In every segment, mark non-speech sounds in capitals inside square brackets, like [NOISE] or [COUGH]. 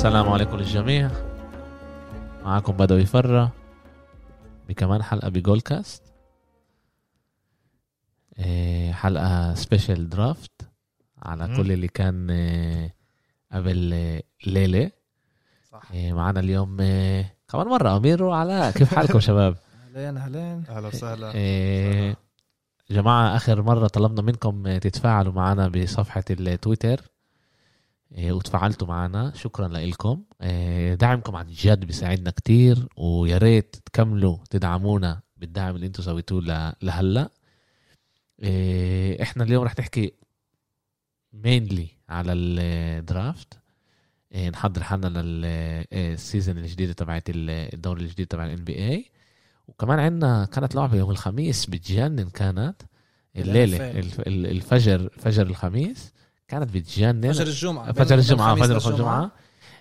السلام عليكم للجميع. معاكم بدوي فرة بكمان حلقة بجول كاست إيه، حلقة special draft على. كل اللي كان إيه، قبل إيه، ليلة. صح. إيه، معنا اليوم إيه، كمان مرة. أمير وعلاء كيف حالكم شباب؟ [LAUGHS] أهلين أهلين. أهلا وسهلا. إيه، جماعة آخر مرة طلبنا منكم آه، تتفاعلوا معنا بصفحة التويتر. وتفاعلتوا معنا. شكرا لكم دعمكم عن جد بيساعدنا كتير ويا ريت تكملوا تدعمونا بالدعم اللي أنتم سويتوه لهلأ. إيه، إحنا اليوم رح نحكي mainly على ال draft إيه، نحضر حالنا لل season الجديدة تبعت ال- الدوري الجديد تبع ال NBA وكمان عندنا كانت لعبة يوم الخميس بتجنن كانت الليلة الفجر. فجر الخميس. كانت بتجنن فجر الجمعة فجر الجمعة الخميس فجر الجمعة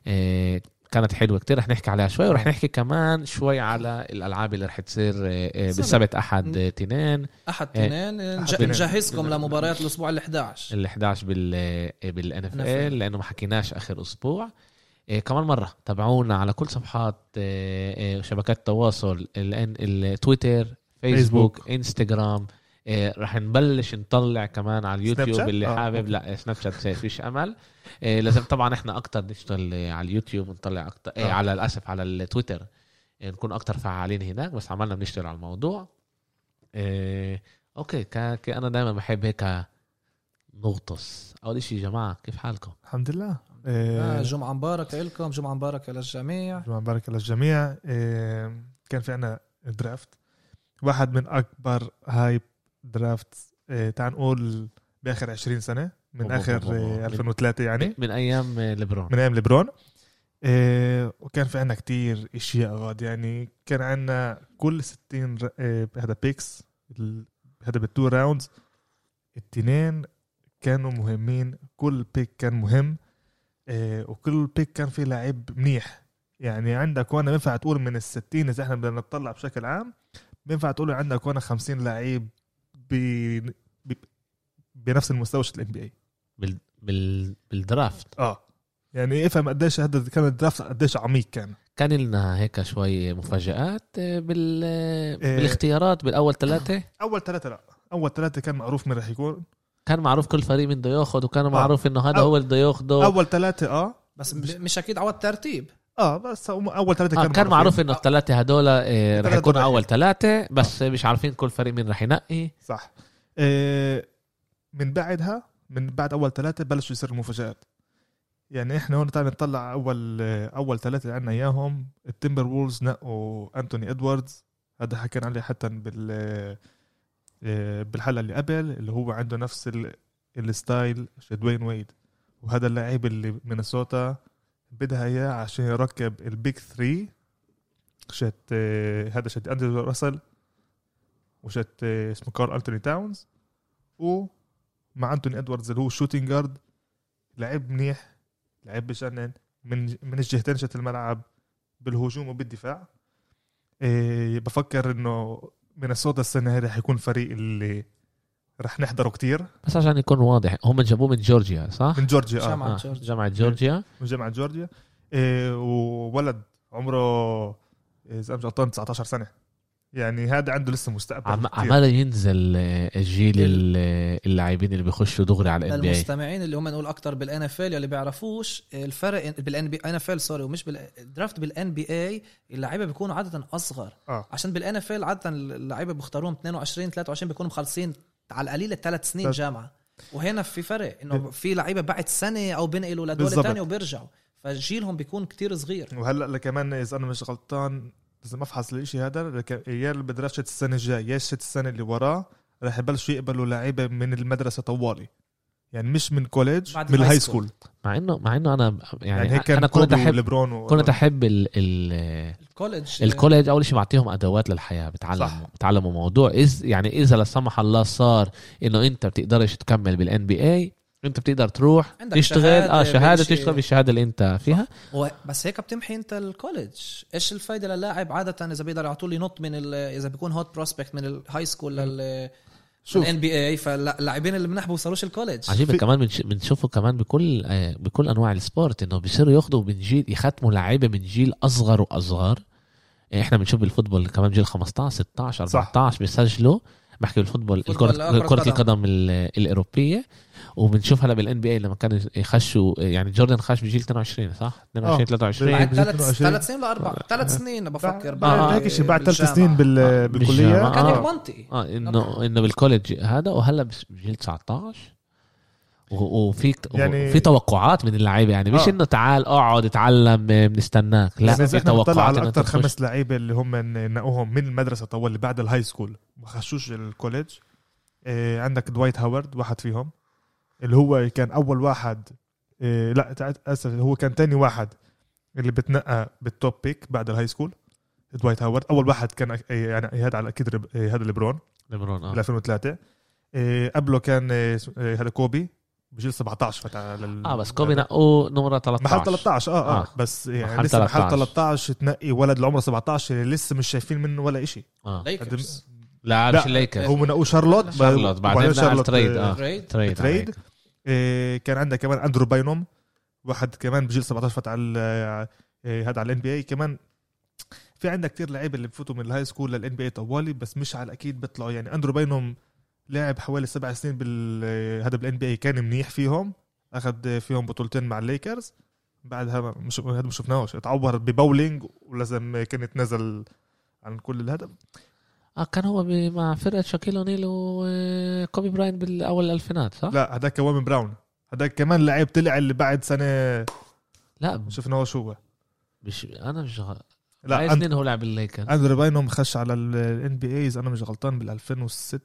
إيه، كانت حلوة كتير رح نحكي عليها شوي ورح نحكي كمان شوي على الألعاب اللي رح تصير إيه، إيه، بالسبت أحد م. تنين أحد إيه. تنين نج- تنين. نجهزكم لمباريات الأسبوع ال 11 ال 11 بال بالان إف NFL. إل لأنه ما حكيناش آخر أسبوع إيه كمان مرة تابعونا على كل صفحات إيه شبكات التواصل ال- التويتر فيسبوك فيسبوك. انستغرام إيه رح نبلش نطلع كمان على سناب اليوتيوب شات؟ اللي آه، حابب. لا سناب شات فيش أمل. إيه لازم طبعا إحنا أكتر نشتغل على اليوتيوب ونطلع أكتر إيه آه. على الأسف على التويتر إيه نكون أكتر فعالين هناك بس عملنا بنشتغل على الموضوع. إيه okay كا كا- أنا دائما بحب هيك نغطس. أول شيء يا جماعة كيف حالكم؟ الحمد لله. آه، إيه، جمعة مباركة لكم جمعة مباركة للجميع. جمعة مباركة للجميع. إيه، كان في عنا draft. واحد من أكبر hype draft إيه، تعال نقول بآخر 20 سنة من بو- آخر إيه، من- 2003 يعني. من أيام ليبرون. من أيام ليبرون. إيه وكان في عنا كتير أشياء غاد يعني. كان عنا كل 60 ر- إيه هذا picks هذا بال two rounds التنين كانوا مهمين كل pick كان مهم. إيه وكل بيك كان فيه لعيب منيح. يعني عندك وأنا بينفع تقول من الستين إذا إحنا بدنا نطلع بشكل عام بينفع تقول عندك وأنا 50 لعيب ب... بنفس المستوى الان بي اي بال... بال... بالدرافت. آه. يعني افهم قديش هذا كان الدرافت قديش عميق كان. كان لنا هيك شوي مفاجآت آه، بال... بالاختيارات بالأول ثلاثة. أول ثلاثة لا. أول ثلاثة كان معروف مين رح يكون. كان معروف كل فريق مين بده ياخذ وكان آه. معروف إنه هذا أو- هو اللي بده ياخذه أول ثلاثة آه. بس ب- مش أكيد على الترتيب آه بس أول ثلاثة آه كان معروف. إنه الثلاثة هدول آه، رح يكونوا أول ثلاثة بس مش عارفين كل فريق مين رح ينقي. صح. آه من بعدها من بعد أول ثلاثة بلشوا يصير المفاجآت. يعني إحنا هون تعال نطلع أول آه، أول ثلاثة اللي عندنا إياهم. التمبر وولز نقوا أنتوني إدواردز. هذا حكينا عليه حتى بال آه، بالحلقة اللي قبل اللي هو عنده نفس ال- ال style دوين ويد. وهذا اللاعب اللي مينيسوتا بدها إياه عشان يركب البيج 3 شت آه، هذا شت اندرو راسل وشت آه، اسمه كارل أنتوني تاونز ومع أنتوني إدواردز اللي هو shooting guard لعب منيح لعب بجنن من من الجهتين شت الملعب بالهجوم وبالدفاع. إيه بفكر إنه مينيسوتا السنة هذه حيكون الفريق اللي رح نحضره كتير. بس عشان يكون واضح هم جابوه من جورجيا صح؟ من جورجيا آه. جامعة آه. جورجيا. جامعة جورجيا. من جامعة جورجيا. إيه وولد عمره إذا مش غلطان 19 سنة. يعني هذا عنده لسه مستقبل عم... عمال ينزل آه، الجيل ال- اللاعبين اللي بيخشوا دغري على ال NB للمستمعين اللي هم نقول أكتر بال NFL اللي بيعرفوش الفرق بال NB NFL sorry ومش بال draft بال NBA اللعيبة بيكونوا عادة أصغر. آه. عشان بال NFL عادة اللعيبة بيختاروهم 22 23 بيكونوا مخلصين على القليل ثلاث سنين جامعة. وهنا في فرق إنه في لعيبة بعد سنة أو بينقلوا لدول. تانية وبيرجعوا. فجيلهم بيكون كتير صغير. وهلأ كمان إذا أنا مش غلطان لازم افحص الإشي هذا يا اللي بدراسة السنة الجاي يا السنة اللي وراه رح يبلشوا يقبلوا لعيبة من المدرسة طوالي. يعني مش من college من ال high school. school مع انه مع إنه أنا يعني, يعني هيك كان أنا كنت احب وليبرون و... كنت أحب ال... ال... ال college ال college أول شيء بعطيهم أدوات للحياة بتعلموا صح. بتعلموا موضوع. إز يعني إذا لا سمح الله صار إنه أنت بتقدرش تكمل بال NBA أنت بتقدر تروح عندك تشتغل. شهادة آه شهاده تشتغل بالشهادة اللي أنت فيها. هو بس هيك بتمحي أنت ال college إيش الفايدة للاعب عادة إذا بيقدر يعطوا لي نط من ال- إذا بيكون hot prospect من ال high school لل شوف. ال NBA فاللاعبين اللي منح بوصلوش ال college. عجيبة في- كمان بنش- بنشوفه كمان بكل آه، بكل أنواع ال sport إنه بيصيروا ياخدوا من جيل يختموا لعيبة من جيل أصغر وأصغر. آه، إحنا بنشوف بال football كمان جيل 15 16 صح. 14 بيسجلوا. بحكي بال football قدم. القدم ال- الأوروبية. وبنشوف هلا بال NBA لما كانوا يخشوا يعني جوردن خش بجيل 22 صح 22 آه. 23 بعد بال- ثلاث 22. ثلاث سنين لاربع ثلاث سنين بفكر بعد آه. هيك شيء بعد ثلاث. سنين بال- آه، بالكلية. كان آه. هيك منطقي آه انه إنه بال college هذا وهلا بس بجيل 19 و- وفي يعني- في توقعات من اللعيبة يعني مش آه. إنه تعال اقعد اتعلم بنستناك لا يعني في توقعات على أكثر. خمس لعيبة اللي هم نقوهم من المدرسة طول اللي بعد ال high school ما خشوش ال college إيه عندك دوايت هاورد واحد فيهم اللي هو كان أول واحد إيه لا أسف هو كان تاني واحد اللي بتنقى بال top pick بعد ال high school دوايت هاورد أول واحد كان إيه يعني هذا على أكيد إيه هذا ليبرون. ليبرون آه. 2003 إيه قبله كان هذا كوبي بجيل 17 فتح على ال- آه بس كوبي نقوه نمرة 13 محل 13 آه آه, آه. بس يعني محل لسه محل 13. 13 تنقي ولد اللي عمره 17 اللي لسه مش شايفين منه ولا شيء آه. لا لا، مش الليكرز هو نقوا شارلوت شارلوت بعدين نقل trade آه. trade trade كان عندك كمان أندرو باينوم واحد كمان بجيل 17 فتح على إيه هذا على ال NBA كمان في عندك كتير لعيبة اللي بفوتوا من ال high school لل NBA طوالي بس مش على الأكيد بيطلعوا. يعني أندرو باينوم لعب حوالي سبع سنين بال هذا بال NBA كان منيح فيهم أخذ فيهم بطولتين مع الليكرز بعدها مش هذا ما شفناهوش. اتعور ببولينج ولازم كان يتنازل عن كل الهدف. آه كان هو مع فرقة شاكيل اونيل وكوبي براين بالأول الألفينات صح؟ لا هذاك كوامي براون. هذاك كمان لعيب طلع اللي بعد سنة لا. شفناه شو هو. مش أنا مش غ... لا سنين هو لعب بالليكرز أندرو باينوم خش على ال NBA إذا أنا مش غلطان بال 2006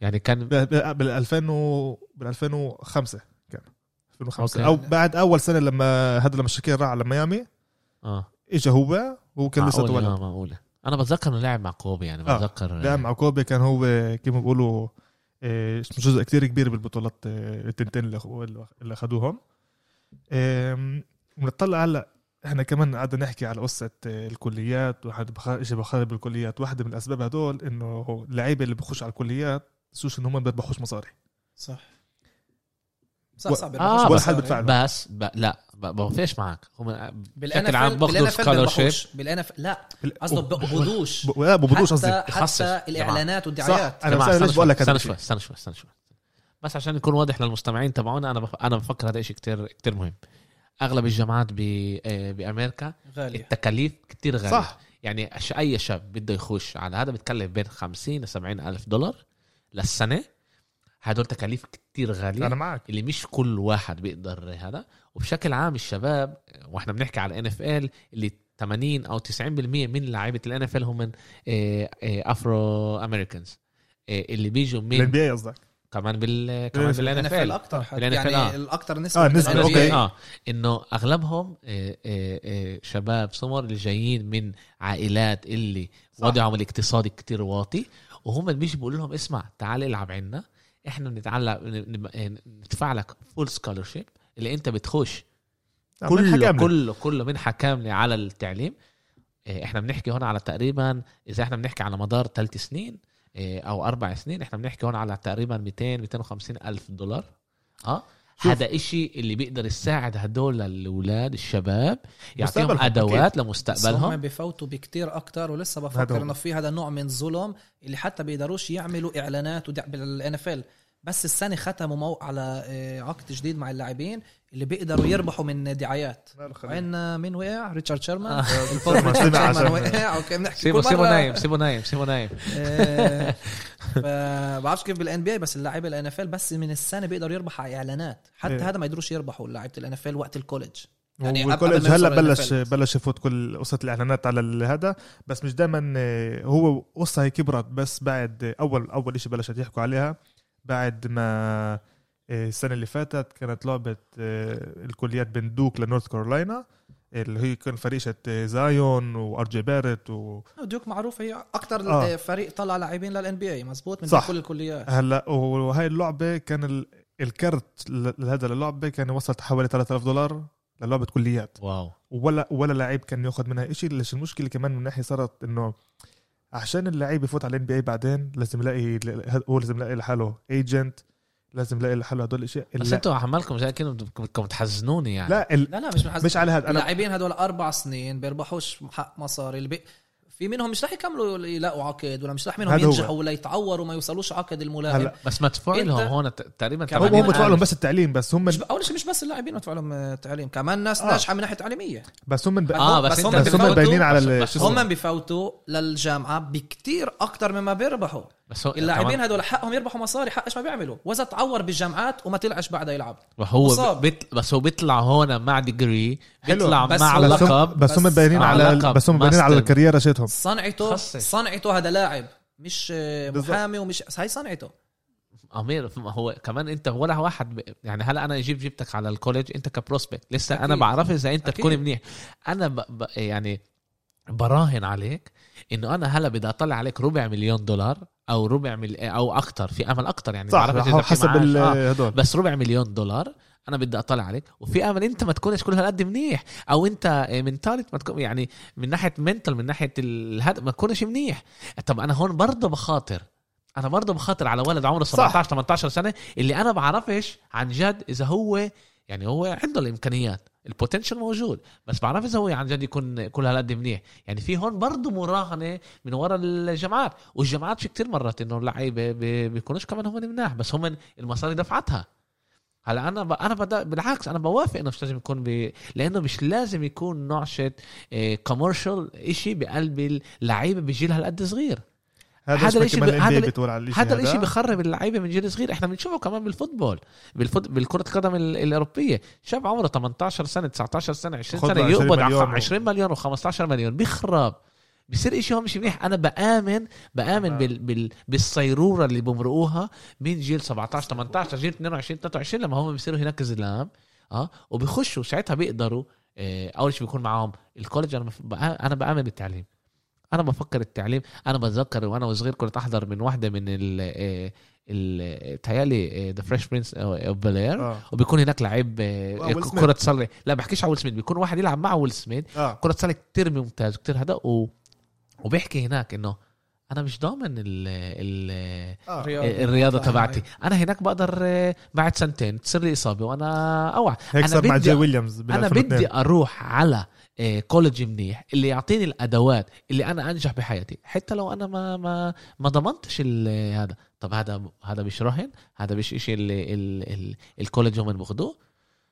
يعني كان بال 2000 و بال 2005 كان. 2005 أوكي. أو بعد أول سنة لما هذا لما شاكيل راح على ميامي آه. اجى هو وهو كان لسه معقولة، آه معقولة. أنا بتذكر إنه لعب مع كوبي يعني آه، بتذكر لعب مع كوبي. كان هو كيف بيقولوا إيه، جزء كتير كبير بالبطولات إيه، التنتين اللي اخذوهم بنطلع هلأ إحنا كمان قعدنا نحكي على قصة الكليات واحد بخ- اجى بخرب بالكليات. واحدة من الأسباب هدول إنه اللعيبة اللي بخش على الكليات تنسوش إن هم ما بيربحوش مصاري. صح. صح صح آه، ولا بس حد بدفع. بس ب... لا ب- بوفيش معك. هم بشكل عام اف باخدوا scholarship. بال NFL لا قصده بقبضوش لا ببدوش قصدي. حتى, الإعلانات والدعايات. صح أنا ليش بقول لك استنى شوي استنى شوي استنى شوي. بس عشان يكون واضح للمستمعين تبعونا أنا بف... أنا بفكر هذا شيء كتير كتير مهم. أغلب الجامعات ب... آه، بأمريكا غالية. التكاليف كتير غالية. صح. يعني أش- أي شاب بده يخش على هذا بتكلف بين 50 ل 70 ألف دولار للسنة. هدول تكاليف كتير غالية أنا معك اللي مش كل واحد بيقدر هذا وبشكل عام الشباب وإحنا بنحكي على NFL اللي 80 أو 90% من لعيبة ال NFL هم من Afro Americans اللي بيجوا الان من بي إي قصدك كمان بال كمان NFL. بال NF NFL ال أكثر يعني آه. الاكثر نسبة آه، نسبة، بال أوكي. NBA. آه إنه أغلبهم آه، آه، آه، شباب سمر اللي جايين من عائلات اللي صح. وضعهم الاقتصادي كتير واطي وهم بيجي بيقولوا لهم اسمع تعال العب عنا إحنا بنتعلق نب- ندفع لك full scholarship اللي انت بتخش كله. كله كله منحة كاملة على التعليم آه، إحنا بنحكي هون على تقريبا إذا إحنا بنحكي على مدار ثلاث سنين آه، أو أربع سنين إحنا بنحكي هون على تقريبا 200 250 ألف دولار آه. هذا إشي اللي بيقدر يساعد هدول الأولاد الشباب يعطيهم أدوات بس هم لمستقبلهم بفوتوا بكتير أكتر ولسه بفكر. إنه في هذا النوع من الظلم اللي حتى بيقدروش يعملوا إعلانات. بال NFL بس السنة ختموا مو... على آه، عقد جديد مع اللاعبين اللي بيقدروا يربحوا من دعايات. عندنا مين وقع؟ ريتشارد شيرمان؟ آه. [LAUGHS] سمع شيرمان وقع. وكان نحكي سيبوا كل سيبوا مرة- نايم سيبوا نايم سيبوا نايم. [LAUGHS] آه، فبعرفش كيف بال NBA بس اللاعبين ال NFL بس من السنة بيقدروا يربحوا على إعلانات. حتى إيه. هذا ما يقدروش يربحوا لعيبة ال NFL وقت ال college. يعني وال college ما هلا بلش. بلش يفوت كل قصة الإعلانات على هذا. بس مش دائما هو قصة هي كبرت بس بعد اول أول شيء بلشت يحكوا عليها. بعد ما آه، السنة اللي فاتت كانت لعبة آه، الكليات بين ديوك لنورث كارولاينا اللي هي كان فريشة آه، زايون و آر جي باريت و... ديوك معروفه هي أكثر آه. فريق طلع لاعبين لل NBA مزبوط من صح. كل الكليات هلا وهاي اللعبة كان ال... الكرت ل- لهذا اللعبة كان وصلت حوالي 3000 دولار للعبة كليات واو ولا ولا لعيب كان ياخذ منها شيء ليش المشكلة كمان من ناحية صارت إنه عشان اللعيب يفوت على ال NBA بعدين لازم يلاقي هو لازم يلاقي لحاله agent لازم يلاقي لحاله هدول الأشياء بس أنتوا عمالكم زي كده بدكم تحزنوني يعني. لا ال... لا لا مش من مش على هذا. اللاعبين هدول أربع سنين بيربحوش حق مصاري اللي بي... في منهم مش رح يكملوا يلاقوا عقد ولا مش رح منهم. ينجحوا ولا يتعوروا وما يوصلوش عقد الملاعب هلا بس مدفوع لهم هون ت- تقريبا هم 80 هم لهم. بس التعليم بس هم مش ب... أول شيء مش بس اللاعبين بدفعوا لهم آه، تعليم كمان ناس آه. ناجحة من ناحية تعليمية بس هم آه بس, بس أنت هم بس هم باينين على بس- ال- بس- شو اسمه؟ هم بفوتوا للجامعة بكتير أكتر مما بيربحوا بس هو اللاعبين هدول حقهم يربحوا مصاري حق إيش ما بيعملوا وإذا تعور بالجامعات وما طلعش بعدها يلعب وهو. بيت بس هو بيطلع هون مع degree بيطلع مع هو- بس هم اللقب بس هم بس- باينين على لقب بس هم باينين على ماستر. ال career شيتهم صنعته خصص. صنعته هذا لاعب مش. محامي ومش هاي صنعته أمير هو كمان أنت ولا واحد ب... يعني هلا أنا جيب جبتك على ال college أنت ك prospect لسه أنا أكيد. بعرف إذا أنت أكيد. تكون منيح أنا ب... ب... يعني براهن عليك إنه أنا هلا بدي أطلع عليك ربع مليون دولار أو ربع مل... أو أكثر في أمل أكثر يعني. صح حسب آه. هدول. بس ربع مليون دولار أنا بدي أطلع عليك. وفي أمل أنت ما تكونش كل هالقد منيح. أو أنت mentally ما تكون يعني من ناحية منتال من ناحية الهدف ما تكونش منيح. طب أنا هون برضه بخاطر أنا برضه بخاطر على ولد عمره 17 18 سنة اللي أنا بعرفش عن جد إذا هو يعني هو عنده الإمكانيات. البوتنشل موجود بس بعرف إذا هو عن جد يكون كل هالقد منيح. يعني في هون برضه مراهنة من ورا الجامعات والجامعات في كتير مرات إنه اللعيبة بي- بيكونوش كمان هم مناح بس هم المصاري دفعتها. هلا أنا ب... أنا بدا... بالعكس أنا بوافق إنه مش لازم يكون ب... لأنه مش لازم يكون نعشه commercial إشي بقلب اللعيبة بجيل هالقد صغير. هذا هذا هذا الإشي كمان ب- ال هذا بتقول على الشيء هذا الإشي بخرب اللعيبة من جيل صغير. إحنا بنشوفه كمان بال football بال foot... بالكرة القدم ال- الأوروبية. شاب عمره 18 سنة 19 سنة 20 خد سنة له 20 يقبض مليون على و- 20 مليون و15 مليون. بيخرب. بصير إشي هو مش منيح. أنا بآمن بآمن آه. بال... بال... بالصيرورة اللي بمرقوها من جيل 17 18 جيل 22 23 لما هم بيصيروا هناك زلام آه وبيخشوا. ساعتها بيقدروا آه، أول شيء بيكون معاهم ال college. أنا أنا بآمن بالتعليم. أنا بفكر التعليم أنا بتذكر وأنا صغير كنت أحضر من واحدة من ال آه، ال تهيألي The Fresh Prince of Bel Air آه. وبيكون هناك لعيب آه، آه،. كرة سلة لا بحكيش على ويل سميث بيكون واحد يلعب مع ويل سميث آه. كرة سلة كتير ممتاز كتير هذا و... وبيحكي هناك إنه أنا مش ضامن ال ال آه. رياضة. الرياضة. تبعتي. أنا هناك بقدر آه، بعد سنتين تصير لي إصابة وأنا أوعى. هيك أنا صار مع بدي- جي ويليامز أنا 2002. بدي أروح على آه، college منيح اللي يعطيني الأدوات اللي أنا أنجح بحياتي. حتى لو أنا ما ما ما ضمنتش ال- هذا. طب هذا هذا مش رهن؟ هذا مش شيء اللي ال- ال- ال college هم بياخذوه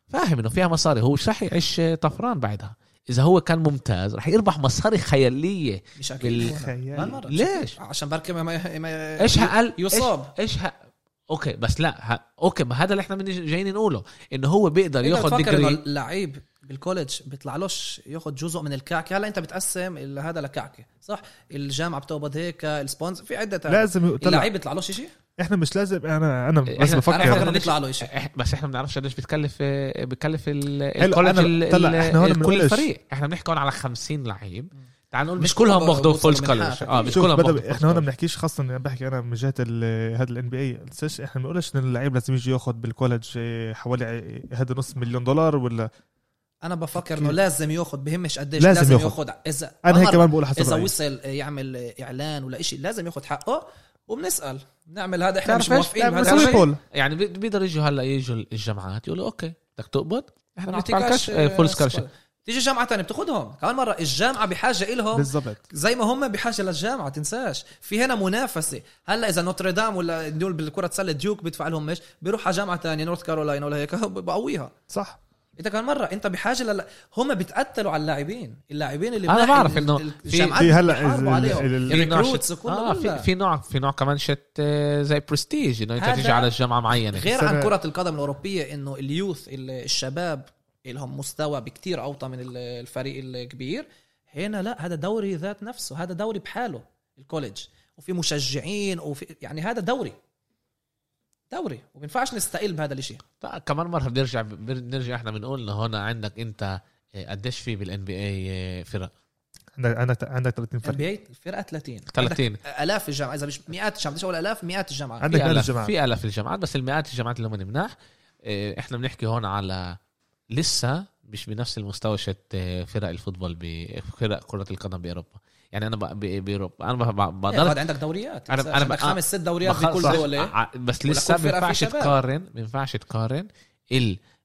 فاهم إنه فيها مصاري. هو مش رح يعيش طفران بعدها. إذا هو كان ممتاز رح يربح مصاري خيالية. مش بال- أكيد خيالي. ما مرة. ليش؟ عشان بركي ما, ما, ما إيش هقل يصاب. إيش ه... أوكي بس لا ه... أوكي ما هذا اللي إحنا من جايين نقوله. إنه هو بيقدر ياخذ degree اللعيب بال college بيطلعلوش ياخذ جزء من الكعكة. هلا انت بتقسم ال- هذا لكعكة صح؟ الجامعة بتقبض هيك ال sponsor في عدة لازم اللعيب بيطلعلوش شيء إحنا مش لازم أنا أنا بس بفكر إنه بيطلع له شيء بس إحنا ما بنعرفش قديش بتكلف حلو، ال college إحنا هون كل. الفريق. إحنا بنحكي هون على 50 لعيب. تعال نقول مش كلهم باخذوا full. scholarship آه مش كلهم بدأ إحنا هون بنحكيش خاصة أنا بحكي أنا من جهة ال- هذا ال NBA إحنا ما بنقولش إن اللعيب لازم يجي ياخذ بال college حوالي هذا نص مليون دولار ولا أنا بفكر إنه لازم ياخذ بهمش قديش لازم لازم. ياخذ إذا أنا هيك كمان بقول حسب إذا رأيي. وصل يعمل إعلان ولا شيء لازم ياخذ حقه وبنسأل. نعمل هذا إحنا مش؟ موافقين. بهذا يعني بي- بيقدروا يجوا هلأ يجوا الجامعات يقولوا أوكي بدك تقبض إحنا بندفع نعطيكش الكاش full scholarship تيجي جامعة تانية بتاخذهم كمان مرة الجامعة بحاجة إلهم. بالضبط. زي ما هم بحاجة للجامعة تنساش. في هنا منافسة. هلأ إذا نوتردام ولا دول بالكرة سله ديوك بيدفع لهم مش بيروح على جامعة تانية نورث كارولاينا ولا هيك. [LAUGHS] بقويها. صح. انت كمان مرة أنت بحاجة لل... هم بيتقتلوا على اللاعبين. اللاعبين اللي أنا مناح بعرف ال- في- في هلأ ال recruits شت... وكله آه في. في نوع في نوع كمان شت آه، زي برستيج إنه أنت تيجي على الجامعة معينة. غير عن كرة القدم الأوروبية إنه ال youth ال- الشباب لهم مستوى بكتير أوطى من ال- الفريق الكبير. هنا لا هذا دوري ذات نفسه هذا دوري بحاله ال college. وفي مشجعين وفي يعني هذا دوري. دوري وبينفعش نستقل بهذا الإشي. طيب كمان مرة بنرجع بنرجع إحنا بنقول إنه هون عندك أنت آه، قديش في بال NBA فرق؟ عندك عندك عندك 30 فرق. NBA الفرقة 30 30 عندك آلاف الجامعة إذا مش مئات الجامعات بديش أقول آلاف مئات الجامعات. عندك آلاف الجامعات. في آلاف الجامعات بس المئات الجامعات اللي هم مناح آه، إحنا بنحكي هون على لسه مش بنفس المستوى شت آه، فرق ال football بفرق كرة القدم بأوروبا. يعني أنا ب- ب- باوروبا أنا إيه، بقدر بعد عندك دوريات عندك ب- خمس ست دوريات بكل ع- بس لسه ما فرقة في ينفعش شباب. تقارن ما ينفعش تقارن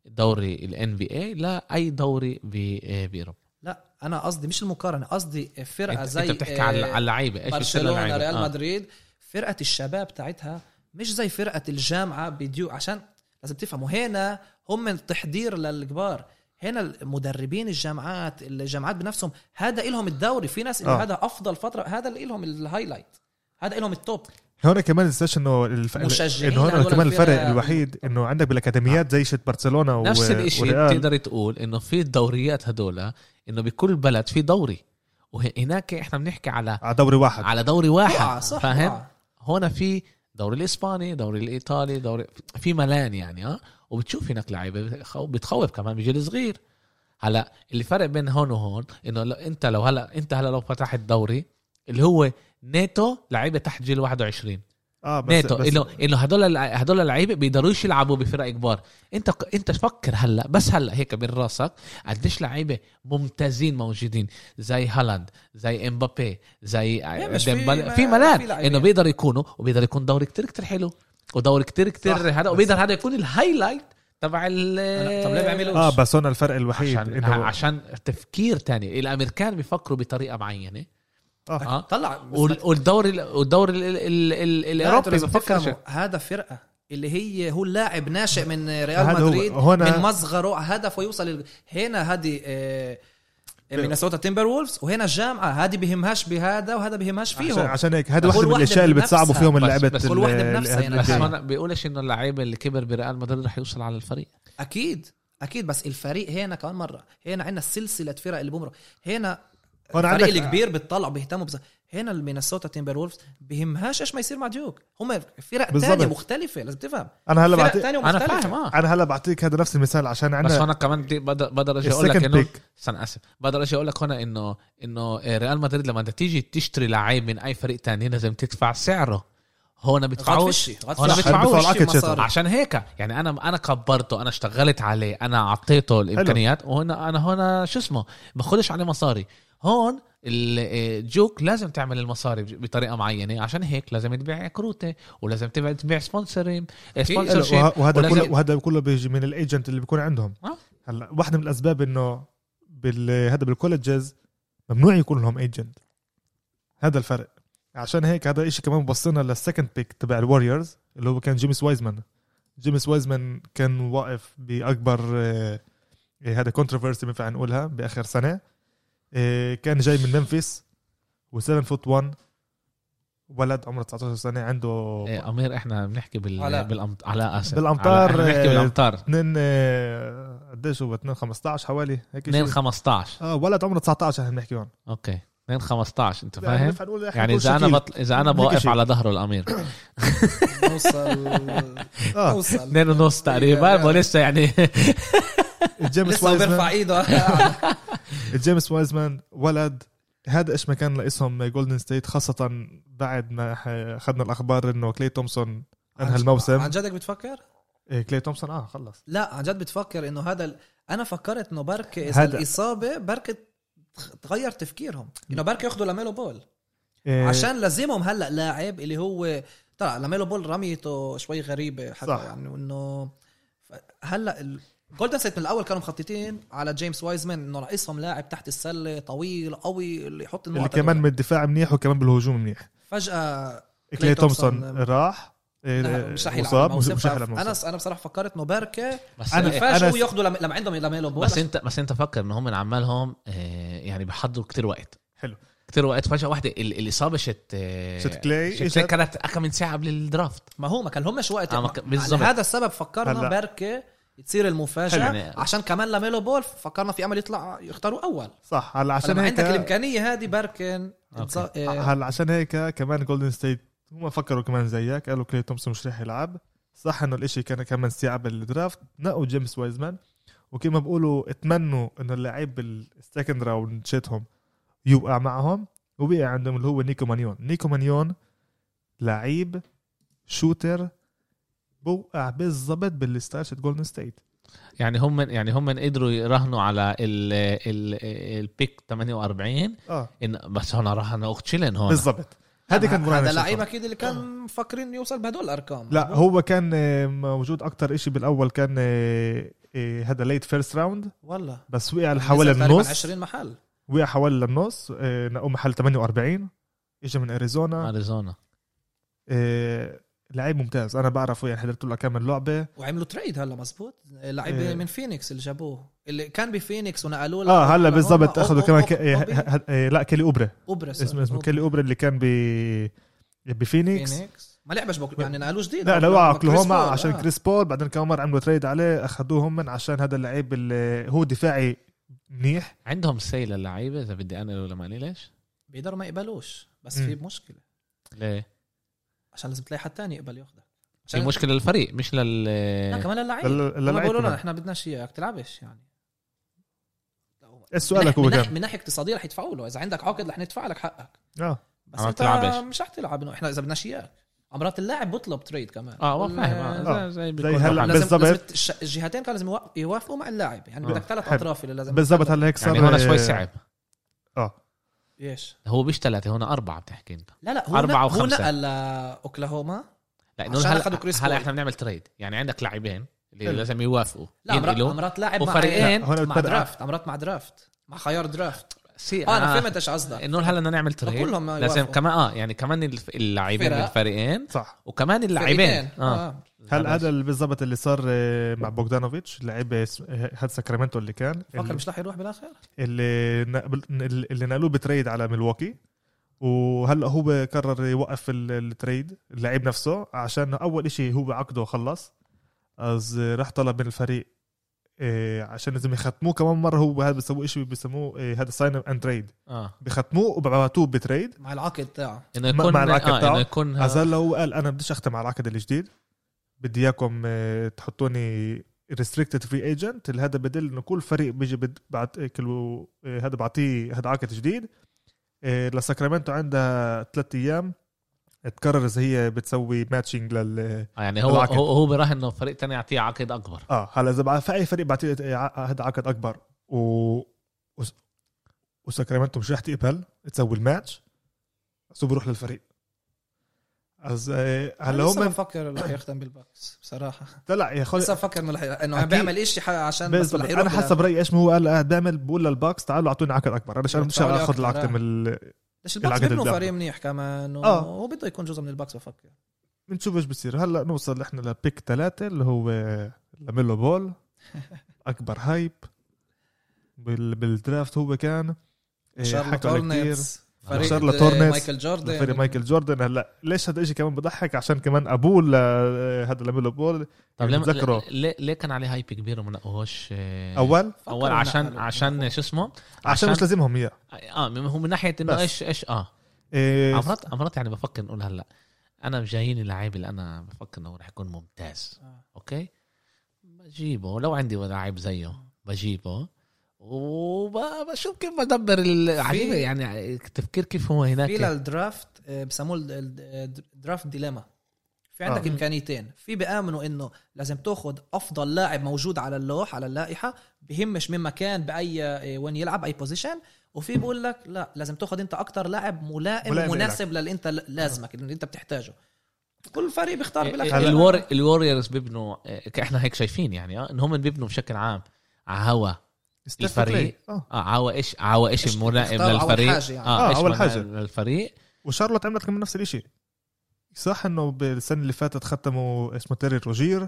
الدوري ال NBA لا أي دوري ب- آه، بأوروبا لا أنا قصدي مش المقارنة قصدي فرقة أنت, زي أنت بتحكي آه، على على اللعيبة إيش برشلونة. ريال آه. مدريد فرقة الشباب تاعتها مش زي فرقة الجامعة ب Duke عشان لازم تفهموا هنا هم تحضير للكبار هنا المدربين الجامعات الجامعات بنفسهم هذا إلهم الدوري في ناس آه. هذا أفضل فترة هذا اللي إلهم ال highlight هذا إلهم ال top هون كمان تنساش إنه الف... مشجعين انه هون كمان الفرق. الوحيد إنه عندك بالأكاديميات زي شت برشلونة و... نفس وريال. بتقدر تقول إنه في الدوريات هدول إنه بكل بلد في دوري وهناك إحنا بنحكي على على دوري واحد على دوري واحد صح فاهم وقع. هون في دوري الإسباني دوري الإيطالي دوري في ملان يعني آه وبتشوف هناك لعيبة بتخو- بتخوف كمان بجيل صغير. هلا اللي فرق بين هون وهون إنه أنت لو هلا أنت هلا لو فتحت دوري اللي هو نيتو لعيبة تحت جيل 21 آه بس نيتو بس انه إنه هدول هدول اللعيبة بيقدروش يلعبوا بفرق كبار أنت أنت فكر هلأ بس هلأ هيك بين راسك قديش لعيبة ممتازين موجودين زي هالاند زي إمبابي زي في- ديمبلي ما- في ملان. إنه بيقدر يكونوا وبيقدر يكون دوري كتير كتير حلو ودوري كتير كتير صح، هذا وبيقدر هذا يكون ال highlight تبع ال طب ليه بيعملوش؟ آه بس هون الفرق الوحيد عشان انه عشان تفكير تاني الأمريكان بيفكروا بطريقة معينة آه. آه طلع وال- والدوري والدوري ال- ال- ال- لا، الأوروبي بفكر هذا فرقة اللي هي هو اللاعب ناشئ من ريال. مدريد هنا- من مصغره هدفه يوصل هنا هذه آه، مينيسوتا تيمبر وولفز وهنا الجامعة هذه بهمهاش بهذا وهذا بهمهاش عشان, فيهم عشان هيك هذا كل واحدة من الأشياء اللي. بتصعبوا فيهم اللعبة بس كل واحدة ال- بنفسها يعني بس عشان-. هون بيقولش إنه اللعيب اللي كبر بريال مدريد رح يوصل على الفريق أكيد أكيد بس الفريق هنا كمان مرة هنا عندنا سلسلة فرق اللي بمرق هنا هون الفريق الكبير بتطلع بيهتموا بس هنا المينيسوتا تيمبر وولفز بهمهاش إيش ما يصير مع ديوك. هم فرق. تانية مختلفة لازم تفهم. أنا هلا بعطيك تانية أنا مختلفة فاهم آه. أنا هلا بعطيك هذا نفس المثال عشان بس عندنا هون كمان بدي- بقدر أجي أقول لك انه استنى آسف. بقدر أجي أقول لك هنا انه إنه ريال مدريد لما تيجي تشتري لعيب من أي فريق تاني لازم تدفع سعره. هون بدفعوش هون. بدفعوش. عشان هيك يعني أنا أنا كبرته أنا اشتغلت عليه أنا أعطيته الإمكانيات وهنا أنا هنا شو اسمه باخدش عليه مصاري. هون الجوك لازم تعمل المصاري بطريقة معينة. عشان هيك لازم تبيع كروتة ولازم تبيع تبيع سبونسرين sponsor وه- وهذا كله وهذا كله بيجي من ال agent اللي بيكون عندهم. آه. هلا واحدة من الأسباب إنه بال هذا بال colleges ممنوع يكون لهم agent هذا الفرق. عشان هيك هذا الشيء كمان بوصلنا لل second pick تبع الوريورز اللي هو كان جيمس وايزمان جيمس وايزمان كان واقف بأكبر آه، آه، هذا controversy بينفع نقولها بآخر سنة. آه، كان جاي من ممفيس و7 foot 1 ولد عمره 19 سنة عنده إيه، أمير إحنا بنحكي بال علاء. بالأمت... علاء آسف. بالأمتار، علاء، إحنا بنحكي آه، بالأمتار. اثنين آه، قديش هو؟ 2 15 حوالي هيك 2 شيء 15 آه ولد عمره 19 إحنا بنحكي هون. Okay. 2 15 أنت يعني فاهم؟ يعني إذا أنا. بطل... إذا أنا بوقف. على ظهره الأمير. نوصل [LAUGHS] آه. نوصل. 2 ونص تقريبا ولسه يعني [LAUGHS] جيمس لسه بيرفع وايزمان إيده. [LAUGHS] جيمس وايزمان ولد هذا إيش ما كان لإسهم جولدن ستيت خاصة بعد ما اخذنا الأخبار إنه كلي تومسون أنهى الموسم. عن جدك بتفكر؟ إيه كلي تومسون آه خلص. لا عن جد بتفكر إنه هذا ال... أنا فكرت إنه بركة إذا هذا- الإصابة بركة تغير تفكيرهم. إنه بركة ياخذوا لاميلو بول. إيه. عشان لازمهم هلأ لاعب اللي هو طلع لاميلو بول رميته شوي غريبة حكى صح. يعني إنه هلأ ال- جولدن ستيت من الأول كانوا مخططين على جيمس وايزمان إنه ناقصهم لاعب تحت السلة طويل قوي اللي يحط اللي كمان. من الدفاع منيح وكمان بالهجوم منيح فجأة كلي تومسون راح إيه، مش رح يلعب رح أنا. أنا بصراحة فكرت إنه بركه بس أنا- يفاجئوا أنا- ياخذوا لما لما عندهم لاميلو بول بس انت بس أنت فكر ان هم عمالهم آه، يعني بحضروا كتير وقت حلو. كتير وقت فجأة واحدة ال- الاصابه شت شت كلاي، شت كلاي؟ كانت اكم من ساعة قبل الدرافت ما هو ما كان لهمش وقت آه، ما بالضبط. لهذا السبب فكرنا. بركه تصير المفاجأة. يعني. عشان كمان لاميلو بول فكرنا في امل يطلع يختاروا أول. صح هلا عشان هيك عندك الإمكانية هذه بركن إيه، هلا عشان هيك كمان جولدن ستيت هم فكروا كمان زيك قالوا كلي تومسون مش رح يلعب. صح إنه الإشي كان كمان استيعاب ال draft نقوا جيمس وايزمان وكما بقولوا اتمنوا إنه اللعيب بال second round شتهم يوقع معهم وبقى عندهم اللي هو نيكو مانيون. نيكو مانيون لعيب shooter بوقع بالضبط بال style شت جولدن ستيت يعني هم يعني هم قدروا يراهنوا على ال ال pick 48 آه. إن بس هون راهنوا اوكتشيلن هون بالضبط هذه كانت هذا لعيب. أكيد اللي كان مفكرين يوصل بهدول الأرقام. لا؟ هو كان آه، موجود أكتر إشي بالأول كان آه، آه، هذا late first round والله. بس وقع حوالي النص. 20 محل. وقع حوالي للنص آه، نقوا محل 48 اجى من أريزونا. أريزونا. آه، لعيب ممتاز. أنا بعرفه يعني حضرت له كم لعبه وعملوا trade هلا مزبوط؟ لعيب إيه. من فينيكس اللي جابوه. اللي كان بفينيكس ونقلوه آه هلا. بالضبط أخذوا كمان ك... آه، أوبي. ه- آه، لا كيلي اوبرا اوبرا اسمه اسمه. كيلي اوبرا اللي كان ب بفينيكس. فينيكس. ما لعبش بوك يعني نقلوه جديد. لا لو أوكلاهوما بول، عشان آه. كريس بول. بعدين كمان مره عملوا trade عليه أخذوه هم من عشان هذا اللعيب اللي هو دفاعي منيح. عندهم سي للعيبة إذا بدي أنا ولا ما ليش بيقدروا ما يقبلوش بس. في مشكلة. ليه؟ عشان لازم تلاقي حد تاني يقبل ياخذك في مشكلة للفريق مش لل لا كمان اللعيب لل- هم للعيب بيقولوا كمان. إحنا بدناش اياك تلعبش يعني. إيش سؤالك هو من, ناحية كان من ناحية اقتصادية رح يدفعوا له. إذا عندك عقد رح ندفع لك حقك. آه. بس ما أنت تلعبش. مش رح تلعب. إنه إحنا إذا بدناش اياك أمرات اللاعب بطلب تريد كمان. آه فاهم آه. زي, زي هلأ بالضبط. الجهتين كانوا لازم يوافقوا مع اللاعب. يعني آه. بدك ثلاث. أطراف اللي لازم بالضبط هلأ هيك صار يعني هون شوي آه، صعب. آه. إيش هو مش ثلاثة هون أربعة بتحكي أنت لا لا هو أربعة نق- هو وخمسة. نقل لاوكلاهوما لأنه هلا هلا. إحنا بنعمل trade يعني عندك لاعبين اللي حلو. لازم يوافقوا لا. امرات لاعب مع مع draft أمرات مع draft مع خيار draft سي آه أنا فهمت إيش قصدك. إنه هلا بدنا نعمل trade كلهم لازم. كمان آه يعني كمان اللاعبين. من الفريقين صح. وكمان اللاعبين. آه, آه. هل هذا اللي بالضبط اللي صار آه، مع بوغدانوفيتش؟ اسم- هذا ساكرامنتو اللي كان؟ فكر اللي, مش رح يروح بالآخر؟ اللي اللي نقلوه ب trade على ميلواكي. وهلأ هو قرر يوقف ال- ال trade اللعيب نفسه عشان أول إشي هو عقده خلص. אז راح طلب من الفريق عشان لازم يختموه. كمان مرة هو هذا بيسووه شيء بيسموه إيه هذا sign and trade آه. بختموه وببعتوه ب trade. مع العقد تاعه إنه مع- يكون مع العقد آه تاعه. انه يكون אז هلا هو قال أنا بديش أختم على العقد الجديد بدي إياكم آه، تحطوني restricted free agent اللي هذا بدل إنه كل فريق بيجي بد- بعد كل آه، هذا بعطيه هذا عقد جديد. آه، لساكرامنتو عندها ثلاث أيام. تقرر إذا هي بتسوي matching لل آه يعني هو العقد. هو, هو براهن إنه فريق تاني يعطيه عقد أكبر. آه هلا إذا بع- في أي فريق بعطيه ع- هذا عقد أكبر. و وس- وساكرامنتو مش رح تقبل تسوي الماتش بس هو بيروح للفريق. אז آه، هلا هم هم بفكر رح يختم بالباكس بصراحة. لا يا أخوي لسه بفكر إنه إنه عم. بيعمل شيء عشان بس رح أنا حسب رأيي إيش ما هو قال قاعد بيعمل بقول للباكس تعالوا أعطوني عقد أكبر. أنا مش تعالوا آخذ العقد. من ال... ليش الباكس بيبنوا. فريق منيح كمان؟ و- آه. هو بده يكون جزء من الباكس بفكر. بنشوف إيش بصير هلأ نوصل إحنا ل pick ثلاثة اللي هو لاميلو بول. [LAUGHS] أكبر hype. بال... بال draft هو كان. إيه، شارلوت حكوا كثير هورنتس. مايكل جوردن. فريق مايكل جوردن. هلا ليش هذا الشيء كمان بضحك؟ عشان كمان أبوه هذا لاميلو بول طب ليه ليه, ليه كان عليه hype كبير وما نقوهوش أول؟ أول عشان. عشان شو اسمه؟ عشان مش لازمهم اياه آه من- هو من ناحية إنه. إيش إيش آه. إيه، مرات مرات يعني بفكر نقول هلا أنا جاييني لعيب اللي أنا بفكر إنه رح يكون ممتاز. آه. okay؟ بجيبه لو عندي لعيب زيه بجيبه. وبشوف كيف بدبر العجيبه يعني تفكير كيف هو في هناك لل draft آه، بسموه ال draft dilemma في عندك آه. إمكانيتين. في بيآمنوا إنه لازم تاخذ أفضل لاعب موجود على اللوح على اللائحة بهمش من مكان بأي آه، وين يلعب أي position وفي بقول لك لا لازم تاخذ أنت أكتر لاعب ملائم, ملائم ومناسب للي أنت لازمك اللي أنت بتحتاجه. كل فريق بيختار إيه، بالاخر الور الوريورز بيبنوا إيه، إحنا هيك شايفين يعني آه إن هم بيبنوا بشكل عام على هوا. الفريق. آه. عوا إيش عوا إيش إيش الملائم اختار أول للفريق حاجة يعني. آه آه، ملائم حاجة. للفريق وشارلوت عملت كمان نفس الشيء صح إنه بالسنة اللي فاتت ختموا اسمه تيري روزير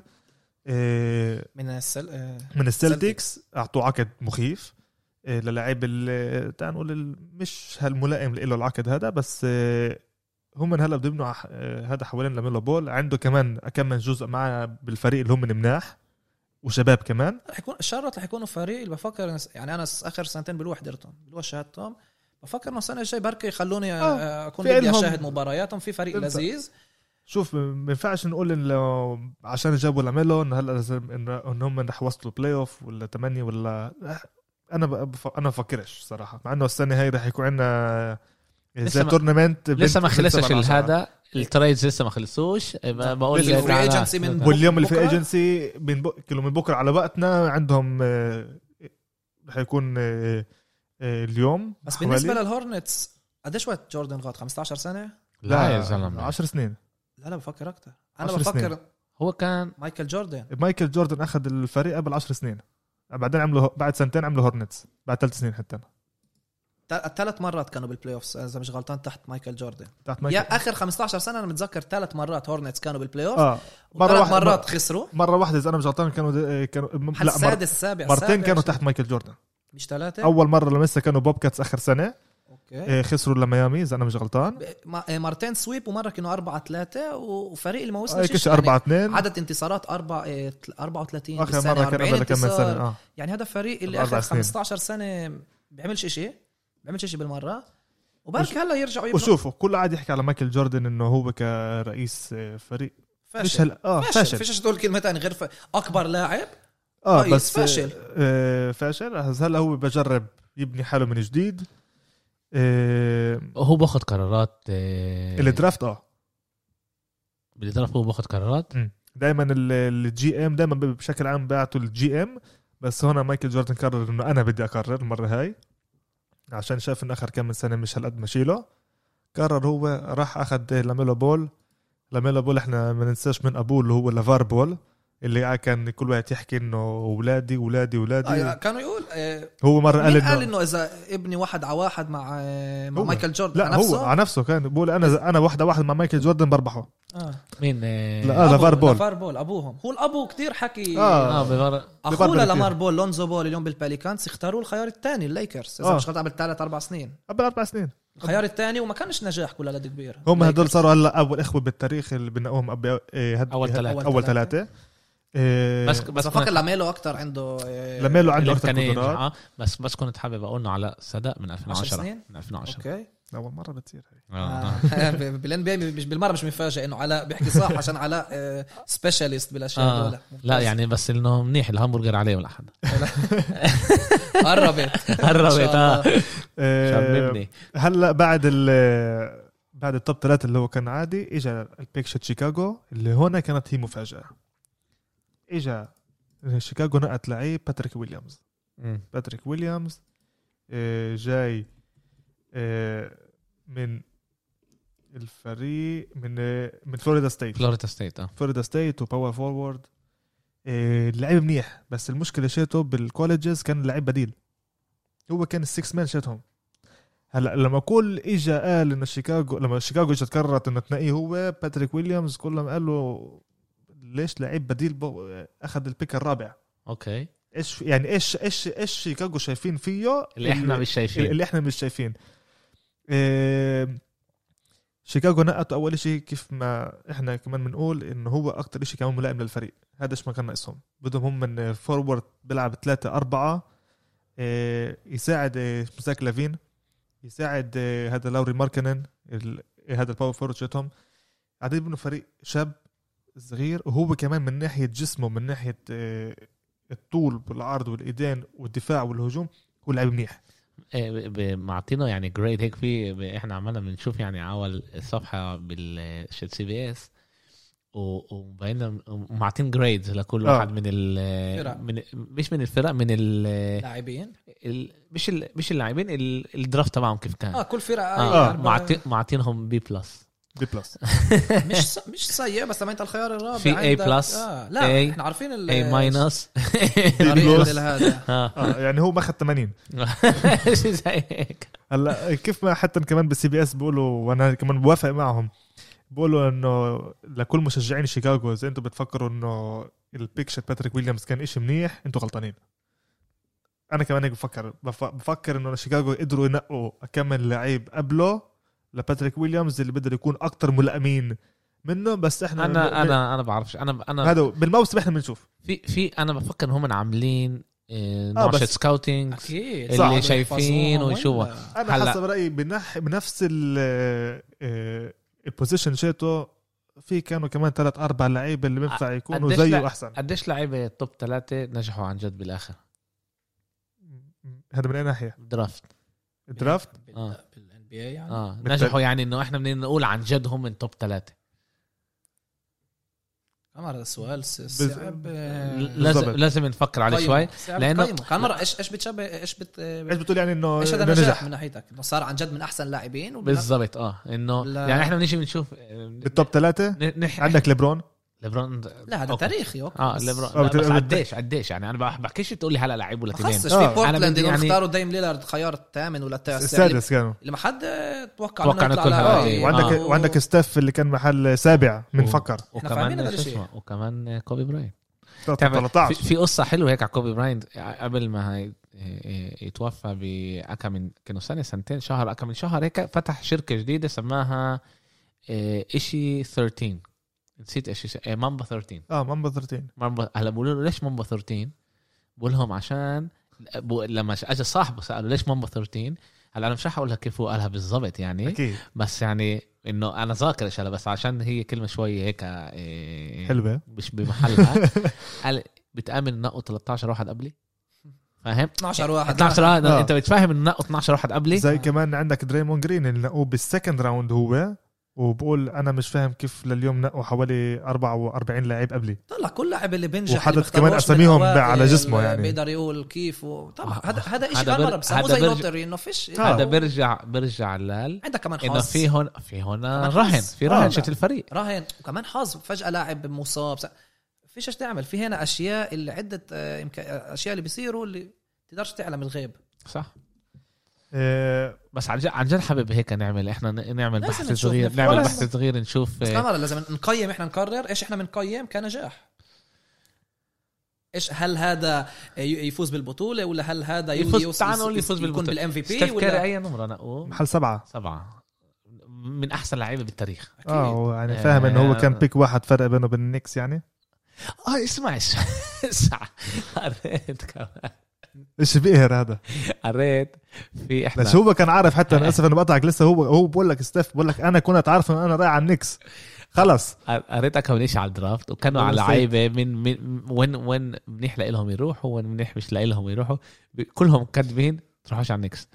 إيه، من السل... آه، من السلتكس. أعطوه عقد مخيف إيه، للاعب ال- تعال نقول مش هالملائم له العقد هذا بس إيه، هم من هلا بده يبنوا ح- إيه، هذا حوالين لاميلو بول. عنده كمان كم من جزء معه بالفريق اللي هم من مناح وشباب كمان. رح يكون شارلوت رح يكونوا فريق اللي بفكر يعني أنا آخر سنتين بلوح حضرتهم بلوح شهادتهم. بفكر إنه السنة الجاي بركي يخلوني آه، آه، أكون بدي أشاهد مبارياتهم. في فريق بالضبط. لذيذ. شوف ما ينفعش نقول انه عشان جابوا لاميلو انه هلا لازم انه إن هم رح يوصلوا playoff ولا ثمانية ولا أنا بف... أنا بفكرش صراحة مع إنه السنة هاي رح يكون عندنا زي ما- tournament لسه ما خلصش. هذا ال trades لسه ما خلصوش ما بقول لسه ال free أنا- ايجنسي من واليوم اللي في بكرة؟ ايجنسي من بك... كله من بكرة على وقتنا عندهم آه، حيكون آه، آه، اليوم بس حوالي- بالنسبة للهورنتس قديش وقت جوردن غاد 15 سنة؟ لا يا زلمة. 10 سنين. لا لا بفكر أكثر أنا 10 بفكر سنين. هو كان مايكل جوردن. مايكل جوردن أخذ الفريق قبل 10 سنين. بعدين عملوا بعد سنتين عملوا هورنتس بعد ثلاث سنين حتى. ثلاث مرات كانوا بال playoffs إذا مش غلطان تحت مايكل جوردن. تحت مايكل يا آخر 15 سنة أنا متذكر ثلاث مرات هورنتس كانوا بال play off آه. مرة مرة واحدة- مرات خسروا. مرة واحدة إذا أنا مش غلطان كانوا كانوا محل لا. السادس السابع مرتين كانوا. تحت مايكل جوردن. مش ثلاثة؟ أول مرة لما لسه كانوا بوب كاتس آخر سنة. أوكي. آه، خسروا لميامي إذا أنا مش غلطان. آه، مرتين sweep ومرة كانوا 4 3 وفريق اللي ما وصلش شيء 4 2 عدد انتصارات 4 34 آخر مرة كان 40 قبل كم. سنة آه. يعني هذا فريق اللي آخر سنين. 15 سنة بيعملش شيء بيعملش شيء بالمرة. وبرك هلا يرجعوا يبنوا. وشوفوا كل قاعد يحكي على مايكل جوردن إنه هو كرئيس آه، فريق. مش فاشل هلا آه فاشل. فاشل. فيش تقول كلمة ثانية غير ف... أكبر لاعب؟ آه رئيس بس فاشل. آه فاشل. هلا هو بجرب يبني حاله من جديد. آه هو باخد قرارات آه، ال draft آه. بال draft هو باخد قرارات؟ دائما ال GM دائما بشكل عام بعتوا ال GM. بس هون مايكل جوردن قرر إنه أنا بدي أقرر المرة هاي. عشان شاف انه آخر كم من سنة مش هالقد ما شيله قرر هو راح اخذ لاميلو بول. لاميلو بول إحنا ما ننساش من أبوه اللي هو لافار بول. اللي كان كل وقت يحكي إنه أولادي أولادي أولادي آه كانوا يقول آه هو مرة قال مين قال إنه إنه إذا ابني واحد على واحد مع آه مع هو. مايكل جوردن لا على هو نفسه على نفسه كان بقول أنا أنا واحدة واحد مع مايكل جوردن بربحه آه. مين آه، لا، آه، لافار بول. لافار بول أبوهم هو الأبو كتير حكي آه. آه بمر... أخوه ببرر لامار. بول لونزو بول اليوم بالباليكانس اختاروا الخيار الثاني الليكرز إذا آه. مش غلطان قبل ثلاث أربع سنين قبل أربع سنين الخيار الثاني وما كانش نجاح كل هالقد كبير هم هدول. صاروا هلا أول إخوة بالتاريخ اللي بنقوهم أب... إيه هد... أول ثلاثة. أول ثلاثة إيه بس بس بفكر. لاميلو أكثر عنده آه، لاميلو عنده أكثر قدرات. آه، بس بس كنت حابب أقول إنه علاء صدق من 2010 سنين؟ من 2010 أوكي. أول مرة بتصير هي آه. آه. بال NBA مش بالمرة مش مفاجئ إنه علاء بيحكي صح عشان علاء specialist بالأشياء آه. هذول لا يعني بس إنه منيح الهامبرجر عليه ولا حدا. [LAUGHS] قربت. [LAUGHS] قربت آه. إيه هلأ بعد ال بعد ال top ثلاثة اللي هو كان عادي اجى ال pick شيت شيكاغو اللي هنا كانت هي مفاجأة. اجى شيكاغو نقت لعيب باتريك ويليامز. مم. باتريك ويليامز آه، جاي آه، من الفريق من آه، من فلوريدا ستيت. فلوريدا ستيت آه. فلوريدا ستيت و power forward اللعيب منيح بس المشكلة شيته بال college كان لعيب بديل. هو كان ال sixth man شيتهم. هلأ لما كل اجى قال إنه شيكاغو لما شيكاغو اجت قررت إنه تنقيه هو باتريك ويليامز كلهم قالوا ليش لعيب بديل بو- أخذ ال pick الرابع؟ أوكي. إيش يعني إيش إيش إيش شيكاغو شايفين فيه؟ اللي إحنا مش شايفين. اللي إحنا مش شايفين. إيه شيكاغو نقطوا أول شيء كيف ما إحنا كمان بنقول إنه هو أكتر شيء كمان ملائم للفريق. هذا إيش ما كان ناقصهم. بدهم هم من forward بيلعب ثلاثة أربعة إيه يساعد إيه زاك لافين يساعد إيه هذا لاوري ماركنن إيه هذا ال power forward شتهم قاعدين يبنوا فريق شاب صغير وهو كمان من ناحية جسمه من ناحية إيه الطول والعرض والايدين والدفاع والهجوم هو لعيب منيح إيه، ب- معطينه يعني grade هيك في ب- إحنا عمالنا بنشوف يعني أول الصفحه بال site CBS وبقينا ومعطين grades لكل آه. واحد من ال. من مش من الفرق من ال لاعبين ال- مش ال مش اللاعبين ال- ال draft تبعهم كيف كان آه كل فرقه آه آه. معطي- معطينهم B plus D plus. [LAUGHS] مش س- مش سيء بس لما انت الخيار الرابع B plus، آه. لا A- إحنا عارفين ال A minus طريقة هذا آه. آه يعني هو ماخذ 80 [LAUGHS] شيء زي هيك؟ هلا كيف ما حتى كمان بال CBS بيقولوا وأنا كمان بوافق معهم بيقولوا إنه لكل مشجعين شيكاغو إذا أنتم بتفكروا إنه ال pick شت باتريك ويليامز كان إشي منيح أنتم غلطانين. أنا كمان هيك بفكر بف- بفكر إنه شيكاغو قدروا ينقوا اكمل لعيب قبله لباتريك ويليامز اللي بقدر يكون أكتر ملائمين منه بس إحنا أنا أنا أنا بعرفش. أنا أنا هذا بالموسم إحنا بنشوف. في في أنا بفكر إن هم عاملين آه، نوع بس- scouting أكيد. اللي شايفين ويشوفوا. أنا هلا- حسب رأيي بنح بنفس ال آه، ال position شيتو في كانوا كمان ثلاث أربع لعيبة اللي بينفع يكونوا زيه لع- أحسن. قديش لعيبة top ثلاثة نجحوا عن جد بالآخر؟ هذا من أي ناحية؟ درافت الدرافت بال- آه. بال NBA يعني آه بالتالي- نجحوا يعني إنه إحنا بدنا نقول عن جد هم من top ثلاثة عمر هذا السؤال صعب آه، لازم. لازم نفكر عليه. شوي لأنه- قيمة. كان مرة إيش إيش بتشبه إيش بت إيش بتقول يعني إنه إيش هذا إنه نجاح نجح من ناحيتك إنه صار عن جد من أحسن لاعبين وبن- بالضبط آه إنه لا. يعني إحنا بنيجي بنشوف بال top ثلاثة ن- نح... عندك ليبرون ليبرون لا هذا أوكي. تاريخي أوكي. آه بس ليبرون. آه، لا بس قديش قديش يعني أنا بح- بحكيش تقول لي هلا لعيب ولا اثنين. خصش آه. في بورتلاند بدي انه يعني- اختاروا دايم ليلارد خيار الثامن ولا التاسع. اللي- السادس كانوا اللي ما حد توقع توقع إنه يطلع. آه وعندك آه. وعندك ستاف اللي كان محل سابع من و- فكر وكمان وكمان كوبي براينت. 13 في, قصة حلوة هيك على كوبي براينت قبل ما هي يتوفى بأكا من كانوا سنة سنتين شهر أكا من شهر هيك فتح شركة جديدة سماها إيه، إشي 13 نسيت إيش إيه، مامبا 13 آه مامبا 13 مامبا هلا بقولوا له ليش مامبا 13 بقول لهم عشان بو- لما أجى صاحبه سأله ليش مامبا 13 هلا أنا مش رح أقول لك كيف هو قالها بالضبط يعني أكيد. بس يعني إنه أنا ذاكر إيش بس عشان هي كلمة شوي هيك إيه، حلوة. مش بمحلها. [LAUGHS] قال بتأمن نقوا 13 واحد قبلي. فاهم؟ 12 واحد. 12 واحد. آه. أنت بتفهم إنه نقوا 12 واحد قبلي؟ زي كمان عندك دريمون جرين اللي نقوه بال second round هو وبقول أنا مش فاهم كيف لليوم نقوا حوالي 44 لاعب قبلي. طلع كل لاعب اللي بينجح وحدد اللي كمان الأوائل، على جسمه يعني. بيقدر يقول كيف و... طبعا. هذا هذا شيء هذا كان بر- مره بسموه هذا زي برج- lottery إنه فيش آه. هذا برجع برجع لال عندك كمان إنه حظ. في هون في هون رهن. في آه. رهن. شت الفريق. راهن وكمان حظ. فجأة لاعب مصاب. فيش إيش تعمل. في هنا أشياء اللي عدة آه، أشياء اللي بيصيروا اللي تقدرش تعلم الغيب. صح. آه بس عن جد عن جد حابب هيك نعمل إحنا نعمل بحث صغير نعمل بحث صغير نشوف بس آه، كمان لازم نقيم إحنا نقرر إيش إحنا بنقيم كنجاح. إيش هل هذا يفوز بالبطولة ولا هل هذا يفوز يوصل- تعال نقول يفوز يكون بالبطولة. بالام في ستيف بي كاري ولا أي نمرة؟ نقوه محل سبعة. سبعة. من أحسن لعيبة بالتاريخ. أكيد. آه يعني فاهم إنه هو كان آه. بيك واحد فرق بينه وبين النكس يعني؟ آه اسمع اسمع. [LAUGHS] اسمع. [LAUGHS] قريت كمان. إيش بيقهر هذا؟ قريت في إحنا بس هو كان عارف حتى أنا آسف إنه بقطعك لسه هو هو بقول لك ستيف بقول لك أنا كنت عارف إنه أنا رايح على النكس خلص. قريت كم شيء على ال draft وكانوا على والله لعيبه من, من وين وين منيح لهم يروحوا وين منيح مش لهم يروحوا. كلهم كاتبين تروحوش على النكس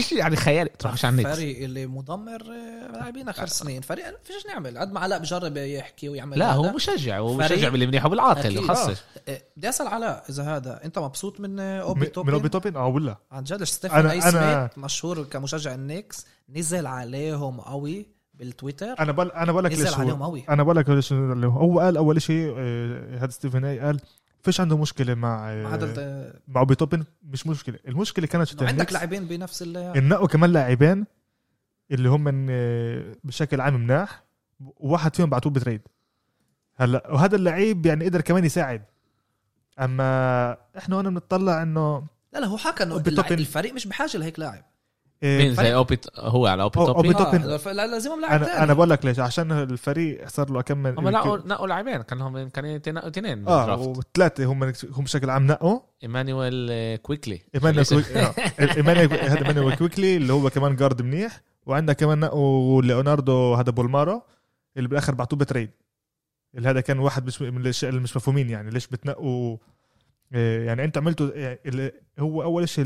شيء يعني خيالي؟ تروحوش على النكس فريق اللي مدمر آه، لاعبين آخر سنين. فريق فيش نعمل؟ قد ما علاء بجرب يحكي ويعمل لا هذا. هو مشجع هو مشجع باللي منيح وبالعاطل. وخصش آه، بدي أسأل علاء إذا هذا أنت مبسوط من آه، أوبي من توبين أوبي توبين؟ آه ولا. عن جد ستيفن اي أنا- سميث مشهور كمشجع النكس نزل عليهم قوي بالتويتر. أنا بقول أنا بقول لك نزل ليش عليهم هو قوي. أنا بقول لك ليش هو قال أول شيء آه، هذا ستيفن اي قال فيش عنده مشكلة مع آه، مع هذا الت- مع اوبي توبين مش مشكلة. المشكلة كانت إنه عندك لاعبين بنفس ال النقوا كمان لاعبين اللي هم من آه، بشكل عام مناح وواحد فيهم بعتوه بتريد. هلا وهذا اللعيب يعني قدر كمان يساعد. أما إحنا هون بنطلع إنه لا لا هو حكى إنه. الفريق مش بحاجة لهيك لاعب. مين زي أوبي هو على أوبي أو- توبي؟ أوبي توبين. آه لا لازمهم لاعب أنا أنا بقول لك ليش؟ عشان الفريق صار له كم هم نقوا نقوا لاعبين كان هم كان ينقوا اثنين آه وثلاثة هم هم بشكل عام نقوا. إيمانويل آه، كويكلي. إيمانويل الاسم. كويك- آه، [LAUGHS] إيمانويل هذا إيمانويل كويكلي اللي هو كمان guard منيح. وعندك كمان نقوا ليوناردو هذا بولمارو اللي بالآخر بعتوه ب trade. اللي هذا كان واحد مش من الأشياء اللي مش مفهومين يعني. ليش بتنقوا؟ يعني أنت عملتوا يعني اللي هو أول شيء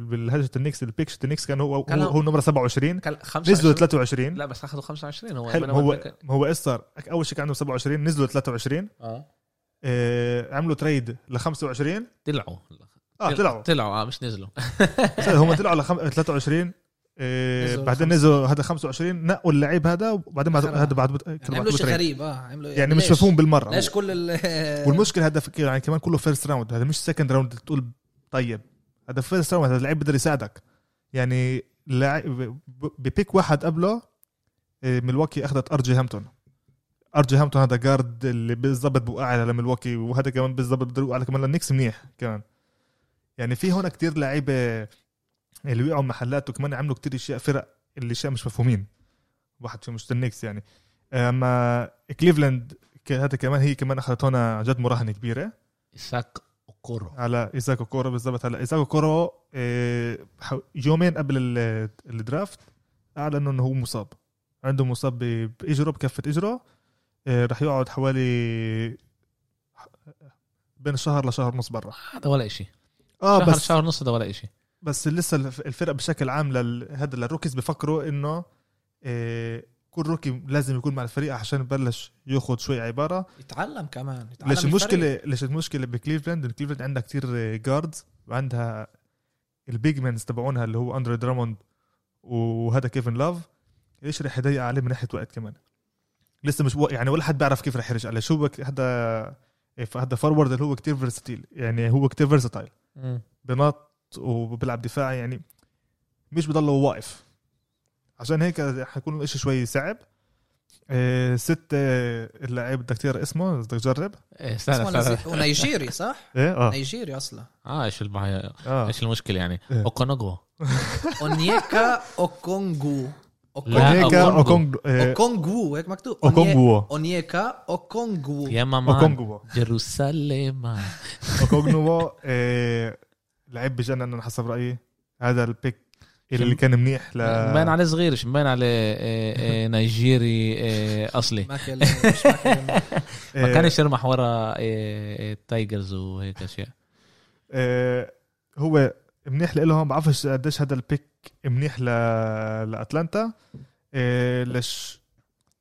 بالهجة النكس ال picks النكس كان هو كان هو, نمرة 27 كان 25 نزلوا 23 لا بس اخذوا 25 هو حلو هو كويك- هو إيش صار أول شيء كان عنده 27 نزلوا 23 آه. آه، عملوا trade ل 25 طلعوا. آه طلعوا. طلعوا آه مش نزلوا. هم طلعوا خم... 23 آه، نزلوا بعدين. نزلوا هذا 25 نقوا اللعيب هذا وبعدين بعد هذا بعد يعني عملوا شيء غريب آه عملوا يعني مش؟ مفهوم بالمرة. ليش كل ال والمشكلة هذا يعني كمان كله first round هذا مش second round تقول طيب. هذا first round هذا اللعيب بيقدر يساعدك. يعني ب pick واحد قبله آه، ملواكي أخذت أرجي هامبتون. أرجي هامبتون هذا guard اللي بالضبط بوقع على ملواكي وهذا كمان بالضبط بده يوقع كمان للنكس منيح كمان. يعني في هون كتير لعيبة اللي وقعوا محلات وكمان عملوا كتير أشياء فرق اللي اشياء مش مفهومين. واحد فيهم مش النكس يعني. أما كليفلاند هذا كمان هي كمان أخذت هون عن جد مراهنة كبيرة. إيزاك أوكورو على إيزاك أوكورو بالضبط. هلا إيزاك أوكورو آه، يومين قبل ال- ال draft اعلن إنه هو مصاب. عنده مصاب بإجره بكفة إجره. آه، رح يقعد حوالي بين شهر لشهر ونص برا. هذا ولا إشي. آه شهر بس شهر ونص هذا ولا إشي. بس لسه الف- الفرق بشكل عام لل... هذا لل rookies بفكروا إنه إيه كل rookie لازم يكون مع الفريق عشان يبلش ياخذ شوي عبارة. يتعلم كمان يتعلم ليش الفريق. المشكلة ليش المشكلة بكليفلاند؟ كليفلاند عندها كتير guards وعندها ال big mans تبعونها اللي هو اندري دراموند وهذا كيفن لاف إيش رح يضيق عليه من ناحية وقت كمان؟ لسه مش يعني ولا حد بيعرف كيف رح يرجع. عليه شو بك هذا هذا forward اللي هو كتير versatile يعني هو كتير versatile بنط وبيلعب دفاع يعني مش بضله واقف. عشان هيك حيكون الإشي شوي صعب. إيه ست اللاعب بدك تقرأ اسمه بدك تجرب. إيه، اسمه استنى. استنى ونيجيري صح؟ إيه آه. نيجيري أصلا. آه إيش البعي... آه. إيش المشكلة يعني؟ إيه. أوكونوغو. أونيكا اوكونجو لا، أونيكا. اوكونجو إيه، اوكونجو هيك مكتوب؟ اوكونجو أونيكا اوكونجو يا ماما اوكونجو جيروساليم. اوكونجو إيه، لعيب بجنن أنا حسب رأيي. هذا ال pick اللي كان منيح ل مبين عليه صغير مش مبين عليه إيه، إيه، نيجيري إيه، أصلي. [LAUGHS] ما كانش يرمح ورا ال tigers وهيك أشياء. هو منيح لهم بعرفش قديش هذا ال pick منيح ل... لأتلانتا. ليش؟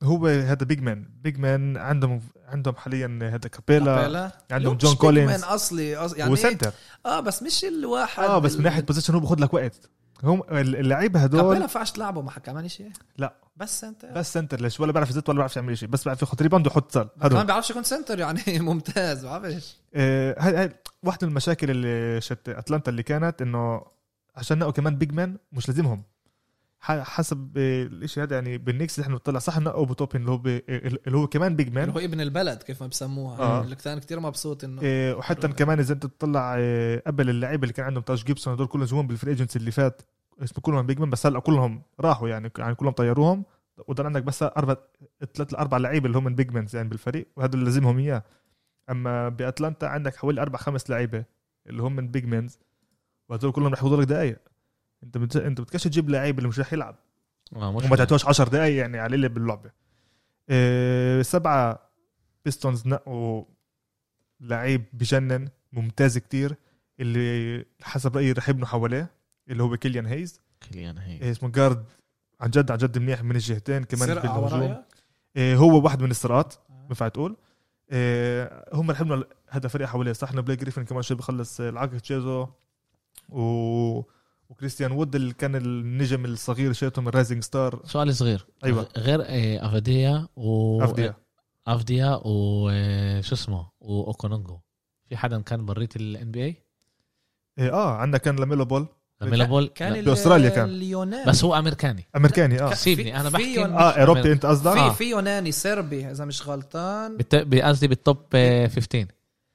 هو هذا big man big man عندهم عندهم حاليا هذا كابيلا كابيلا. عندهم جون big كولينز man أصلي يعني و center آه بس مش الواحد آه بس من ناحية position هو باخذ لك وقت. هم اللعيبة كابيلا هدول ينفعش تلعبه مع كمان شيء لا. بس انت بس center ليش؟ ولا بيعرف يزت ولا بيعرف يعمل شيء بس بيعرف ياخذ rebound ويحط سال كمان هدول. بيعرفش يكون center يعني. [LAUGHS] ممتاز بعرفش. آه، هاي هاي واحدة من المشاكل اللي شت أتلانتا اللي كانت إنه عشان نقوا كمان big man مش لازمهم. حسب آه، الاشي هذا يعني بالنيكس اللي إحنا بنطلع صح نقوا اوبي توبين اللي هو اللي هو كمان big man اللي هو ابن البلد كيف ما بسموها. آه. اللي كان كثير مبسوط إنه إيه، وحتى كمان إذا أنت تطلع إيه، قبل اللعيبة اللي كان عندهم تاج جيبسون هدول كلهم جوهم بال free agency اللي فات اسمه كلهم big man بس هلا كلهم راحوا يعني يعني كلهم طيروهم وضل عندك بس أربع ثلاث أربع لعيبة اللي هم من big mans يعني بالفريق وهذول اللي لازمهم إياه. أما بأتلانتا عندك حوالي أربع خمس لعيبة اللي هم من big mans وهدول كلهم رح لك دقائق انت بت... انت بتكش تجيب لعيب اللي مش رح يلعب. آه، وما تعطوش 10 دقائق يعني على اللي باللعبة. إيه سبعة بيستونز نقوا لعيب بجنن ممتاز كتير اللي حسب رأيي رح يبنوا حواليه اللي هو كيليان هيز كيليان هي إيه اسمه جارد عن جد عن جد منيح من الجهتين كمان بالهجوم ورايا إيه هو واحد من السرعات بينفع تقول. إيه هم رح يبنوا هذا فريق حواليه. صح إنه بلاي جريفن كمان شوي بخلص العقد تشيزو و وكريستيان وود اللي كان النجم الصغير شيتهم الرايزنج ستار سؤال صغير. أيوة. غير إيه، افديا و افديا افديا وشو اسمه؟ واوكونونجو في حدا كان بريت الان بي اي آه عندنا كان لاميلو بول. لاميلو بول. كان بأستراليا كان. اليوناني بس هو أمريكاني. أمريكاني آه. سيبني أنا بحكي آه اوروبي أنت قصدك؟ في آه. في يوناني صربي إذا مش غلطان. قصدي بال top آه، 15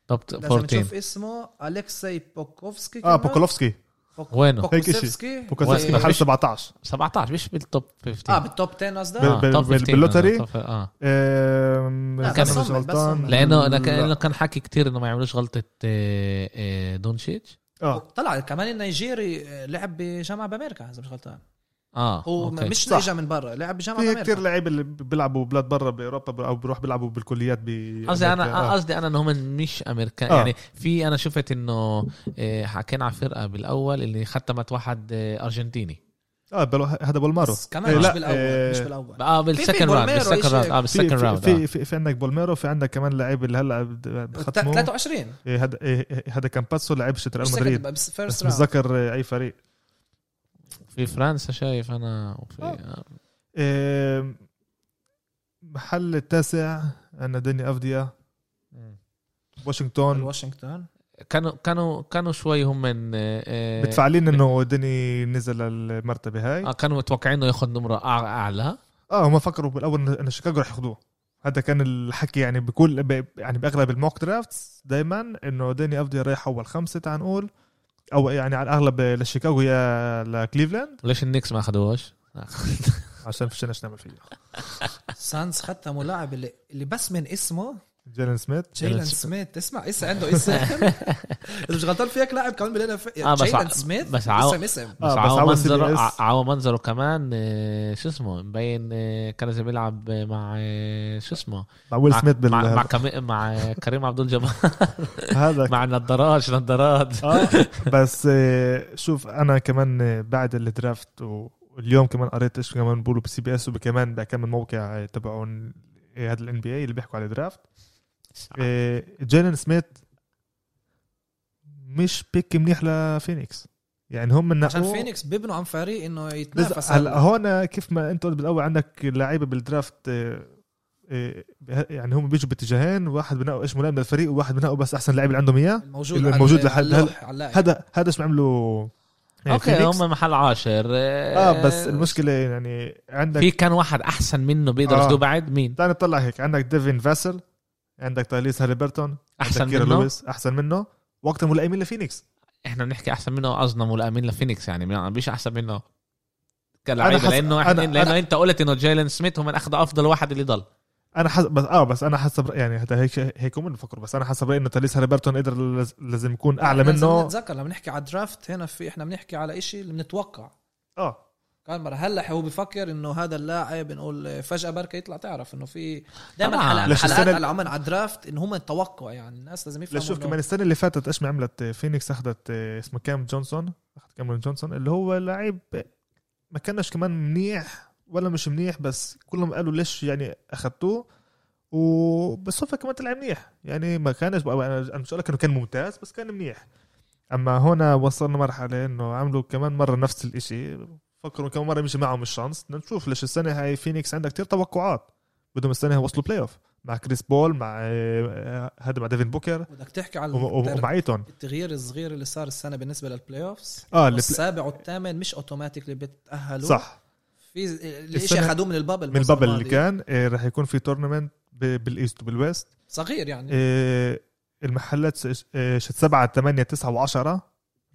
top لازم 14 نشوف اسمه. الكسي بوكوفسكي آه. بوكولوفسكي. بوك- وينه؟ هيك بوكولوفسكي وين؟ محل مش- 17 17 مش بال top 15 آه بال top 10 قصدك آه، بال- top بال- 15 بال lottery؟ آه بس أنا مش غلطان. لأنه. لأنه كان حكي كتير إنه ما يعملوش غلطة آه، آه، دونتشيتش آه طلع كمان النيجيري آه، لعب بجامعه بأمريكا إذا مش غلطان آه هو أوكي. مش صح. اجى من برا لعب بجامعه في كثير لعيبة اللي بيلعبوا بلاد برا بأوروبا أو بيروح بيلعبوا بالكليات ب قصدي أنا. آه، قصدي أنا انه هم مش أمريكان. آه. يعني في أنا شفت إنه آه، حكينا على فرقة بالأول اللي ختمت واحد آه، أرجنتيني. آه بل- هذا بولمارو بس كمان إيه، مش لا، بالأول آه، مش بالأول. آه في- في بال second round بال second round آه بال second في, round في, آه. في, في عندك بولميرو في عندك كمان لعيب اللي هلا بختموه 23 إيه، هذا إيه، هذا كان باسو لعيب شت ريال مدريد. بس بس first round ذكر إيه، أي فريق. في فرنسا شايف أنا وفي آه. آه. محل التاسع عندنا دني افديا واشنطن. واشنطن كانوا كانوا كانوا شوي هم من آه، آه، متفاعلين انه دني نزل المرتبة هاي. آه، كانوا متوقعين إنه ياخذ نمرة أعلى. آه هم فكروا بالأول إن- انه شيكاغو رح ياخذوه هذا كان الحكي يعني بكل ب- يعني بأغلب ال mock drafts دائما إنه داني افديا رايح أول خمسة تعال نقول. أو يعني على الأغلب لشيكاغو يا لكليفلاند ليش النكس ما اخذوهش؟ عشان فيش نعمل فيه سانز ختموا لاعب اللي اللي بس من اسمه جيلن سميث. جيلن سميث. تسمع اسم عنده اسم [LAUGHS] [LAUGHS] إذا مش غلطان فيك لاعب كمان بال NFL آه، بس جيلن سميث؟ بس عاو- اسم اسم. بس آه، عاو عاوز منظره. ع- عاو منظره كمان آه، شو اسمه؟ مبين آه، كان زي بيلعب مع آه، شو اسمه؟ مع ويل سميث بال مع, مع, كمي- مع [LAUGHS] كريم عبد الجبار هذا. مع نظارات نظارات آه بس آه، شوف أنا كمان آه، بعد ال draft واليوم كمان قريت إيش كمان بيقولوا ب CBS وكمان بكمل موقع آه، تبعون آه، هذا ال NBA اللي بيحكوا على ال draft. آه، جيلن سميث مش pick منيح لفينيكس. يعني هم من عشان فينيكس بيبنوا عن فريق إنه يتنافس هلا هون كيف ما أنت قلت بالأول عندك لعيبة بال draft آه، آه، يعني هم بيجوا باتجاهين واحد بنقوا إيش ملائم للفريق وواحد بنقوا بس أحسن لاعب اللي عندهم إياه. الموجود اللي موجود لحد. هذا هذا إيش عملوا آه، أوكي فينيكس. هم محل عاشر. آه بس المشكلة يعني عندك في كان واحد أحسن منه بيقدر آه. بعد؟ مين؟ تعال نطلع هيك. عندك ديفين فاسل عندك تايليس هاليبرتون أحسن منه؟ لويس أحسن منه. وقتها ملائمين لفينيكس. إحنا بنحكي أحسن منه قصدنا ملائمين لفينيكس يعني ما مش أحسن منه. كلاعب حس- لأنه إحنا أنا- لأنه أنا- أنت قلت إنه جايلن سميث هو من أخذ أفضل واحد اللي ضل. أنا حسب بس آه بس أنا حسب يعني هذا هيك هيك هم بفكروا. بس أنا حسب رايي إنه تايليس هاليبرتون قدر لز- لازم يكون أعلى لازم منه. نتذكر لما نحكي على ال draft هنا في إحنا بنحكي على إشي اللي بنتوقع. آه. كان مرة هلا هو بفكر إنه هذا اللاعب نقول فجأة بركة يطلع تعرف إنه في دائما. حلقات السنة- على عمان على ال draft انه هم التوقع يعني الناس لازم يفهموا لشوف إنه كمان السنة اللي فاتت إيش ما عملت فينيكس أخذت آه، اسمه كام جونسون؟ أخذت كاميرون جونسون اللي هو لاعب ما كانش كمان منيح ولا مش منيح بس كلهم قالوا ليش يعني أخذتوه؟ وبالصدفه كمان طلع منيح يعني ما كانش بقى- أنا أنا مش أقول لك إنه كان ممتاز بس كان منيح. أما هنا وصلنا مرحلة إنه عملوا كمان مرة نفس الإشي فكروا كمان مرة مشي معهم ال chance. بدنا نشوف ليش السنة هاي فينيكس عندها كتير توقعات. بدهم السنة يوصلوا playoff مع كريس بول مع آه، هذا مع ديفين بوكر. بدك تحكي على وم- التر- ومع إيتون. التغيير الصغير اللي صار السنة بالنسبة لل playoffs آه السابع والثامن مش automatically بتأهلوا؟ صح. في الشيء اخذوه من ال bubble من ال bubble اللي. كان آه، رح يكون في tournament بال East وبال West. صغير يعني. آه، المحلات آه، سبعة ثمانية تسعة وعشرة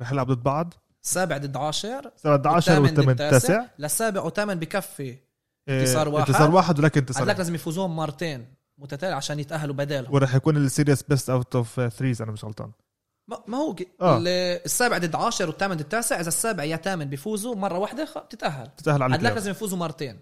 رح يلعبوا ضد بعض. السابع ضد 10 سبعة عشر والثامن ضد والثامن التاسع. تاسع. للسابع والثامن بكفي آه، انتصار واحد. انتصار واحد ولكن انتصار. عندك لازم يفوزون مرتين متتالي عشان يتأهلوا بدالهم ورح يكون ال series best out of three إذا أنا مش غلطان. ما هو آه. ال- السابع ضد 10 والثامن ضد التاسع إذا السابع يا ثامن بيفوزوا مرة واحدة بتتاهل تتأهل. على لازم يفوزوا مرتين.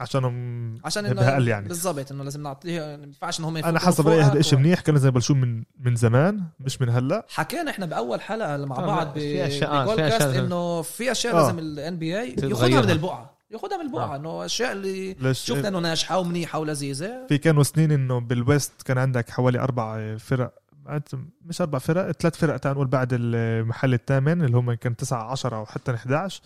عشانهم عشان إنه يعني بالضبط إنه لازم نعطيه ما ينفعش ان هم أنا حسب رايي هذا شيء و- منيح كان لازم يبلشوه من من زمان مش من هلأ حكينا إحنا بأول حلقة مع بعض ب- في أشياء- في ببودكاست أشياء لازم- إنه في أشياء آه. لازم ال NBA. ياخذها من ال bubble ياخذها من ال bubble آه. إنه أشياء اللي شفنا إنه ناجحة ومنيحة ولذيذة في كانوا سنين إنه بالويست كان عندك حوالي أربع فرق مش أربع فرق ثلاث فرق تعال نقول بعد المحل الثامن اللي هم كان 9 10 أو حتى 11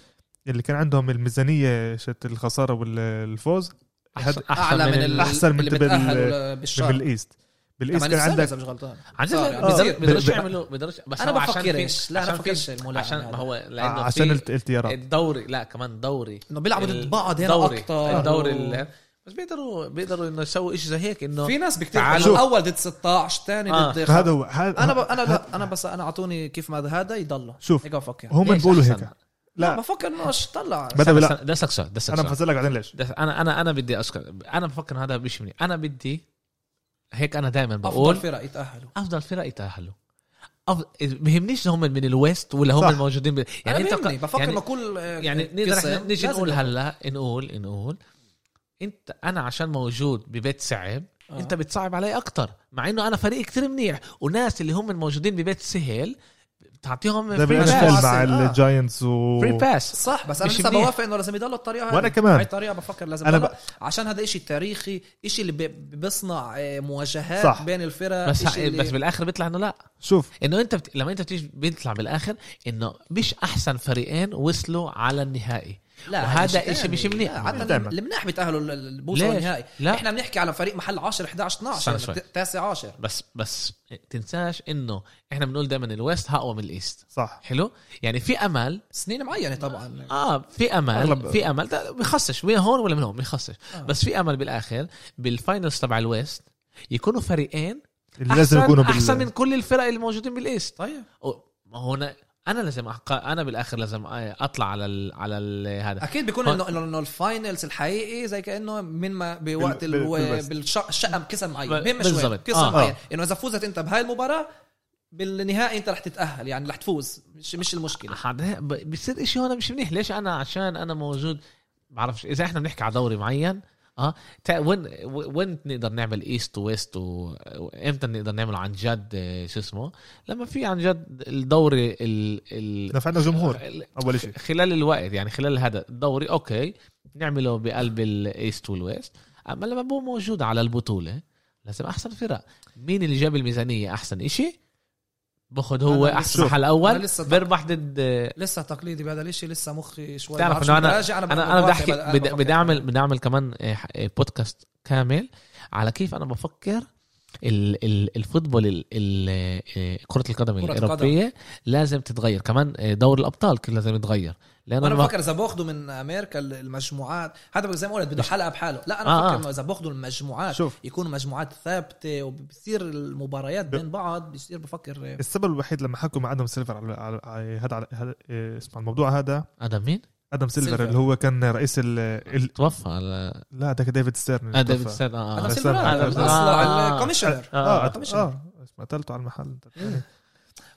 اللي كان عندهم الميزانية شت الخسارة والفوز احسن, أعلى من, ال- أحسن من اللي تبع ال- بتاهلوا من بالشهر بالإيست. بالإيست كمان كان عندك مش غلطان. عن جد يعني. آه، بصير ب- بيقدرش ب- يعملوا بيقدرش بس أنا عشان بفكرش لا أنا عشان بفكرش عشان. ما هو آه، لأنه عشان في الت- التيارات. الدوري لا كمان دوري. إنه بيلعبوا ضد بعض هنا أكثر الدوري ال- بس بيقدروا بيقدروا إنه يسووا شيء زي هيك إنه في ناس بكتير أول ضد 16 ثاني آه. ضد هذا هو أنا ب... أنا لا أنا بس أنا أعطوني كيف ما هذا يضل شوف هيك بفكر هم بيقولوا أحسن؟ هيك. لا. لا بفكر إنه طلع. بدأ بلا- بدي اسالك سؤال اسالك أنا سؤال بفسر لك بعدين ليش. بس أنا أنا أنا بدي اسكت أنا بفكر هذا مش منيح. أنا بدي هيك أنا دائما أفضل بقول فرق يتأهلوا. أفضل فرق يتأهلوا. أفضل... بهمنيش هم من الويست ولا هم صح. الموجودين ب... يعني أنت بفكر يعني كل آه، يعني نقدر قسم إحنا نيجي نقول. هلأ نقول نقول أنت أنا عشان موجود ببيت صعب آه. أنت بتصعب علي أكتر. مع إنه أنا فريق كتير منيح وناس اللي هم الموجودين ببيت سهل تعطيهم بالان باس. مع آه. الجاينتس و free pass صح بس أنا لسه. بوافق انه لازم يضل الطريقة هاي وأنا كمان. هاي الطريقة بفكر لازم أنا ب- عشان هذا إشي تاريخي إشي اللي بي- بيصنع آه، مواجهات صح. بين الفرق بس إشي اللي... بس بالآخر بيطلع إنه لا شوف إنه أنت بت... لما أنت بتيجي بيطلع بالآخر إنه مش أحسن فريقين وصلوا على النهائي لا وهذا هذا إشي مش. منيح. دايماً. المناح بيتاهلوا ال- ال- بوصلوا ليش؟ النهائي لا. إحنا بنحكي على فريق محل 10 11 12 استنى يعني شوي. ت- تاسع 10 بس بس تنساش إنه إحنا بنقول دائما ال West أقوى من ال East صح حلو يعني في أمل سنين معينة طبعا آه في أمل أغلب- في أمل بخصش وين هون ولا من هون بخصش آه. بس في أمل بالآخر بال finals تبع ال West يكونوا فريقين اللي لازم أحسن- يكونوا. أحسن من كل الفرق اللي موجودين بال East طيب هنا أنا لازم أحق... أنا بالآخر لازم أطلع على ال... على ال... هذا. أكيد بيكون هون- إنه إنه إنه ال finals الحقيقي زي كأنه من ما بوقت بال- ال... بالوست. بالشقه كسر معين. ب- بهم شوي بالضبط. كسر آه. معين. إنه إذا فوزت أنت بهاي المباراة بالنهائي أنت رح تتأهل يعني رح تفوز. مش مش المشكلة. هذا ب- بصير إشي هون مش منيح. ليش أنا؟ عشان أنا موجود. بعرفش إذا إحنا بنحكي على دوري معين آه؟ تا- وين وين نقدر نعمل East و West و- وامتى نقدر نعمل عن جد آه، شو اسمه؟ لما في عن جد الدوري ال ال عندنا جمهور أول شيء. خلال الوقت يعني خلال هذا الدوري أوكي نعمله بقلب ال East وال West أما لما بكون موجود على البطولة لازم أحسن فرق. مين اللي جاب الميزانية أحسن إشي؟ باخذ هو أحسن محل أنا أول لسه بيربح ضد لسه تقليدي بهذا الشيء لسه مخي شوي تعرف بعرفش إنه أنا أنا أنا بدي احكي بدي, اعمل بدي أعمل كمان آه، آه، بودكاست كامل على كيف أنا بفكر ال- ال- ال football ال- ال- آه، كرة القدم الأوروبية لازم تتغير. كمان آه، دور الأبطال كله لازم يتغير. لأنه أنا بفكر اذا باخذوا من أمريكا المجموعات هذا زي ما قلت بده حلقه بحاله لا أنا آه، بفكر آه. انه اذا باخذوا المجموعات شوف يكونوا مجموعات ثابته وبصير المباريات بين بعض بصير بفكر السبب الوحيد لما حكوا مع آدم سيلفر على هذا على هذا إيه، اسمه الموضوع هذا آدم مين؟ آدم سيلفر, سيلفر. اللي هو كان رئيس ال, ال... توفى على لا ده ديفيد ستيرن آه ديفيد. ستيرن آه بس سيلفر آه. ال commissioner آه آه. آه. آه. اسمه قتلته على المحل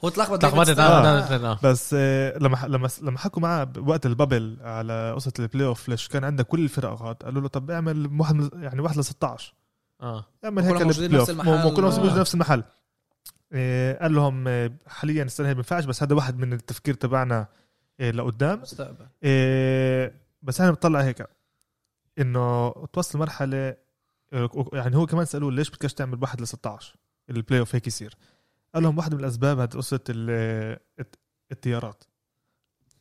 هو تلخبط تلخبطت ديفيد آه، ستيرن، آه. بس آه، لما لما لما حكوا معاه بوقت ال bubble على قصة ال playoff ليش كان عندك كل الفرق غاد قالوا له طب اعمل واحد يعني واحد ل 16 آه. اعمل كلهم هيك موجودين ال play نفس off المحل. مو- مو كلهم آه. موجودين نفس المحل. آه، قال لهم آه، حاليا السنة هي ما بينفعش بس هذا واحد من التفكير تبعنا آه، لقدام. مستقبل. بس أنا بطلع هيك إنه توصل مرحلة يعني هو كمان سألوه ليش بدكش تعمل واحد ل 16 ال playoff هيك يصير. قال لهم واحدة من الأسباب هذه قصه ال- الت- الطيارات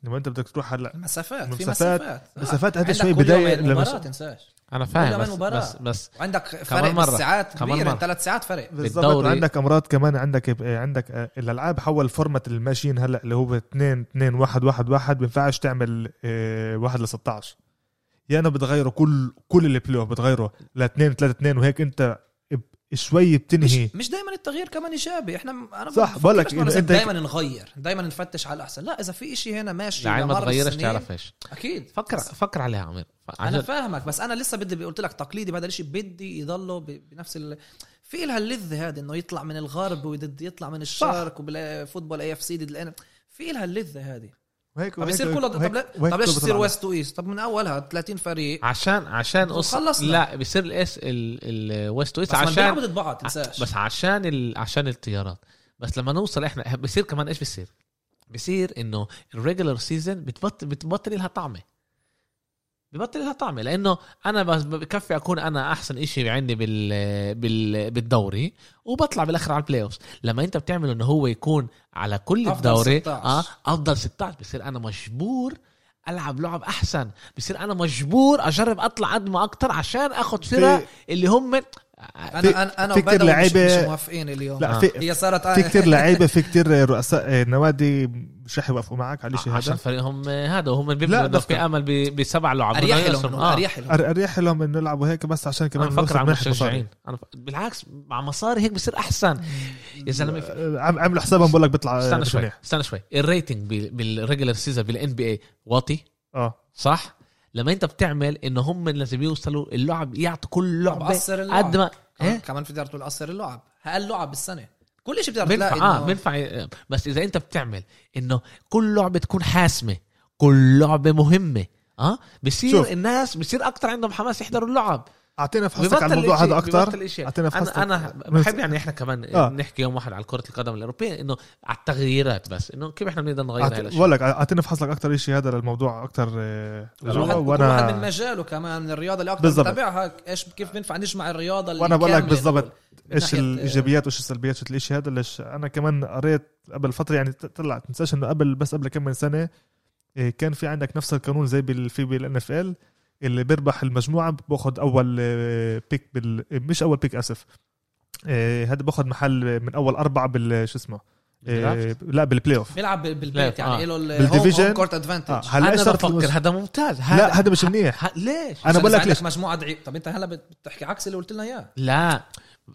لما أنت بدك تروح هلأ مسافات في مسافات- مسافات آه. هذا عندك شوي كل بداية لمش... تنساش أنا فاهم بس. بس بس وعندك فرق مرة. كمان كبيرة. ثلاث ساعات فرق بالضبط بالدوري- عندك أمراض كمان عندك عندك آه، الألعاب حول format الماشيين هلأ اللي هو 2 2 1 1 1 بينفعش تعمل آه، واحد ل 16 يا أنا بتغيروا كل كل ال playoff بتغيره ل 2 3 2 وهيك أنت شوي بتنهي. مش, مش دائما التغيير كمان إيجابي. إحنا أنا صح، بقول لك أنت- دائما نغير دائما نفتش على الأحسن. لا إذا في إشي هنا ماشي لعين ما لمر تغيرش تعرف إيش. أكيد. فكر بس فكر عليها عمير. أنا فاهمك بس أنا لسه بدي قلت لك تقليدي بهذا الشيء بدي يضله ب- بنفس ال... في لها اللذة هذه إنه يطلع من الغرب ويد يطلع من الشرق وبال football AFC ضد في لها اللذة هذه. وهيك طب يصير كله طب, لا- طب ليش يصير west و east طب من اولها 30 فريق. عشان عشان قص- خلصنا. لا بيصير الاس ال west west بس ما عشان ضد بعض تنساش. بس عشان ال... عشان التيارات. بس لما نوصل إحنا بصير كمان إيش بصير بصير إنه ال regular season بتبطل بتبطل لها طعمة. ببطل لها طعمه لأنه أنا بس بكفي أكون أنا أحسن إشي عندي بال... بال... بالدوري وبطلع بالاخر على ال playoff لما أنت بتعمل إنه هو يكون على كل أفضل الدوري 16. آه أفضل 16 بصير أنا مجبور ألعب لعب أحسن بصير أنا مجبور أجرب أطلع قد ما أكتر عشان اخذ فرق اللي هم أنا أنا أنا في كتير وبدوي مش, موافقين اليوم. لا آه. في هي صارت في كتير [LAUGHS] لعيبة في كتير رؤساء نوادي مش رح يوافقوا معك على الشيء عشان هذا فريقهم هذا وهم لا، بيبنوا في أمل ب- بسبع لعب. أريح لهم آه. أريح لهم. أريح لهم إنه يلعبوا هيك بس عشان كمان أنا بفكر على المشجعين أنا ف... بالعكس مع مصاري هيك بصير أحسن. يا زلمة عملوا حسابهم بقول لك بيطلع استنى شوي. استنى شوي. ال rating بال- بال regular season بال NBA واطي؟ آه. صح؟ لما انت بتعمل انه هم لازم يوصلوا اللعب يعطوا كل لعبة. بقصر اللعب. قد ما كمان, إيه؟ كمان في تقدر تقول قصر اللعب. أقل لعب بالسنة. كل شيء بتقدر بينفع. تلاقي آه بينفع. بس إذا أنت بتعمل إنه كل لعبة تكون حاسمة كل لعبة مهمة آه بصير شوف. الناس بصير أكتر عندهم حماس يحضروا اللعب. أعطينا فحصك على الموضوع هذا أكثر. أعطينا فحصك أنا أنا بحب يعني إحنا كمان آه. نحكي يوم واحد على كرة القدم الأوروبية إنه على التغييرات بس إنه كيف إحنا بنقدر نغير هاي أعط- الأشياء بقول لك أعطينا فحصك أكثر شيء هذا للموضوع أكثر وأنا واحد من وأنا مجاله كمان من الرياضة اللي أكثر. بتابعها إيش كيف بينفع نجمع الرياضة اللي وأنا بقول لك كاملة بالضبط إيش الإيجابيات وإيش السلبيات شو الشيء هذا ليش أنا كمان قريت قبل فترة يعني طلع تنساش إنه قبل بس قبل كم من سنة إيه، كان في عندك نفس القانون زي بال في بالان إف إل اللي بيربح المجموعة بأخذ أول آه، بيك بال مش أول بيك آسف إيه، هذا بأخذ محل من أول أربعة بال شو اسمه إيه،؟ لا بال playoff بيلعب بال- بالبيت آه. يعني له بال division؟ court آه، advantage هلا إيش أنا بفكر هذا ممتاز لا هذا مش منيح. ليش أنا بقول لك عندك ليش. مجموعة ضعيف طب أنت هلا بتحكي عكس اللي قلت لنا إياه لا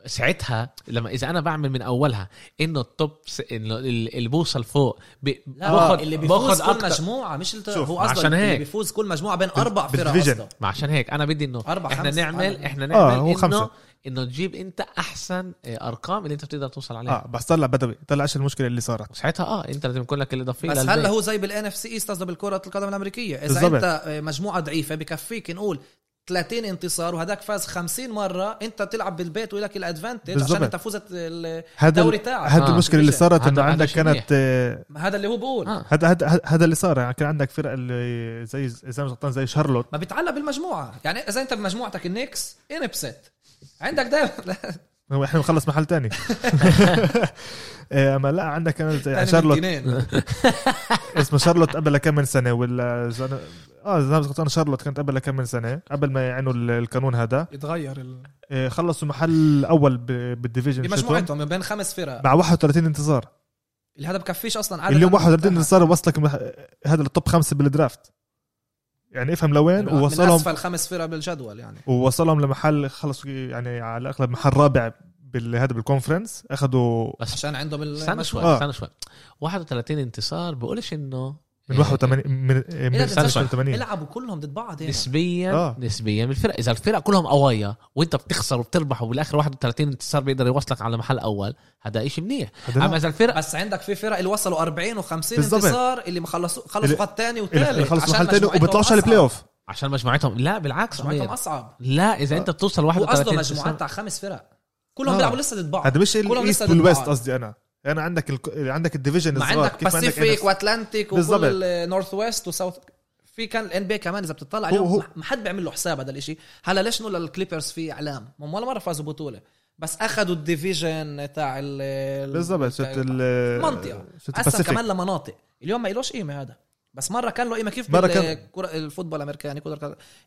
ساعتها لما إذا أنا بعمل من أولها إنه ال top س... إنه ال- اللي بوصل فوق ب... لا باخد اللي بيفوز كل أكتر مجموعة مش الت... شوف، هو قصده عشان اللي هيك. بيفوز كل مجموعة بين أربع فرق. قصده ما عشان هيك أنا بدي إنه أربعة، إحنا خمسة. نعمل آه. إحنا آه، نعمل هو إنه خمسة. إنه تجيب أنت أحسن آه، أرقام اللي أنت بتقدر توصل عليها آه بس طلع بدوي طلع إيش المشكلة اللي صارت ساعتها آه أنت لازم يكون لك الإضافية بس للبيت. هلا هو زي بال NFC East قصده بالكرة القدم الأمريكية إذا بالضبط. أنت آه، مجموعة ضعيفة بكفيك نقول 30 انتصار وهداك فاز 50 مرة. انت بتلعب بالبيت ولك ال advantage بالضبط. عشان انت فزت الدوري ال- تاعك. هذا آه. المشكلة اللي صارت هذا- انه عندك كانت آه، هذا اللي هو بقول. آه. هذا هذا هذا اللي صار. يعني كان عندك فرق اللي زي زي ما غلطان زي شارلوت. ما بيتعلق بالمجموعة. يعني إذا أنت بمجموعتك ال Knicks إنبسط. عندك دائما إحنا بنخلص محل تاني. [LAUGHS] آه، أما لا عندك كانت تاني شارلوت. من. [LAUGHS] اسمه شارلوت قبل كم من سنة ولا زن... آه إذا غلطان شارلوت كانت قبل كم من سنة قبل ما يعينوا ال- القانون هذا. يتغير ال... آه، خلصوا محل أول ب- بال division بمجموعتهم بين خمس فرق. مع 31 انتصار اللي هذا بكفيش أصلا. عدد اليوم أنا 31 بتاعها. انتصار وصلك مح... هذا ال top خمسة بال draft يعني افهم لوين من ووصلهم أسفل خمس فرق بالجدول يعني. ووصلهم لمحل خلص يعني على الاغلب محل رابع بالهذا بال conference أخذوا بس عشان عندهم استنى شوي آه. استنى شوي. 31 انتصار بقولش إنه من 81 من من إيه، استنى شوي. 85 بيلعبوا كلهم ضد بعض يعني. نسبيا آه. نسبيا بالفرق إذا الفرق كلهم قوايا وأنت بتخسر وبتربح وبالآخر 31 انتصار بيقدر يوصلك على محل أول هذا إشي منيح هذا أما إذا الفرق بس عندك في فرق اللي وصلوا 40 و50 بالضبط. انتصار اللي ما خلصوا خلصوا خط ثاني وثالث خلص عشان محل مجموعتهم وبيطلعوش على. ال play off عشان مجموعتهم لا بالعكس مجموعتهم. أصعب لا إذا أنت بتوصل هو قصده 31 مجموعات انتصار تاع خمس فرق كلهم آه. بيلعبوا لسه ضد بعض هذا مش ال east وال west. قصدي أنا أنا عندك ال... عندك ال division الصغار عندك كيف عندك Pacific. و Atlantic. وكل ال Northwest و South في كان ال NB كمان إذا بتطلع هو- اليوم هو- ما حد بيعمل له حساب هذا الإشي هلا ليش نقول لل Clippers في إعلام هم ولا مرة فازوا بطولة بس أخذوا ال division تاع ال بالضبط شت تاع- ال منطقة. شت قسم. كمان لمناطق اليوم ما إلوش قيمة هذا بس مرة كان له قيمة كيف مرة كان- ال football الأمريكاني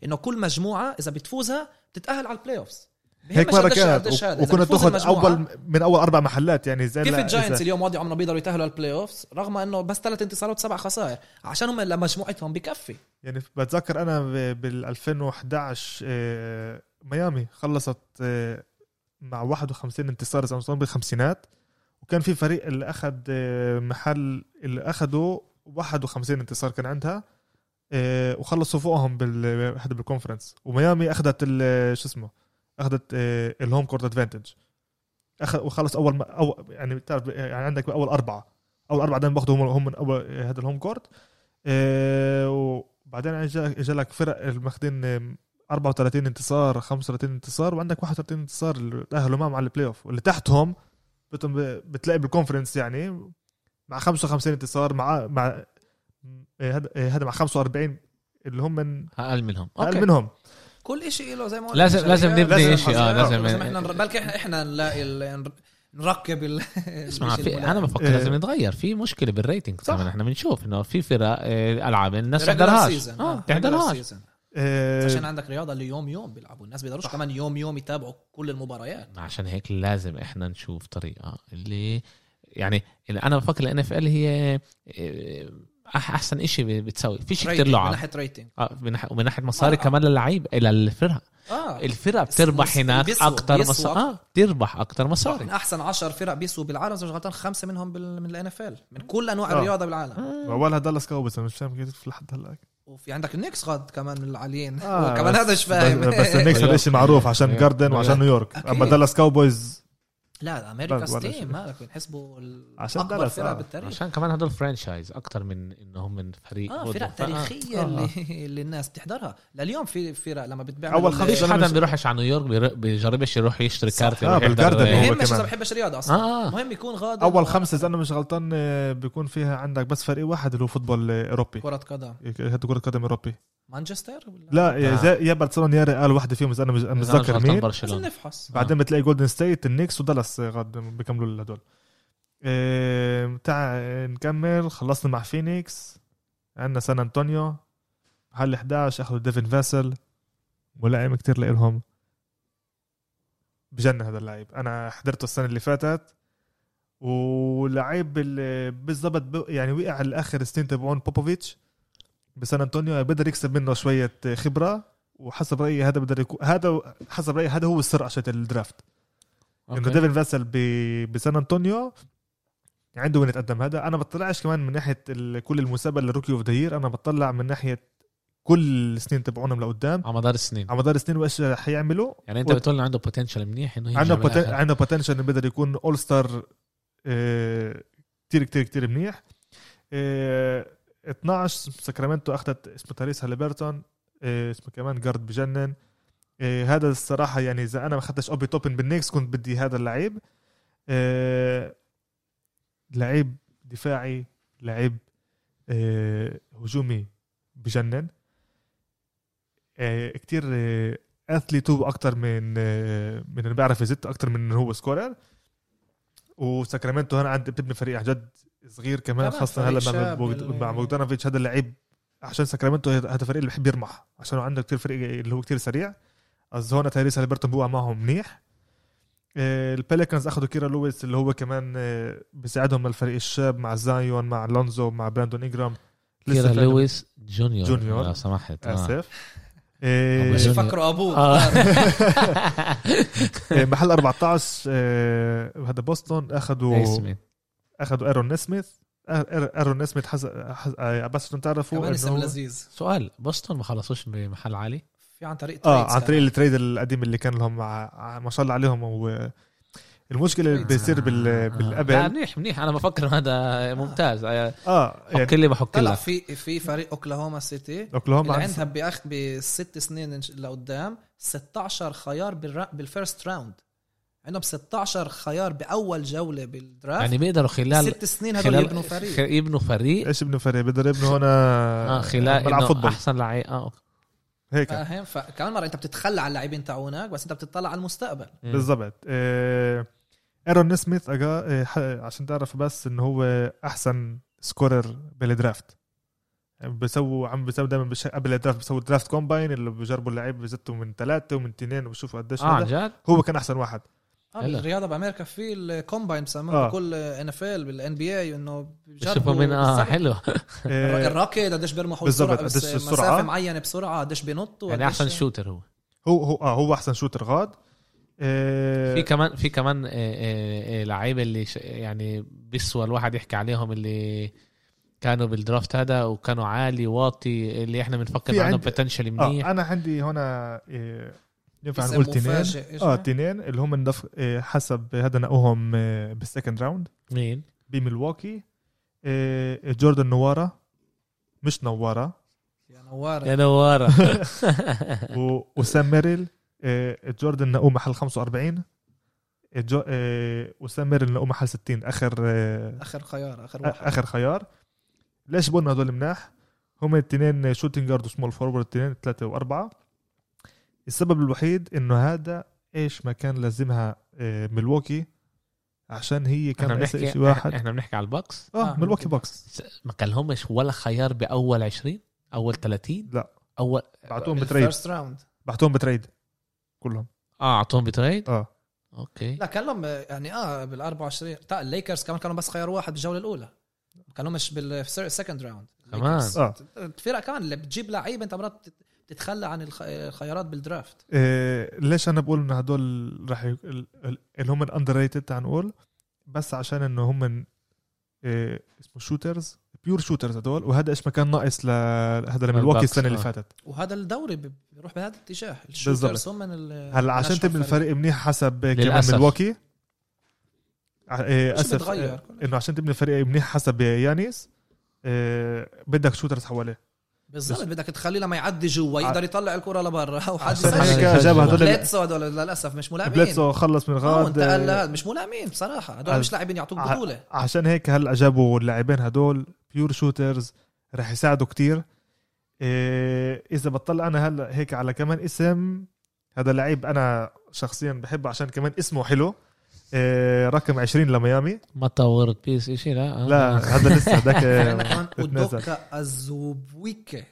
إنه كل مجموعة إذا بتفوزها بتتأهل على ال playoffs هيك مره كانت وكنا تاخذ أول من أول أربع محلات يعني زي كيف ال Giants اليوم وضعوا إنه بيقدروا يتأهلوا على ال playoffs رغم إنه بس ثلاث انتصارات وسبع خسائر. عشان هم لمجموعتهم بكفي. يعني بتذكر أنا بال 2011 آه، ميامي خلصت آه، مع 51 انتصار إذا بالخمسينات. وكان في فريق اللي أخذ آه، محل اللي اخذوا 51 انتصار كان عندها وخلصوا فوقهم بال بال conference وميامي أخذت شو اسمه أخذت آه، ال home court advantage أخذ وخلص أول ما أو يعني بتعرف يعني عندك أول أربعة. أول أربعة دائما باخذوا هم من اول آه، هذا ال home court. آه، وبعدين اجى اجى لك فرق الماخذين آه، 34 انتصار 35 انتصار وعندك 31 انتصار اللي تأهلوا معهم على ال playoff واللي تحتهم بتلاقي بال conference يعني مع 55 انتصار مع مع آه، هذا آه، هذا مع 45 اللي هم من أقل منهم. أقل. منهم. كل شيء له زي ما قلنا لازم. لازم نبني لازم شيء آه. لازم لازم إحنا بلكي إحنا إحنا نلاقي ال- نركب [LAUGHS] ال اسمع في. أنا بفكر إيه. لازم نتغير في مشكلة بال rating صح. إحنا بنشوف إنه في فرق آه، ألعاب الناس تحضرهاش. آه regular تحضرهاش. آه، عشان عندك رياضة اللي يوم يوم بيلعبوا الناس بيقدروش كمان يوم يوم يتابعوا كل المباريات عشان هيك لازم إحنا نشوف طريقة اللي يعني اللي أنا بفكر ال NFL هي آه، أحسن إشي بتسوي. فيش كتير rating، من لعب ناحية rating آه من ناحيه ومن ناحية مصاري آه. كمان للعيب إلى الفرق آه. الفرق بتربح هناك أكتر بيسوا مصاري. آه بتربح أكتر من مصاري أحسن 10 فرق بيسوا بالعالم ما غلطان خمسة منهم بال... من ال NFL من كل أنواع آه. الرياضة بالعالم. آه. اولها دالاس كاوبويز أنا مش فاهم كيف لحد هلا وفي عندك النكس غاد كمان من العاليين. آه، [LAUGHS] كمان هذا مش فاهم. بس, بس النكس هذا شيء معروف عشان نيويورك. جاردن وعشان نيويورك. أكيد. اما دالاس كاوبويز لا أمريكا. ستيم مالك بنحسبوا عشان أكبر فرقه آه. بالتاريخ عشان كمان هدول franchise أكتر من إنهم من فريق آه. فرق. تاريخية آه. اللي [LAUGHS] اللي الناس بتحضرها لليوم في فرق لما بتبيع أول ال- خمس فيش أنا حدا مش- بيروحش على نيويورك بيجربش يروح يشتري. كارت آه، بالجاردن بهمش اذا. بحبش رياضه أصلا آه المهم يكون غاد أول خمسه إذا أنا مش غلطان آه، بيكون فيها عندك بس فريق واحد اللي هو football آه، أوروبي كرة قدم هذا كرة قدم أوروبي مانشستر ولا؟ لا يا آه. زي- يا برشلونه يا ريال واحدة فيهم اذا أنا مش متذكر مين. برشلونة. نفحص. بعدين بتلاقي جولدن ستيت النيكس ودالاس غاد بيكملوا هدول تاع آه، نكمل. خلصنا مع فينيكس. عندنا سان أنطونيو. محل 11 أخذوا ديفن فاسل. ملائم كتير لإلهم. بجنن هذا اللعيب أنا حضرته السنة اللي فاتت. ولعيب بالضبط ب- يعني وقع الآخر سنين تبعون بوبوفيتش. بسان أنطونيو بقدر يكسب منه شوية خبرة وحسب رأيي هذا بقدر يكون هذا حسب رأيي هذا هو السر عشان ال draft. إنه. ديفن فاسل ب- بسان أنطونيو عنده وين يتقدم. هذا أنا بطلعش كمان من ناحية ال- كل المسابقة لل rookie of the أنا بطلع من ناحية كل السنين تبعونهم لقدام. على مدار السنين. على مدار السنين وإيش رح يعملوا يعني أنت بتقول عنده potential منيح إنه عنده poten... عنده potential إنه بيقدر يكون all star كتير كتير كتير منيح. آه، 12 ساكرامنتو أخذت اسمه تايريس هاليبرتون آه، اسمه كمان guard بجنن. آه، هذا الصراحة يعني إذا أنا ما أخذتش أوبي توبن بالنيكس كنت بدي هذا اللعيب. آه، لعيب دفاعي لعيب هجومي بجنن. كتير athlete هو أكتر من من بيعرف يزت أكتر من هو scorer. وساكرامنتو هنا عند بتبني فريق عن جد صغير كمان خاصة هلا فريق مع بوغدانوفيتش هذا اللعيب عشان ساكرامنتو هذا الفريق اللي بحب يرمح عشان عنده كتير فريق اللي هو كتير سريع אז هون تايريس هالبرتون بوقع معهم منيح آه، البليكنز أخذوا كيرا لويس اللي هو كمان آه، بيساعدهم الفريق الشاب مع زايون مع لونزو مع براندون إنجرام كيرا فريق- لويس junior junior. لو سمحت آه. آسف مش. يفكروا أبوه آه. [LAUGHS] محل 14 آه، هذا بوسطن أخذوا نيسميث. أخذوا إيرون نسميث آه، إيرون نسميث حس... حس... آه، بس عشان تعرفوا كمان اسم لذيذ. سؤال بوسطن ما خلصوش بمحل عالي؟ في عن طريق آه عن طريق. ال trade القديم اللي كان لهم مع ما شاء الله عليهم. و... المشكلة اللي بيصير بال... لا بالقبل منيح منيح. أنا بفكر هذا ممتاز. آه، آه حك يعني لي بحك لك. في في فريق أوكلاهوما سيتي. أوكلاهوما. اللي عند- عندها بأخ بست سنين لقدام 16 خيار بالر... بال first round عندهم 16 خيار بأول جولة بال draft يعني بيقدروا خلال ست سنين هدول يبنوا فريق. يبنوا فريق. إيش ابنه فريق؟ بيقدر يبنوا هنا آه خلال ملعب football. أحسن لعيب. آه. هيك. فاهم فكمان مرة أنت بتتخلى عن اللاعبين تاعونك بس أنت بتطلع على المستقبل. بالضبط. آه، إيرون نسميث أجا آه، عشان تعرف بس إنه هو أحسن scorer بال draft يعني بيسووا عم بيسووا دائما بش... قبل الدرافت بيسووا draft combine اللي بيجربوا اللعيب بيزتوا من ثلاثة ومن اثنين وبشوفوا قديش عن هذا. جد؟ هو كان أحسن واحد. آه هلا. بالرياضه بأمريكا في ال combine بسموه آه. بكل NFL بال NBA إنه بشوفوا بيجربوا من آه. حلو [LAUGHS] آه، الركض قديش بيرمحوا بس قديش السرعة. مسافه معينة بسرعة قديش بينطوا يعني أحسن shooter هو هو هو آه هو أحسن shooter غاد آه، في كمان في كمان آه، آه، آه، لعيبه اللي يعني بيسوى الواحد يحكي عليهم اللي كانوا بال draft هذا وكانوا عالي واطي اللي إحنا بنفكر عنهم potential منيح أنا عندي هنا آه، ينفع نقول تنين؟ آه هو؟ تنين اللي هم ندف... آه، حسب هذا نقوهم بال second round مين؟ بميلواكي آه، جوردن نوارا. مش نوارا. يا نواره يا نوارة [LAUGHS] و- وسام ميريل آه، جوردن نقوه محل 45 جو... وسام ميريل نقوه محل 60 آخر آخر خيار آخر واحد. آخر خيار. ليش بقولنا هدول مناح؟ هم الاثنين shooting guard و small forward الاثنين ثلاثة وأربعة. السبب الوحيد إنه هذا إيش ما كان لازمها آه، ميلواكي عشان هي كان بنحكي شيء واحد. إحنا بنحكي على البوكس؟ آه آه، ميلواكي بوكس. ما كان لهمش ولا خيار بأول 20 أول 30 لا. أول بعتوهم ب trade. round بعتوهم ب trade. كلهم. آه أعطوهم ب trade؟ آه. okay. لا كان لهم يعني آه بال 24 تا الليكرز كمان كانوا بس خيار واحد بالجولة الأولى. كانوا مش بال second round كمان. آه. الفرق كمان اللي بتجيب لعيب أنت مرات تتخلى عن الخ- الخيارات بال draft. آه، ليش أنا بقول انه هدول راح ي... ال- ال- اللي هم ال underrated تعال نقول بس عشان إنه هم آه، اسمه shooters pure shooters هدول وهذا إيش ما كان ناقص لهذا الباكس، السنة اللي آه. فاتت. وهذا الدوري بيروح بهذا الاتجاه. بالضبط. ال shooters هم من ال- هلا عشان تبني الفريق. منيح حسب كمان ع- آه، شو أسف إنه عشان تبني الفريق منيح حسب يانيس آه، بدك shooters حواليه. بالضبط. بدك تخليه لما يعدي جوا يقدر يطلع الكرة لبرا. أو حد يسجل. هيك يسجل. جاب هدول بليتسو هدول للأسف مش ملاعبين بليتسو خلص من آه غاد انتقل آه، مش ملاعبين بصراحة. هدول مش لاعبين يعطوك بطولة. عشان هيك هلا جابوا اللاعبين هدول pure shooters رح يساعدوا كتير. إيه إذا بطلع أنا هلا هيك على كمان اسم هذا لعيب أنا شخصيا بحبه عشان كمان اسمه حلو. رقم 20 لميامي. ما طورت بيس شيء لا. آه. لا هذا لسه [LAUGHS] بتنزل. [LAUGHS] أودوكا ازوبويكا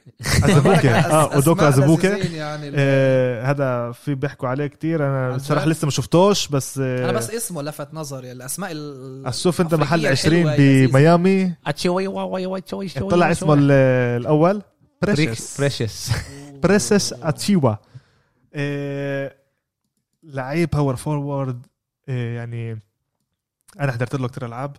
ازبوكي [LAUGHS] آه أودوكا ازبوكي يعني إيه هذا في بيحكوا عليه كتير. أنا عن صراحة جد؟ لسه ما شفتوش بس أنا بس اسمه لفت نظري الأسماء ال- شوف أنت محل الأفريقية 20 الحلوة يا عزيزي. بميامي. طلع اسمه ال- الأول. بريشس بريشس بريسس اتشيوا لعيب power forward يعني أنا حضرت له كتير ألعاب.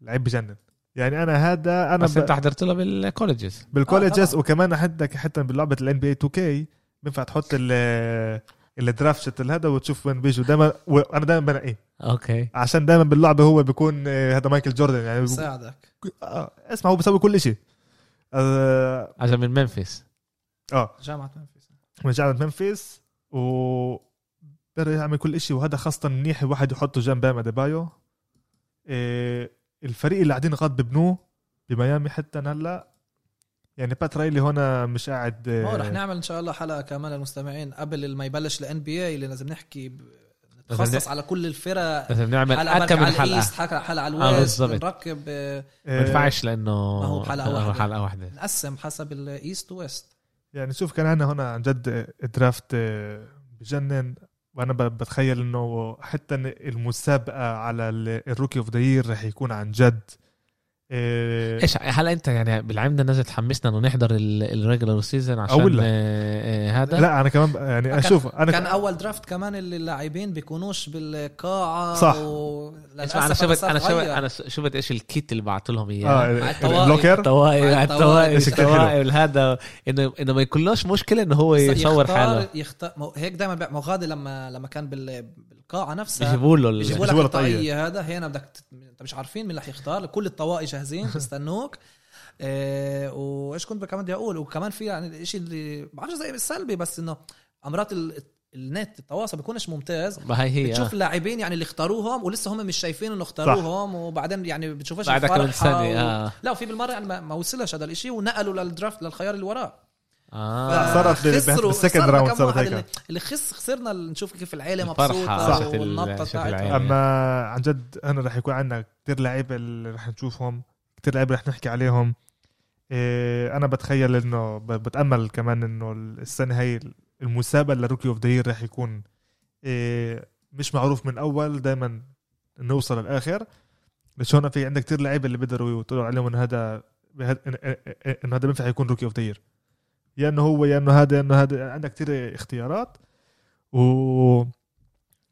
لعيب بجنن. يعني أنا هذا أنا بس أنت حضرت له بال colleges بال colleges طبعاً. وكمان عندك حتى بلعبه ال NBA 2K بينفع تحط ال ال draft شت هذا وتشوف وين بيجوا دائما وأنا دائما بنقيه أوكي. عشان دائما باللعبة هو بيكون آه، هذا مايكل جوردن يعني بساعدك آه، اسمع هو بيسوي كل شيء آه عشان من ممفيس آه، جامعة ممفيس من جامعة ممفيس و بقدر يعمل كل شيء وهذا خاصة منيح الواحد يحطه جنب بام اديبايو إيه الفريق اللي قاعدين غاد ببنوه بميامي حتى هلا يعني بات رايلي هون مش قاعد هو رح إيه نعمل إن شاء الله حلقة كمان للمستمعين قبل ما يبلش ال NBA اللي لازم نحكي نتخصص على كل الفرق. لازم نعمل حلقة اكم من على حلقة. ال East حلقه حلقة على آه، ال West. بالضبط. نركب آه، ما ينفعش لأنه ما هو حلقة آه، واحدة. حلقة واحدة. نقسم حسب الايست ويست يعني شوف كان عندنا هنا عن جد draft آه، بجنن. وأنا بتخيل إنه حتى المسابقة على ال- ال rookie of the year رح يكون عن جد. إيش هلا أنت يعني بالعمده نزل تحمسنا إنه نحضر ال regular season عشان أقول لك. آه، آه، هذا لا أنا كمان يعني أشوف أنا كان أول draft كمان اللي اللاعبين بيكونوش بالقاعة صح. و... اسمع أنا شفت أنا شفت أنا شفت إيش ال kit اللي بعثوا لهم إياه آه الطواقي. ال locker الطواقي مع الطواقي الطواقي. الطواقي هذا إنه إنه ما يكونلوش مشكلة إنه هو يصور حاله يختار هيك دائما ما هو غادي لما لما كان بال... بالقاعه نفسها. بيجيبوا له بيجيبوا لك طاقية. الطاقية هذا. هنا بدك. أنت مش عارفين مين رح يختار. كل الطواقي جاهزين [LAUGHS] بيستنوك إيه وإيش كنت كمان بدي أقول؟ وكمان في يعني الشيء اللي بعرفش زي السلبي بس إنه مرات ال... النت التواصل بيكونش ممتاز. ما هي هي بتشوف آه. اللاعبين يعني اللي اختاروهم ولسه هم مش شايفين إنه اختاروهم وبعدين يعني بتشوفش كم الفرحة سنة و... آه. لا وفي بالمرة يعني ما, ما وصلش هذا الإشي ونقلوا لل draft للخيار اللي وراه. آه. صارت بال second round صارت هيك. اللي, خس خسرنا نشوف كيف العيلة مبسوطة والنطه العيلة. أما عن جد أنا رح يكون عندنا كتير لعيبة اللي رح نشوفهم كتير لعيبة رح نحكي عليهم. إيه أنا بتخيل إنه بتأمل كمان إنه السنة هي المسابقة لل rookie of the رح يكون إيه مش معروف من أول دائما نوصل للآخر. بس هون في عندك كتير لعيبة اللي بيقدروا يطلعوا عليهم إنه هذا إنه هذا بينفع يكون rookie of the يا إنه هو يا إنه هذا يا إنه هذا. عندك كتير اختيارات. و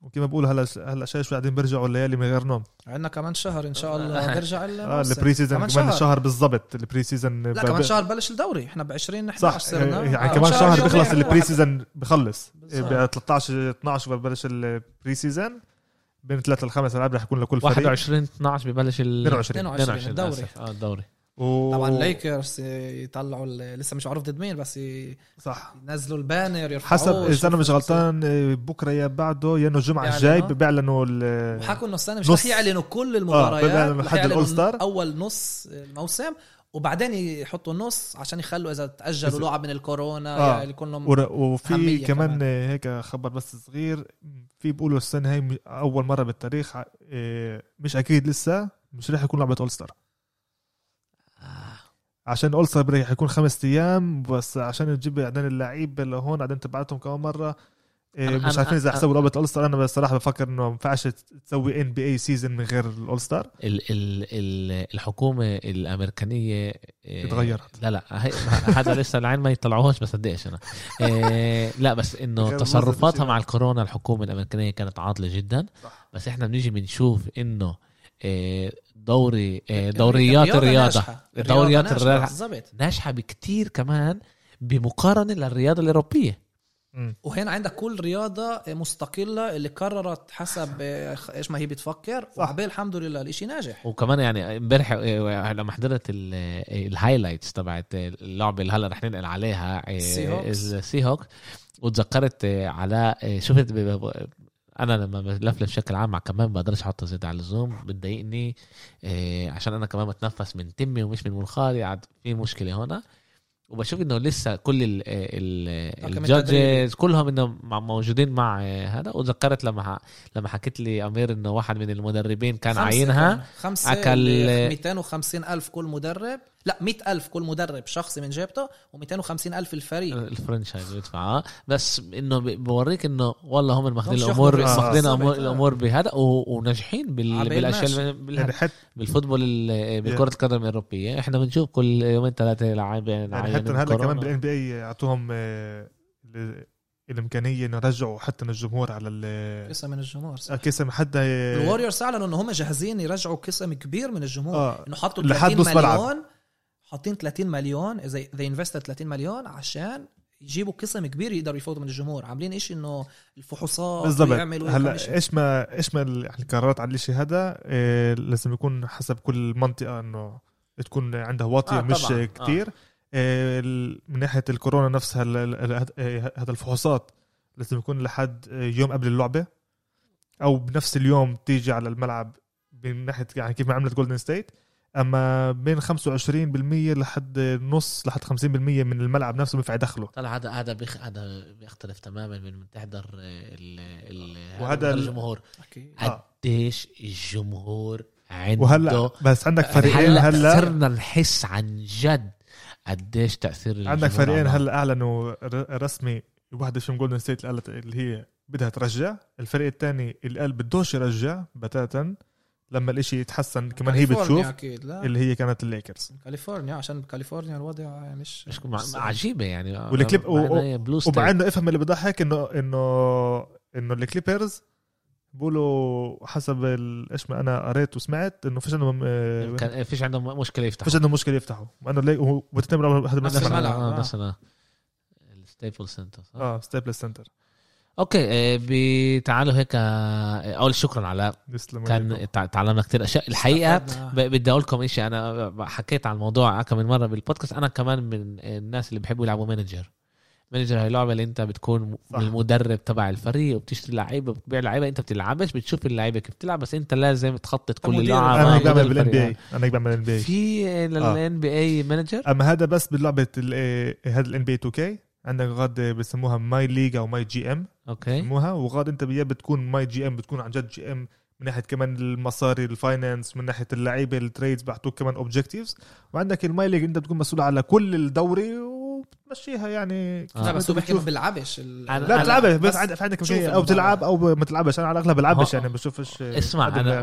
وكما بقول هلا هلا شايف شوي قاعدين بيرجعوا الليالي من غير نوم. عندنا كمان شهر إن شاء الله [LAUGHS] بيرجع آه. ال preseason كمان كمان شهر. بالضبط. ال preseason لا كمان شهر بلش الدوري. إحنا ب 20 نحن صح يعني آه، كمان شهر بيخلص حلو. ال preseason بخلص. ب 13 12 ببلش ال preseason بين ثلاثة لخمس العاب رح يكون لكل فريق. 21 12 ببلش ال 22 22 الدوري. آه الدوري. و... طبعا ليكرز يطلعوا لسه مش معروف ضد مين بس ي- صح ينزلوا ال banner يرفعوه حسب إذا أنا مش غلطان آه، بكرة يا بعده يا إنه الجمعة. الجاي بيعلنوا ال- وحكوا إنه السنة مش نص. رح يعلنوا كل آه، المباريات بيعلنوا رح حد يعلنوا الأول-ستار. أول نص الموسم وبعدين يحطوا النص عشان يخلوا إذا تأجلوا إذا- لعب من الكورونا آه. يعني يكون لهم ور- وفي كمان, كمان. آه، هيك خبر بس صغير في بيقولوا السنة هي أول مرة بالتاريخ آه، مش أكيد لسه مش رح يكون لعبة اول ستار عشان اول ستار رح يكون خمس أيام بس عشان تجيب بعدين اللعيبه لهون بعدين تبعتهم كمان مرة. إيه، أنا- مش عارفين إذا أنا- يحسبوا لعبه all star. أنا بصراحة بفكر إنه ما ينفعش تسوي NBA season من غير ال all star. ال ال ال الحكومة الأمريكانية آه، اتغيرت. لا لا هذا لسه العين ما يطلعوهاش بصدقش أنا. آه، لا بس إنه تصرفاتها مع الكورونا الحكومة الأمريكانية كانت عاطلة جدا. صح. بس إحنا بنيجي بنشوف إنه دوري آه، دوريات الرياضة الرياضة. ناجحة. دوريات ناجحة، الرياضة. بالضبط ناجحة بكتير كمان بمقارنة للرياضة الأوروبية. وهنا عندك كل رياضة مستقلة اللي قررت حسب آه، إيش ما هي بتفكر. وعبال الحمد لله الإشي ناجح. وكمان يعني امبارح آه، لما حضرت ال- آه، ال highlights تبعت اللعبة اللي هلا رح ننقل عليها آه، ال Seahawks وتذكرت آه، على آه، شفت أنا لما بلفلف بشكل عام مع كمان بقدرش أحط زيادة على اللزوم بتضايقني آه، عشان أنا كمان بتنفس من تمي ومش من منخاري عاد في مشكلة هنا وبشوف إنه لسه كل ال ال ال judges. كلهم انه موجودين مع هذا وتذكرت لما ح- لما حكيت لي أمير إنه واحد من المدربين كان عاينها كان. خمسة اللي 250 ألف كل مدرب لا 100 ألف كل مدرب شخصي من جيبته و250 ألف الفريق ال franchise بيدفع بس إنه بوريك إنه والله هم ماخذين الأمور. ماخذين الأمور آه. الأمور بهذا و- وناجحين بالأشياء يعني بال football ال- بالكره القدم الأوروبية إحنا بنشوف كل يومين ثلاثة لاعبين يعني حتى هلأ كمان بال NBA أعطوهم آه، ال- الإمكانية إنه يرجعوا حتى من الجمهور على ال قسم من الجمهور صح. قسم حتى الوريورز اعلنوا إنه هم جاهزين يرجعوا قسم كبير من الجمهور آه إنه حطوا لحد 30 نص ملعب. مليون حاطين 30 مليون اذا they invested 30 مليون عشان يجيبوا قسم كبير يقدروا يفوتوا من الجمهور عاملين إشي إنه الفحوصات بالضبط إشي. هلا إيش ما إيش ما ال- يعني القرارات على الشيء هذا إيه لازم يكون حسب كل منطقة إنه تكون عندها واطية آه، آه مش طبعاً. كتير إيه ال- من ناحية الكورونا نفسها إيه هذا الفحوصات لازم يكون لحد إيه، يوم قبل اللعبة أو بنفس اليوم تيجي على الملعب من ناحية يعني كيف ما عملت Golden State أما بين 25% لحد نص لحد 50% من الملعب نفسه بينفع يدخله طلع هذا هذا بيخ... هذا بيختلف تماما من تحضر ال ال وهذا ال- الجمهور. آه. قديش الجمهور عنده وهلأ بس عندك فريقين هلأ هلأ صرنا نحس عن جد قديش تأثير عندك فريقين هلأ أعلنوا رسمي واحدة فيهم Golden State اللي قالت اللي هي بدها ترجع الفريق الثاني اللي قال بدوش يرجع بتاتا لما الإشي يتحسن كمان هي بتشوف أكيد لا. اللي هي كانت الليكرز. كاليفورنيا عشان بكاليفورنيا الوضع مش مش عجيبة يعني. والكليب- و- معناها بلو ستيت. ومع انه افهم اللي بضحك انه انه إنه ال Clippers بقولوا حسب ال- إيش ما أنا قريت وسمعت إنه فيش عندهم آه، كان فيش عندهم مشكلة يفتحوا. فيش عندهم مشكلة يفتحوا. مع انه لي- هو بتعتبر هذا نفس بنفس الملعب. الملعب آه. نفس ال Staples Center آه Staples Center okay آه، بتعالوا هيك آه، أول شكرا علاء يسلم كان تع- تعلمنا كتير أشياء. الحقيقة بدي أقول لكم شيء أنا حكيت عن الموضوع كم من مرة بالبودكاست. أنا كمان من الناس اللي بيحبوا يلعبوا manager manager هي لعبة اللي أنت بتكون صح. المدرب تبع الفريق وبتشتري لعيبة وبتبيع لعيبة. أنت بتلعبش بتشوف اللعيبة كيف بتلعب بس أنت لازم تخطط كل مدير اللعب أنا آه، بعمل بال NBA أنا بعمل بال NBA في ال N BA manager أما هذا بس بلعبة هذا ال NB 2K عندك غاد بسموها My League أو My GM okay. بسموها وغاد أنت بيا بتكون My GM بتكون عن جد GM من ناحية كمان المصاري ال finance من ناحية اللعيبة ال trades بيعطوك كمان objectives وعندك ال My League أنت بتكون مسؤول على كل الدوري وبتمشيها يعني. آه. لا بس هو بتشوف- ما أنا- لا بتلعبش بس بس عندك أو المباراة. تلعب أو ما تلعبش أنا على الأغلب بلعبش آه. يعني بشوفش اسمع أنا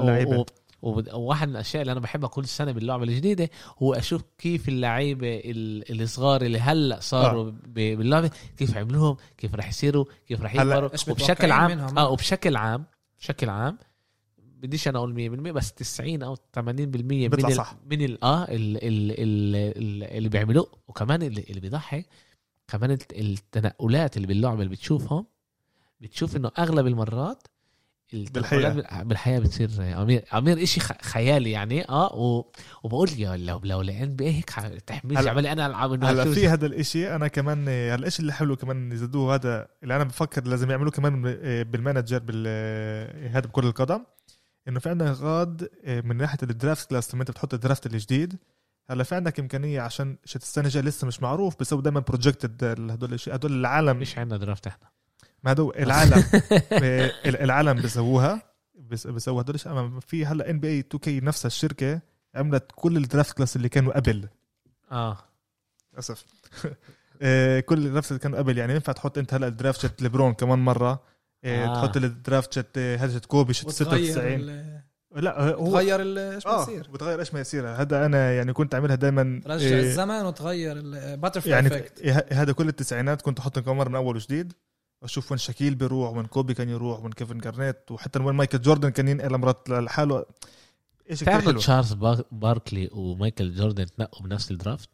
وواحد من الأشياء اللي أنا بحبها كل سنة باللعبة الجديدة هو أشوف كيف اللعيبة ال- الصغار اللي هلأ صاروا ب- باللعبة كيف عملوهم كيف رح يصيروا كيف هلأ يكبروا وبشكل عام منهم؟ آه وبشكل عام بشكل عام بديش أنا أقول 100% بس 90 أو 80% من بيطلع صح. من ال آه ال ال ال ال اللي بيعملوه وكمان اللي, اللي بيضحك كمان الت- التنقلات اللي باللعبة اللي بتشوفهم بتشوف إنه أغلب المرات التنقلات بال- بالحياة بتصير أمير أمير إشي خ- خيالي يعني آه و... وبقول يا لو لو الان بي هيك ح- تحميل عملي أنا العب انه هلا في هذا الإشي أنا كمان هلا الاشي اللي حلو كمان يزيدوه هذا اللي أنا بفكر لازم يعملوه كمان بال manager بال هذا بكرة القدم إنه في عندك غاد من ناحية ال draft class لما انت بتحط ال draft الجديد. هلا في عندك إمكانية عشان شت السنة الجاية لسه مش معروف بيسوي دائما projected هدول الشيء هدول العالم. مش عندنا draft إحنا. ما هدول [LAUGHS] العالم. آه، العالم بيسووها. بس- بيسووا هدول الشيء أما في هلأ NBA 2K نفسها الشركة عملت كل ال draft class اللي كانوا قبل. آه. اسف [LAUGHS] آه، كل نفس اللي كان قبل. يعني ينفع تحط أنت هلأ ال draft شت ليبرون كمان مرة. آه. آه. تحط ال draft شت آه، هذا شت كوبي شت وتغير 96 ال- لا هو تغير إيش آه بيصير؟ بتغير إيش ما يصير. هذا أنا يعني كنت اعملها دائما ترجع الزمن وتغير ال butterfly يعني هذا كل التسعينات كنت أحط كم مرة من أول وجديد. أشوف وين شاكيل بيروح وين كوبي كان يروح وين كيفن جارنيت وحتى وين مايكل جوردن كان ينقل مرات لحاله. إيش كثير حلو تشارلز بار- باركلي ومايكل جوردن تنقوا بنفس ال draft؟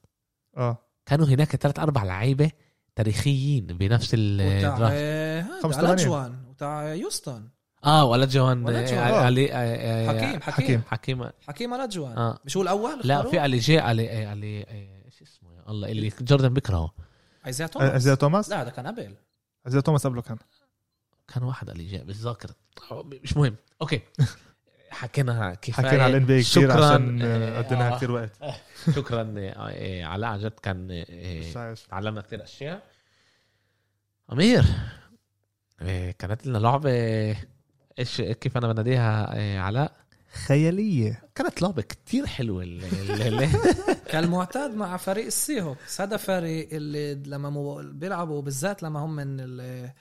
آه. كانوا هناك ثلاث أربع لعيبة تاريخيين بنفس وتاع الدرافت آه، هذا 85. ألاجوان وتاع يوستن. آه ولا جوان جوان. آه، آه. علي آه، آه، حكيم حكيم. حكيم حكيم. حكيم ألاجوان. آه. مش هو الأول لا؟ في علي جي علي آه، علي آه، إيش اسمه يا الله اللي جوردن بيكرهه إيزيا توماس. ازيا توماس؟ لا ده كان قبل. ازيا توماس قبله كان كان واحد علي جي بالذاكره مش مهم أوكي حكينا كفايه حكينا على الان كثير شكراً. عشان آه، آه، قدينا [LAUGHS] آه. كثير وقت شكرا آه، علاء عن جد كان مش. تعلمنا كثير أشياء أمير كانت لنا لعبة إيش كيف أنا بناديها علاء خيالية. كانت لعبة كتير حلوة ال- ال- ال- [LAUGHS] كالمعتاد مع فريق ال Seahawks هذا فريق اللي لما مو- بيلعبوا بالذات لما هم من ال-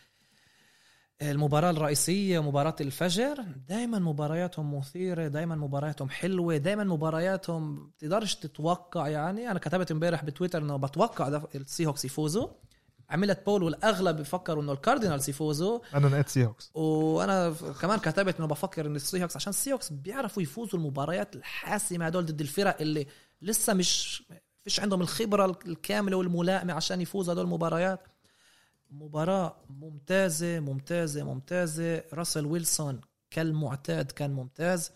المباراة الرئيسية مباراة الفجر. دائما مبارياتهم مثيرة دائما مبارياتهم حلوة دائما مبارياتهم بتقدرش تتوقع. يعني أنا كتبت امبارح بتويتر إنه بتوقع ده- ال Seahawks يفوزوا عملت poll والأغلب بفكروا إنه ال Cardinals يفوزوا أنا نقيت Seahawks وأنا كمان كتبت إنه بفكر إن ال Seahawks عشان ال Seahawks بيعرفوا يفوزوا المباريات الحاسمة هدول ضد الفرق اللي لسه مش فيش عندهم الخبرة الكاملة والملائمة عشان يفوزوا هدول المباريات. مباراة ممتازة ممتازة ممتازة. راسل ويلسون كالمعتاد كان ممتاز.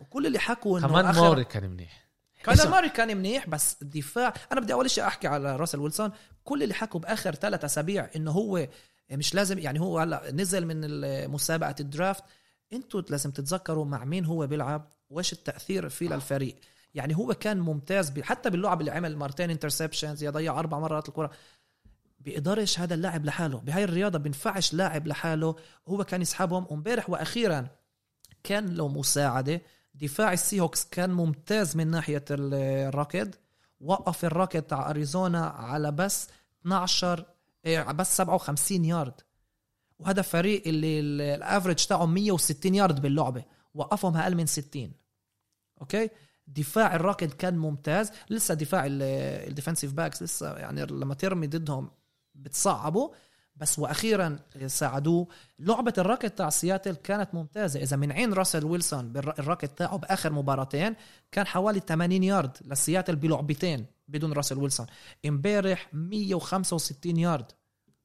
وكل اللي حكوا إنه كمان كايلر موري كان منيح. كايلر موري كان منيح بس الدفاع أنا بدي أول شيء أحكي على راسل ويلسون. كل اللي حكوا بآخر ثلاث أسابيع إنه هو مش لازم يعني هو هلا نزل من مسابقة ال draft. أنتوا لازم تتذكروا مع مين هو بيلعب وإيش التأثير فيه للفريق. يعني هو كان ممتاز حتى باللعب اللي عمل مرتين interceptions يضيع أربع مرات الكرة. بيقدرش هذا اللاعب لحاله؟ بهاي الرياضة بينفعش لاعب لحاله. هو كان يسحبهم. وإمبارح وأخيرا كان له مساعدة. دفاع ال Seahawks كان ممتاز من ناحية ال- الركض وقف الركض تاع أريزونا على بس 12 إيه، بس 57 يارد. وهذا فريق اللي ال- ال average تاعه 160 يارد باللعبة. وقفهم أقل من 60 أوكي؟ دفاع الركض كان ممتاز. لسه دفاع ال defensive backs لسه يعني لما ترمي ضدهم بتصعبوا بس وأخيرا ساعدوه. لعبة الركض تاع سياتل كانت ممتازة. إذا من عين راسل ويلسون بالركض تاعه بآخر مباراتين كان حوالي 80 يارد لسياتل بلعبتين بدون راسل ويلسون. امبارح 165 يارد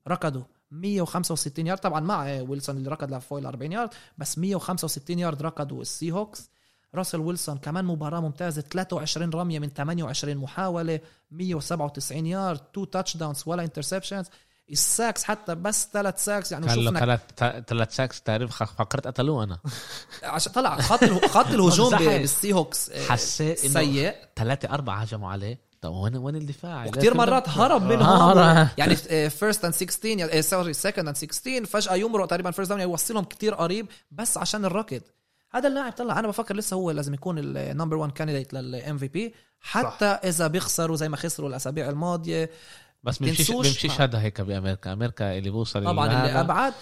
ركضوا. 165 يارد. طبعا مع ويلسون اللي ركض لفوق ال 40 يارد بس 165 يارد ركضوا السي هوكس راسل ويلسون كمان مباراة ممتازة. 23 رمية من 28 محاولة 197 يارد 2 touchdowns ولا interceptions ال sacks حتى بس ثلاث sacks يعني شفنا ثلاث ثلاث sacks تعرف خ- فكرت قتلوه أنا. [LAUGHS] عشان طلع خط خط الهجوم بالسي هوكس آه، حسيت إنه سيء. ثلاثة أربعة هجموا عليه. طب وين وين الدفاع؟ وكثير مرات هرب آه، منهم. هرب. يعني first and 16 sorry second and 16 فجأة يمرق تقريبا first down يوصلهم كثير قريب بس عشان الركض. هذا اللاعب طلع. أنا بفكر لسه هو لازم يكون ال number 1 candidate لل MVP حتى إذا بيخسروا زي ما خسروا الأسابيع الماضية بس بيمشيش بيمشيش هذا هيك بأمريكا. أمريكا اللي بوصل طبعا اللي ابعد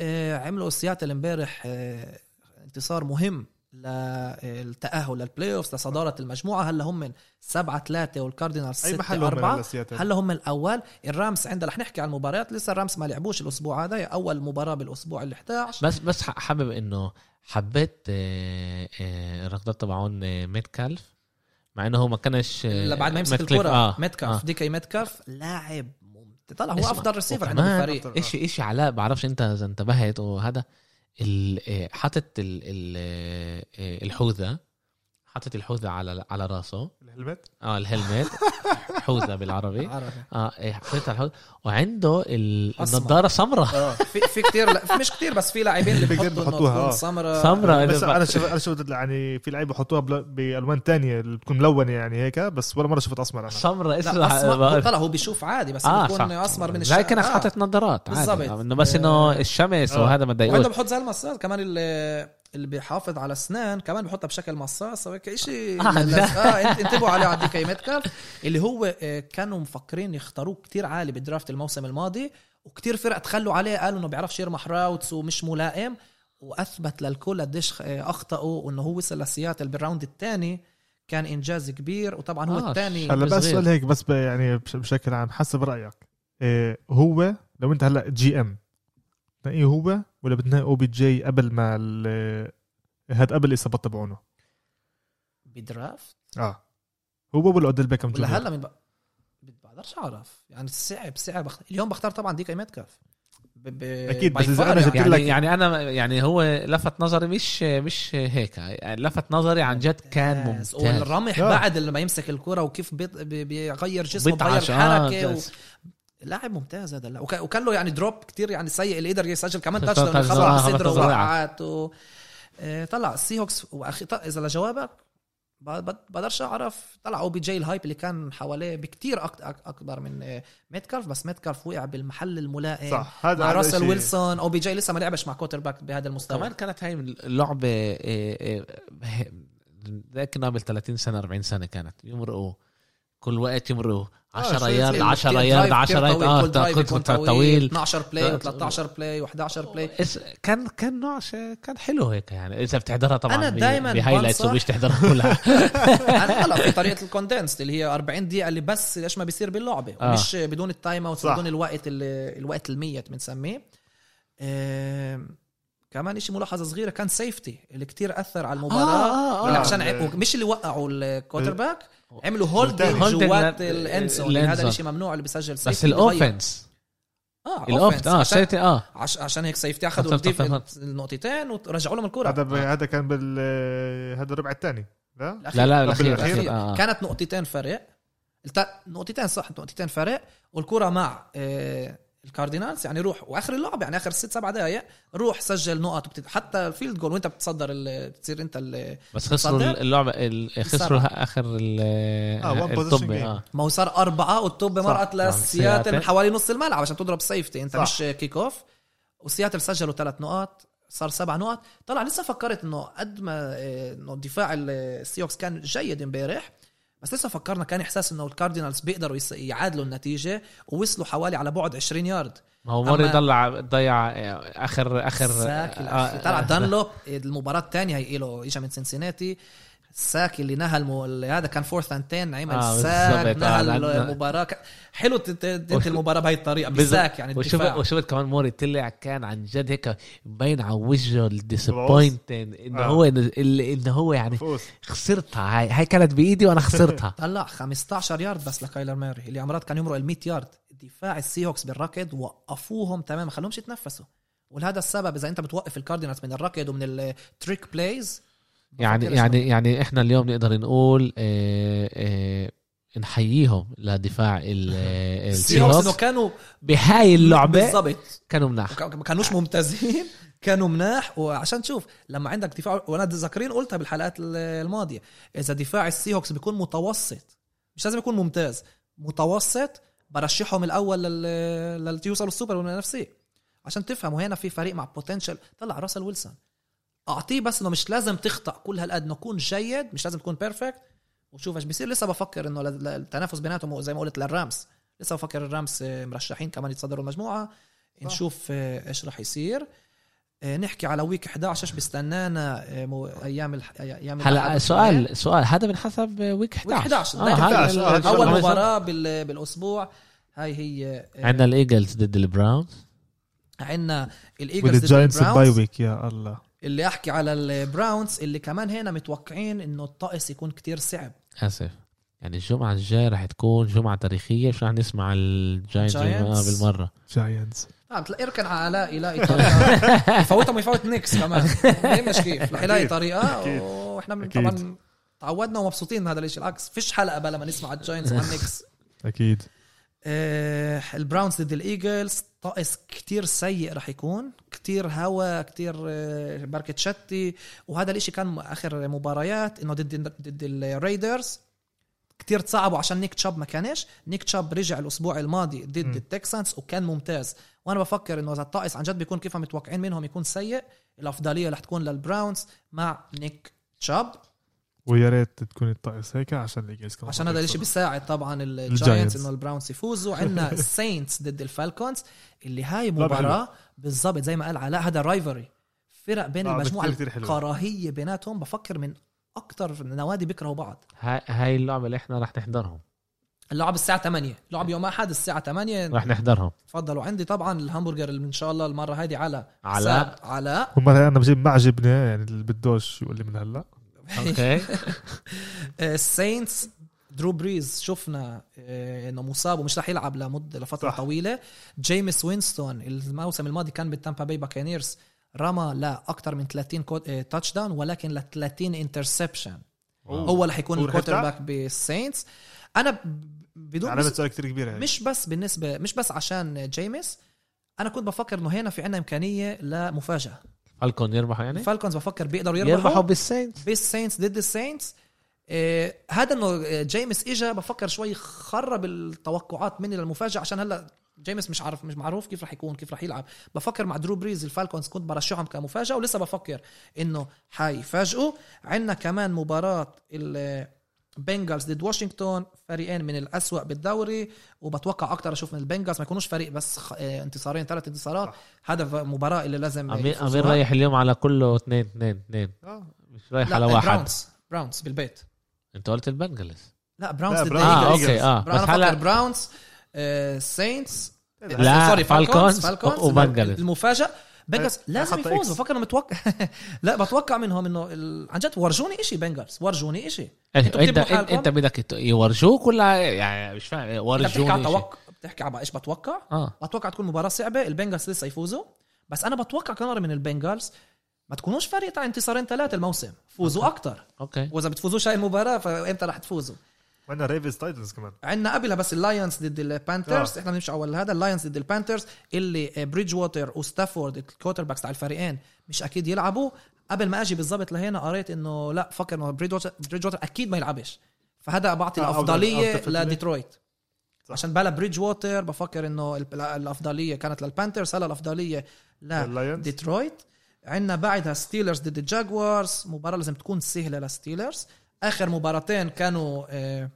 آه، عملوا سياتل امبارح آه، انتصار مهم للتأهل لل playoffs لصدارة المجموعة. هلا هم من 7 3 والكاردينالز أي 6 محل 4 من سياتل هلا هم الأول. الرامس عندنا رح نحكي عن المباريات. لسه الرامس ما لعبوش الأسبوع هذا أول مباراة بالأسبوع ال 11 بس بس ح- حابب إنه حبيت آه، آه، الركضات تبعون آه، ميتكالف مع إنه هو ما كانش آه، لا بعد ما يمسك الكره آه، ميتكاف آه. دي كي ميتكاف لاعب طلع هو أفضل ريسيفر عنده وكمان بالفريق اشي اشي علاء بعرفش أنت إذا انتبهت وهذا آه، حاطط آه، الحوذة حاطط الحوذة على على راسه. الهلمت؟ آه الهلمت. [LAUGHS] حوذة بالعربي. عربي. آه إيه، حاططها على الحوذة. وعنده ال- أسمر. النضارة سمراء. آه. [LAUGHS] في في كثير لا مش كثير بس في لاعبين اللي بيقدروا بيحطوا بيحطوها، آه. سمراء. سمراء بس أنا شفت أنا شفت يعني في لعيبة بحطوها بل- بألوان تانية اللي بتكون ملونه يعني هيك بس ولا مرة شفت أسمر أنا. سمراء لا اسمها أسمر [LAUGHS] طلع هو بيشوف عادي بس آه بيكون صح. أسمر من الشمس كأنك حاطط نظارات عادي. بالضبط. إنه بس إنه الشمس آه. وهذا ما وعنده تضايقوش بحط زي المصاص كمان اللي اللي بيحافظ على أسنان كمان بحطها بشكل مصاص هيك شيء [LAUGHS] آه،. آه انت- انتبهوا عليه على ديكاي ميتكالف اللي هو آه، كانوا مفكرين يختاروه كتير عالي بالدرافت الموسم الماضي وكتير فرق تخلوا عليه قالوا إنه بيعرفش يرمح راوتس ومش ملائم وأثبت للكل قديش آه، أخطأوا وإنه هو وصل لسياتل بالراوند الثاني كان إنجاز كبير وطبعا هو آه، الثاني هلا بس. سؤال هيك بس ب- يعني بش- بشكل عام حسب رأيك إيه هو لو أنت هلا جي إم تنقيه هو ولا بتنقي أو بي جي قبل ما ال- هاد قبل الإصابات تبعونه؟ بدرافت؟ آه. هو ولا اوديل بيكم ولا جونيور هلا من بق... بقدرش أعرف. يعني صعب صعب. بخ... اليوم بختار طبعا ديكاي ميتكالف ب... by بس far أنا جبت يعني. لك- يعني يعني أنا يعني هو لفت نظري مش مش هيك. يعني لفت نظري عن جد كان ممتاز. والرمح آه. بعد لما يمسك الكرة وكيف بيط- بيغير جسمه بيغير آه، حركة و... لاعب ممتاز هذا اللاعب. وك... وكان له يعني drop كتير يعني سيء اللي قدر يسجل كمان [LAUGHS] touchdown آه، على صدره. وقعت و... آه، طلع السي هوكس واخي إذا لجوابك بقدرش أعرف طلع OBJ ال hype اللي كان حواليه بكتير. أكبر من آه، ميتكالف بس ميتكالف وقع بالمحل الملائم صح هذا مع راسل ويلسون OBJ لسه ما لعبش مع quarterback بهذا المستوى. كمان كانت هاي اللعبة إيه، إيه، ذاك قبل 30 سنة 40 سنة كانت. يمرقوا. كل وقت يمرقوا. 10 شوي يارد كتير 10 كتير yard drive كتير 10 طويل، آه كنت طويل. 12 play لا. و13 play و11 play كان كان نوع كان حلو هيك يعني. إذا بتحضرها طبعا أنا ب- دايماً ب highlights ومش تحضرها كلها. [LAUGHS] أنا [LAUGHS] هلا في طريقة ال condensed اللي هي 40 دقيقة اللي بس ليش ما بيصير باللعبة. آه. ومش بدون ال timeout. بدون الوقت ال- الوقت الميت بنسميه. آم، كمان إشي ملاحظة صغيرة كان سيفتي اللي كتير أثر على المباراة آه، اللي آه. عشان آه. مش اللي وقعوا الكوتر باك عملوا هولدنج جوات الانسون الإند هذا. الشيء ممنوع اللي بيسجل بس سيفتي بيغير. الاوفنس آه الاوفنس آه عشان, سيتي آه عش- عشان هيك سيفتي أخذوا. النقطتين ورجعوا لهم الكرة هذا ب- هذا كان بال هذا الربع الثاني لا. لا لا الأخير؟ الأخير، آه. كانت نقطتين فرق الت... نقطتين صح نقطتين فرق والكرة مع آه الكاردينالز يعني روح وآخر اللعبة يعني آخر ست سبع دقائق روح سجل نقط وبتت... حتى الفيلد جول وأنت بتصدر ال... بتصير أنت ال... بس خسروا؟ اللعبة ال- خسروا. آخر ال آه، الطب. آه ما هو صار أربعة والطب مرقت نعم، لسياتل سياتل. من حوالي نص الملعب عشان تضرب سيفتي أنت صح. مش كيك اوف وسياتل سجلوا ثلاث نقط صار سبع نقط طلع لسه فكرت إنه قد ما آه، إنه دفاع السيوكس كان جيد امبارح بس لسه فكرنا كان إحساس إنه الكاردينالز بيقدروا يعادلوا النتيجة ووصلوا حوالي على بعد 20 يارد ما هو موري أما- ضيع ضيع آخر آخر آه، طلع آه، دانلوب المباراة الثانية هي له اجى من سنسيناتي. ال sack اللي نهى المو... هذا كان fourth and 10 عمل آه، sack بالضبط. نهى آه، المباراة. ك... حلو تنت- تنتهي المباراة بهي الطريقة. بال sack يعني وشفت الدفاع. وشفت كمان موري طلع كان عن جد هيك مبين على وجهه ال disappointed إنه آه. هو انه هو يعني فوز. خسرتها. هاي هاي كانت بإيدي وأنا خسرتها. طلع 15 يارد بس لكايلر ماري اللي عمرات كان يمرق ال 100 يارد دفاع السيهوكس بالركض وقفوهم تمام ما خلوهمش يتنفسوا. ولهذا السبب إذا أنت بتوقف الكاردينالز من الركض ومن ال trick plays يعني يعني يعني إحنا اليوم نقدر نقول آه آه نحييهم لدفاع ال- آه [LAUGHS] السيهوكس إنه كانوا بهاي اللعبة بالضبط. كانوا مناح. ما كانوش ممتازين كانوا مناح. وعشان تشوف لما عندك دفاع وأنا ذاكرين قلتها بالحلقات ال- الماضية إذا دفاع السيهوكس بيكون متوسط مش لازم يكون ممتاز متوسط برشحهم الأول لل لل- يوصلوا السوبر والنفسيه عشان تفهموا هنا في فريق مع potential تاع راسل ويلسون. أعطيه بس إنه مش لازم تخطأ كل هالقد إنه يكون جيد مش لازم تكون perfect وشوف إيش بيصير. لسه بفكر إنه التنافس بيناتهم زي ما قلت للرامز. لسه بفكر الرامز آه، مرشحين كمان يتصدروا المجموعة. نشوف آه، إيش راح يصير. آه، نحكي على week 11 إيش بيستنانا مو- أيام الح... أيام هلا سؤال سؤال هذا بنحسب week 11 week 11 آه دايماً هذا 11 آه، ال- هذا اول. مباراة بال... بالأسبوع. هاي هي عندنا الإيجلز ضد البراونز. عندنا الإيجلز ضد والجاينتس bye البراونز. week يا الله. اللي أحكي على البراونز اللي كمان هنا متوقعين إنه الطقس يكون كتير صعب. آسف. يعني الجمعة الجاية رح تكون جمعة تاريخية. مش رح نسمع الجاينتس. بالمرة؟ جاينتس نعم تلاقي إركن على علاء يلاقي طريقه [LAUGHS] يفوتهم ويفوت نيكس كمان. [LAUGHS] مش كيف؟ رح يلاقي طريقة. أكيد. وإحنا. طبعا تعودنا ومبسوطين من هذا الشيء العكس فيش حلقة بلا ما نسمع الجاينتس مع النيكس أكيد. البراونز ضد الإيجلز. طقس كتير سيء رح يكون. كتير هوا كتير آه، بركة شتي. وهذا الإشي كان آخر مباريات إنه ضد ضد الريدرز. كتير تصعبوا عشان نيك تشاب ما كانش. نيك تشاب رجع الأسبوع الماضي ضد. التكسانس وكان ممتاز. وأنا بفكر إنه إذا الطقس عن جد بيكون كيف متوقعين منهم يكون سيء الأفضلية رح تكون للبراونز مع نيك تشاب. ويا ريت تكون الطقس هيك عشان الايجلز كمان عشان هذا الشيء بيساعد طبعا الجاينتس. إنه البراونز يفوزوا. [LAUGHS] عندنا الساينتس ضد الفالكونز اللي هاي مباراة بالضبط زي ما قال علاء هذا rivalry فرق بين آه، المجموعة كتير- كتير حلوة. كراهيه بيناتهم بفكر من أكثر نوادي بيكرهوا بعض. هاي هاي اللعبة اللي إحنا رح نحضرهم. اللعب الساعة 8 لعب يوم أحد الساعة 8 رح نحضرهم. تفضلوا. عندي طبعا الهامبرجر اللي إن شاء الله المرة هذه على علاء. علاء. هم أنا بجيب معجبني يعني اللي بدوش يقول لي من هلأ. okay. الساينتس درو بريز شفنا آه، إنه مصاب ومش رح يلعب لمده لفترة صح. طويلة. جيمس وينستون الموسم الماضي كان بالتامبا باي باكانيرز رمى لا أكثر من 30 touchdown ولكن ل 30 interception هو رح يكون ال quarter? back بالساينتس أنا بدون علامة بس سؤال كثير كبيرة هيك مش بس بالنسبة مش بس عشان جيمس أنا كنت بفكر إنه هنا في عنا إمكانية لمفاجأة. فالكون يربحوا يعني؟ الفالكونز بفكر بيقدروا يربحوا, يربحوا بالساينتس. بالساينتس ضد الساينتس آه هذا إنه جيمس اجى بفكر شوي خرب التوقعات مني للمفاجاه عشان هلأ جيمس مش عارف مش معروف كيف رح يكون كيف رح يلعب. بفكر مع درو بريز الفالكونز كنت برشحهم كمفاجأة ولسه بفكر إنه حيفاجئوا. عندنا كمان مباراة ال- بنجلز ضد واشنطن فريقين من الأسوأ بالدوري وبتوقع أكتر أشوف من البنجلز. ما يكونوش فريق بس خ- آه، انتصارين ثلاث انتصارات. هذا مباراة اللي لازم أمير رايح اليوم على كله اثنين اثنين اثنين آه. مش رايح لا على واحد. براونز براونز بالبيت. أنت قلت البنجلز. لا براونز ضد آه. okay آه. بس هلا براونز آه، ساينتس لا، sorry فالكونز فالكونز وبنجلز. المفاجأة. بنجلز أه، لازم يفوزوا. بفكر إنه متوقع [LAUGHS] لا بتوقع منهم إنه ال... عن جد ورجوني إشي بنجلز. ورجوني انت أنتوا انت؟ انت بدك يورجوك ولا يعني مش فاهم بتحكي على ورجوني شيء. توقع بتحكي على إيش بتوقع. آه. بتوقع تكون مباراة صعبة البنجلز لسه يفوزوا. بس أنا بتوقع كمان من البنجلز ما تكونوش فريق تاع انتصارين ثلاثة الموسم. فوزوا أكثر okay. وإذا بتفوزوش هاي المباراه فإمتى رح تفوزوا؟ عندنا ريفنز تايتنز كمان. عندنا قبلها بس اللايونز ضد البانثرز آه. إحنا بنمشي على هذا اللايونز ضد البانثرز اللي بريدج ووتر وستافورد ال quarterbacks تاع الفريقين مش أكيد يلعبوا. قبل ما أجي بالضبط لهنا قريت إنه لا فكر إنه بريدج ووتر بريدج ووتر أكيد ما يلعبش. فهذا بعطي آه، الأفضلية. لديترويت. صح. عشان بلا بريدج ووتر بفكر إنه ال- الأفضلية كانت للبانثرز هلا الأفضلية. لديترويت عندنا بعدها ستيلرز ضد الجاكوارز مباراة لازم تكون سهلة للستيلرز آخر مباراتين كانوا آه،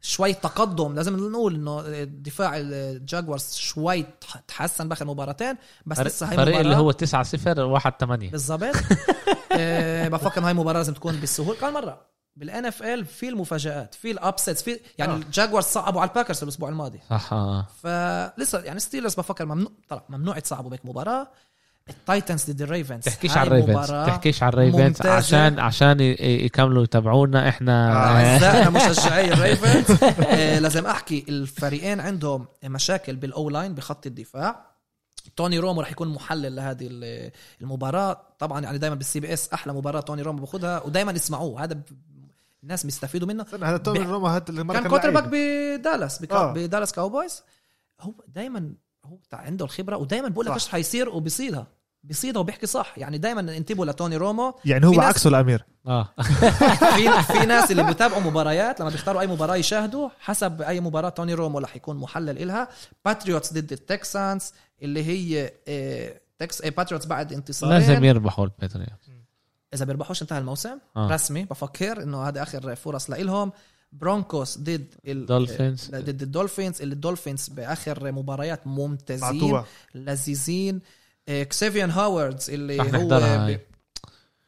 شوي تقدم. لازم نقول إنه دفاع الجاكوارز شوي تح- تحسن بآخر مباراتين بس لسه هاي فريق مباراة اللي هو 9 0 1 8 بالضبط. [LAUGHS] آه، بفكر هاي مباراة لازم تكون بالسهولة. كمان مرة بال NFL في المفاجآت في ال upsets في يعني آه. الجاكوارز صعبوا على الباكرز الأسبوع الماضي. صح فلسه يعني ستيلرز بفكر ممنوع طلع ممنوع يتصعبوا بهيك مباراة. التايتنز ضد الريفنز. تحكيش على الريفنز تحكيش على الريفنز. عشان عشان ي- يكملوا يتابعونا. إحنا أعزائنا [LAUGHS] مشجعي الريفنز. آه، لازم احكي الفريقين عندهم مشاكل بال O-line بخط الدفاع. توني رومو رح يكون محلل لهذه ال- المباراة. طبعا يعني دائما بال CBS أحلى مباراة توني رومو باخذها ودائما يسمعوه هذا ب- الناس بيستفيدوا منه. هذا تومي بح- روما هذا اللي مرة كان quarterback. بدالاس بكا... آه. بدالاس كاوبويز هو دائما هو عنده الخبرة ودائما بقول لك. إيش حيصير وبيصيرها. بيصيدها وبيحكي صح. يعني دائما انتبهوا لتوني رومو. يعني هو عكسه الأمير. آه. [LAUGHS] في في ناس اللي بيتابعوا مباريات لما بيختاروا أي مباراة يشاهدوا حسب أي مباراة توني رومو رح يكون محلل إلها. باتريوتس ضد التكسانز اللي هي آه، تكس آه، باتريوتس بعد انتصارين. لازم يربحوا الباتريوت إذا بيربحوش انتهى الموسم. آه. رسمي بفكر إنه هذا آخر فرص لإلهم. برونكوس ضد ال- دولفينز. آه، ضد الدولفينز اللي الدولفينز بآخر مباريات ممتازين لذيذين. كسيفيان هاوردز اللي رح هو نحضرها هاي. ب...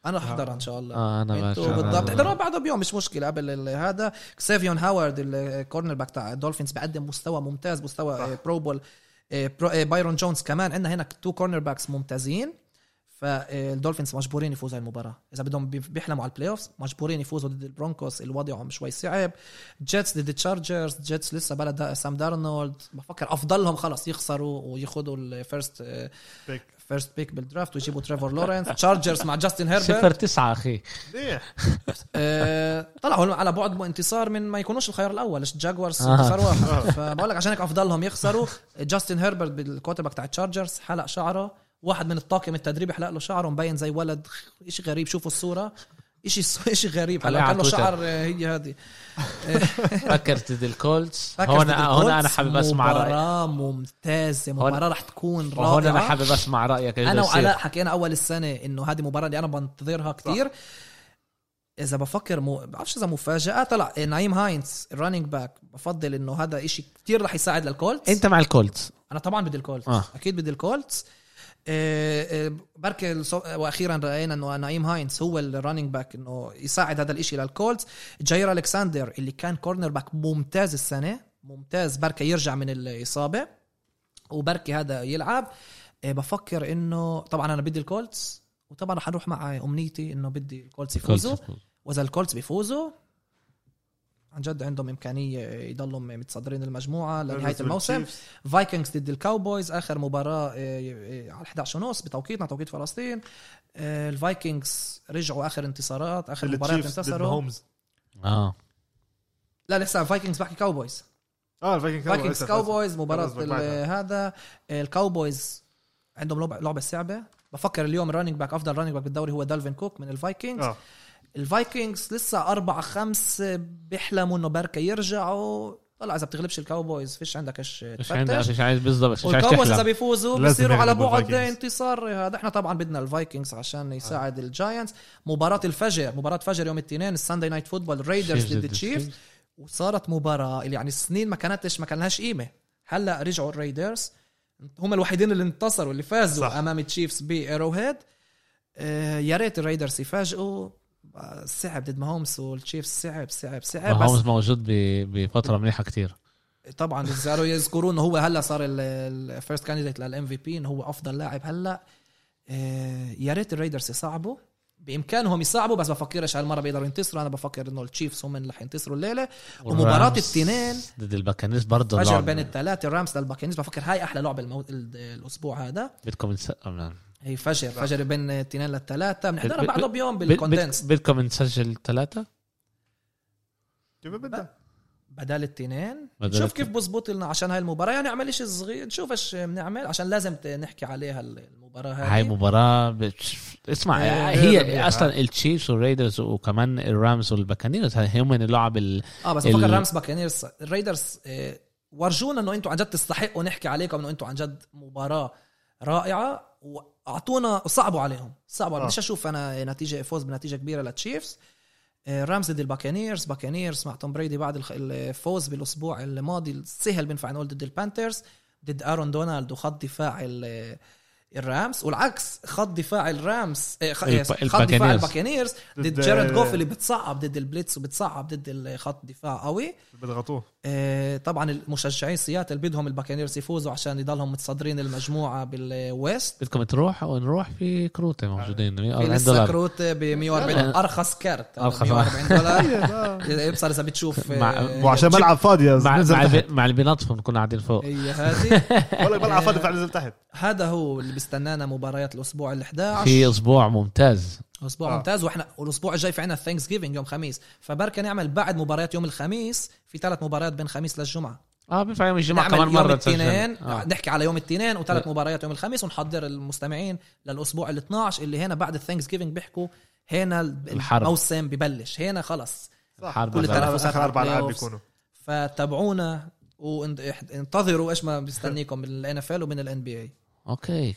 أنا رح أحضرها إن شاء الله. آه أنا أنتوا. بالضبط. احضروها بعده بيوم مش مشكلة. قبل هذا كسيفيون هاورد ال cornerback تاع الدولفينز بقدم مستوى ممتاز مستوى صح. آه، Pro Bowl آه، برو- آه، بايرون جونز كمان. عندنا هنا two cornerbacks ممتازين. فالدولفينز مجبورين يفوزوا هاي المباراة. إذا بدهم بي- بيحلموا على ال playoffs مجبورين يفوزوا ضد البرونكوس. اللي وضعهم شوي صعب. جيتس ضد التشارجرز جيتس لسه بلا دا سام دارنولد بفكر أفضلهم خلص يخسروا وياخذوا ال first pick first pick بال draft ويجيبوا تريفور لورنس تشارجرز مع جاستن هيربرت صفر تسعة أخي. آه، طلعوا على بعد انتصار من ما يكونوش الخيار الأول الجاغوارز آه. انتصار واحد فبقول لك عشان هيك أفضلهم يخسروا. جاستن هيربرت بال quarterback تاع التشارجرز حلق شعره. واحد من الطاقم التدريبي حلق له شعره مبين زي ولد شيء غريب شوفوا الصورة. شيء [LAUGHS] شيء غريب. على كان له. شعر هي هذه. باكرز ضد الكولتس هون هون أنا حابب أسمع رأيك. مباراة ممتازة مباراة رح تكون وهون أنا رائعة. حابب أسمع رأيك أنا. وعلاء حكينا أول السنة إنه هذه مباراة اللي أنا بنتظرها كثير إذا بفكر مو بعرفش إذا مفاجاه طلع نايم هاينز ال running back بفضل إنه هذا إشي كثير رح يساعد للكولتس أنت مع الكولتس أنا طبعا بدي الكولتس آه. أكيد بدي الكولتس بركي الصو- وأخيرا رأينا إنه نايم هاينز هو ال running back إنه يساعد هذا الإشي للكولتس جاير ألكساندر اللي كان cornerback ممتاز السنة ممتاز بركي يرجع من الإصابة وبركي هذا يلعب. آه، بفكر إنه طبعا أنا بدي الكولتس وطبعا رح أروح مع أمنيتي إنه بدي الكولتس يفوزوا. وإذا الكولتس بيفوزوا عن جد عندهم إمكانية يضلوا متصدرين المجموعة لنهاية الموسم. فايكنجز ضد الكاوبويز آخر مباراة آه، آه، على 11 ونص بتوقيتنا توقيت فلسطين. آه، الفايكنجز رجعوا آخر انتصارات آخر مباريات انتصروا. هومز آه. لا لسه الفايكنجز بحكي كاوبويز آه الفايكنج فايكنجز كاوبويز مباراة. هذا. آه، الكاوبويز عندهم لعبه صعبة. بفكر اليوم ال running back أفضل running back بالدوري هو دالفين كوك من الفايكنجز. آه. الفايكنجز لسه أربعة خمسة بيحلموا إنه بركة يرجعوا. طلع إذا بتغلبش الكاوبويز فيش عندك إيش مش عندك تفتش. مش عايز بالضبط والكاوبويز إذا بيفوزوا لازم بيصيروا على بعد. انتصار. هذا إحنا طبعا بدنا الفايكنجز عشان يساعد الجاينتس مباراة الفجر مباراة فجر يوم الاثنين ال Sunday Night Football الريدرز ضد التشيفز وصارت مباراة اللي يعني سنين ما كانتش ما كان لهاش قيمة. هلأ رجعوا الريدرز هم الوحيدين اللي انتصروا اللي فازوا صح. أمام التشيفز بآروهيد. آه يا ريت الريدرز يفاجئوا. آه، صعب ضد ماهومس والتشيفز صعب صعب صعب. بس هومز موجود ب- بفترة منيحة كتير. طبعا صاروا يذكروا انه هو هلأ صار ال first candidate لل MVP انه هو أفضل لاعب هلأ. آه، يا ريت الريدرز يصعبوا. بإمكانهم يصعبوا بس بفكرش هالمره بيقدروا ينتصروا. أنا بفكر إنه التشيفز هم اللي رح ينتصروا الليلة والرامز التنين ضد الباكانيرز برضه فجر. بين الثلاثة الرامز للباكانيرز بفكر هاي أحلى لعبة المو... ال- الأسبوع هذا. بدكم نس- هي فجر فجر بين التنين للثلاثه بنحضرها بعده بيوم بال condensed. بد- بدكم نسجل ثلاثة؟ كيف بدك بدل التنين بدل نشوف كيف بزبط لنا عشان هاي المباراة. يعني نعمل شيء صغير نشوف إيش بنعمل عشان لازم نحكي عليها المباراة هاي هاي مباراة بتش... اسمع إيه، هي إيه، أصلا التشيفز والريدرز وكمان الرامز والباكانيرز هم من اللعب ال... آه بس ال- بفكر رامز باكانيرز. الريدرز آه، ورجونا إنه أنتم عن جد تستحقوا نحكي عليكم إنه أنتم عن جد مباراة رائعة. واعطونا وصعبوا عليهم صعبوا آه. آه. مش أشوف أنا نتيجة فوز بنتيجة كبيرة للتشيفز آه، رامز ضد الباكانيرز باكانيرز مع توم بريدي بعد الفوز بالأسبوع الماضي سهل بينفع نقول ضد البانترز ضد آرون دونالد وخط دفاع ال- الرامز والعكس خط دفاع الرامز آه، خ- الب- خط دفاع. الباكانيرز ضد جارد جوف اللي بتصعب ضد ال blitz وبتصعب ضد الخط دفاع قوي. بيضغطوه. آه، طبعا المشجعين سياتل بدهم الباكانيرز يفوزوا عشان يضلهم متصدرين المجموعة بال West. بدكم تروحوا ونروح في كروتة موجودين في 40 لسه دولار. كروت ب 140 يلا. أرخص كارت. أرخص. 140 دولار. [LAUGHS] طيب يبصر إذا بتشوف مع- آه، وعشان ملعب فاضي مع نزل مع, اللي بينظفوا بنكون قاعدين فوق. هي هذه. [LAUGHS] والله ملعب فاضي فنزل تحت. هذا هو اللي بيستنانا مباريات الأسبوع ال 11 في أسبوع ممتاز أسبوع آه. ممتاز وإحنا والاسبوع الجاي في عندنا Thanksgiving يوم خميس فبركة نعمل بعد مباريات يوم الخميس في ثلاث مباريات بين خميس للجمعة آه بينفع يوم الجمعة نعمل كمان يوم مرة. الاثنين آه. نحكي على يوم الاثنين وثلاث آه. مباريات يوم الخميس ونحضر المستمعين للأسبوع ال 12 اللي هنا بعد ال Thanksgiving بيحكوا هنا الحرب. الموسم ببلش هنا خلص الحرب كل. التنافسات آخر أربع العاب بيكونوا فتابعونا وانتظروا إيش ما بيستنيكم من ال NFL ومن ال NBA okay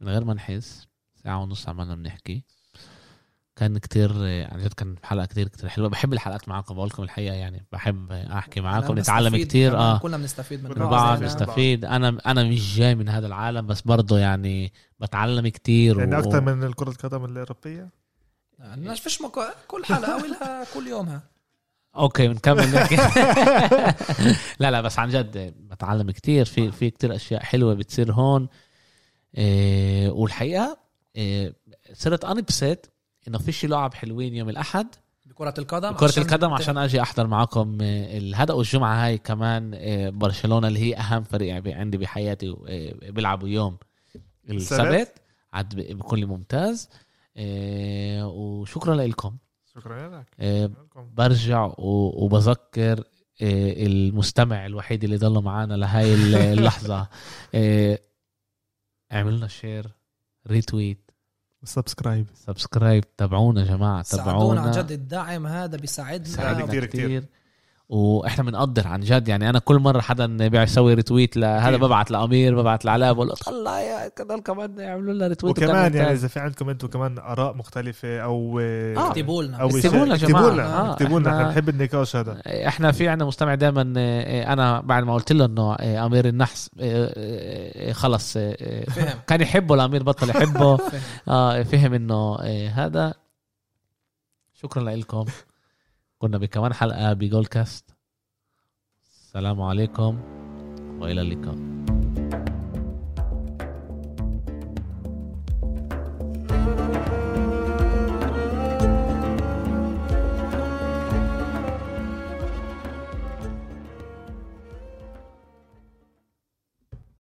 من غير ما نحس ساعة ونص عمالنا بنحكي. كان كتير عن جد كان حلقة كتير كتير حلوة. بحب الحلقات معاكم بقول لكم الحقيقة يعني بحب أحكي معاكم نتعلم كتير آه. كلنا بنستفيد من بعض. بعض زي ما- نستفيد أنا أنا مش جاي من هذا العالم بس برضه يعني بتعلم كتير يعني و- أكثر من كرة القدم الأوروبية؟ يعني مش فيش مكو... كل حلقة ولها كل يومها. أوكي بنكمل نحكي. [LAUGHS] لا لا بس عن جد بتعلم كتير. في في كتير أشياء حلوة بتصير هون. إيه والحقيقة إيه صرت انبسط إنه فيش لعب حلوين يوم الأحد بكرة القدم كرة القدم عشان أجي أحضر معكم آه، الهدأ والجمعة هاي كمان آه، برشلونة اللي هي أهم فريق عندي بحياتي آه، بيلعبوا يوم السبت. عاد ب- بيكون لي ممتاز. وشكرا لكم. شكرا لك. برجع و- وبذكر المستمع الوحيد اللي ضل معنا لهاي ال- اللحظة. [LAUGHS] آه، اعملوا لنا share retweet subscribe subscribe تابعونا يا جماعة ساعدونا تابعونا عن جد الدعم هذا بيساعدنا كتير. كتير. وإحنا بنقدر عن جد. يعني أنا كل مرة حدا بيسوي retweet لهذا أكيد. ببعت لأمير ببعت لعلاء بقول له طلع يا كمان كمان يعملوا لنا ريتويت وكمان يعني. إذا في عندكم أنتم كمان آراء مختلفة أو آه. اكتبوا لنا. أو اكتبوا لنا يا اكتبوا. لنا آه، اكتبوا لنا. إحنا بنحب النقاش هذا. إحنا في عندنا مستمع دائما أنا بعد ما قلت له إنه آه، أمير النحس آه، آه، خلص آه، فهم. كان يحبه الأمير بطل يحبه. [LAUGHS] فهم. آه فهم إنه آه، هذا. شكرا لكم كنا بكمان حلقة بجول كاست السلام عليكم وإلى اللقاء.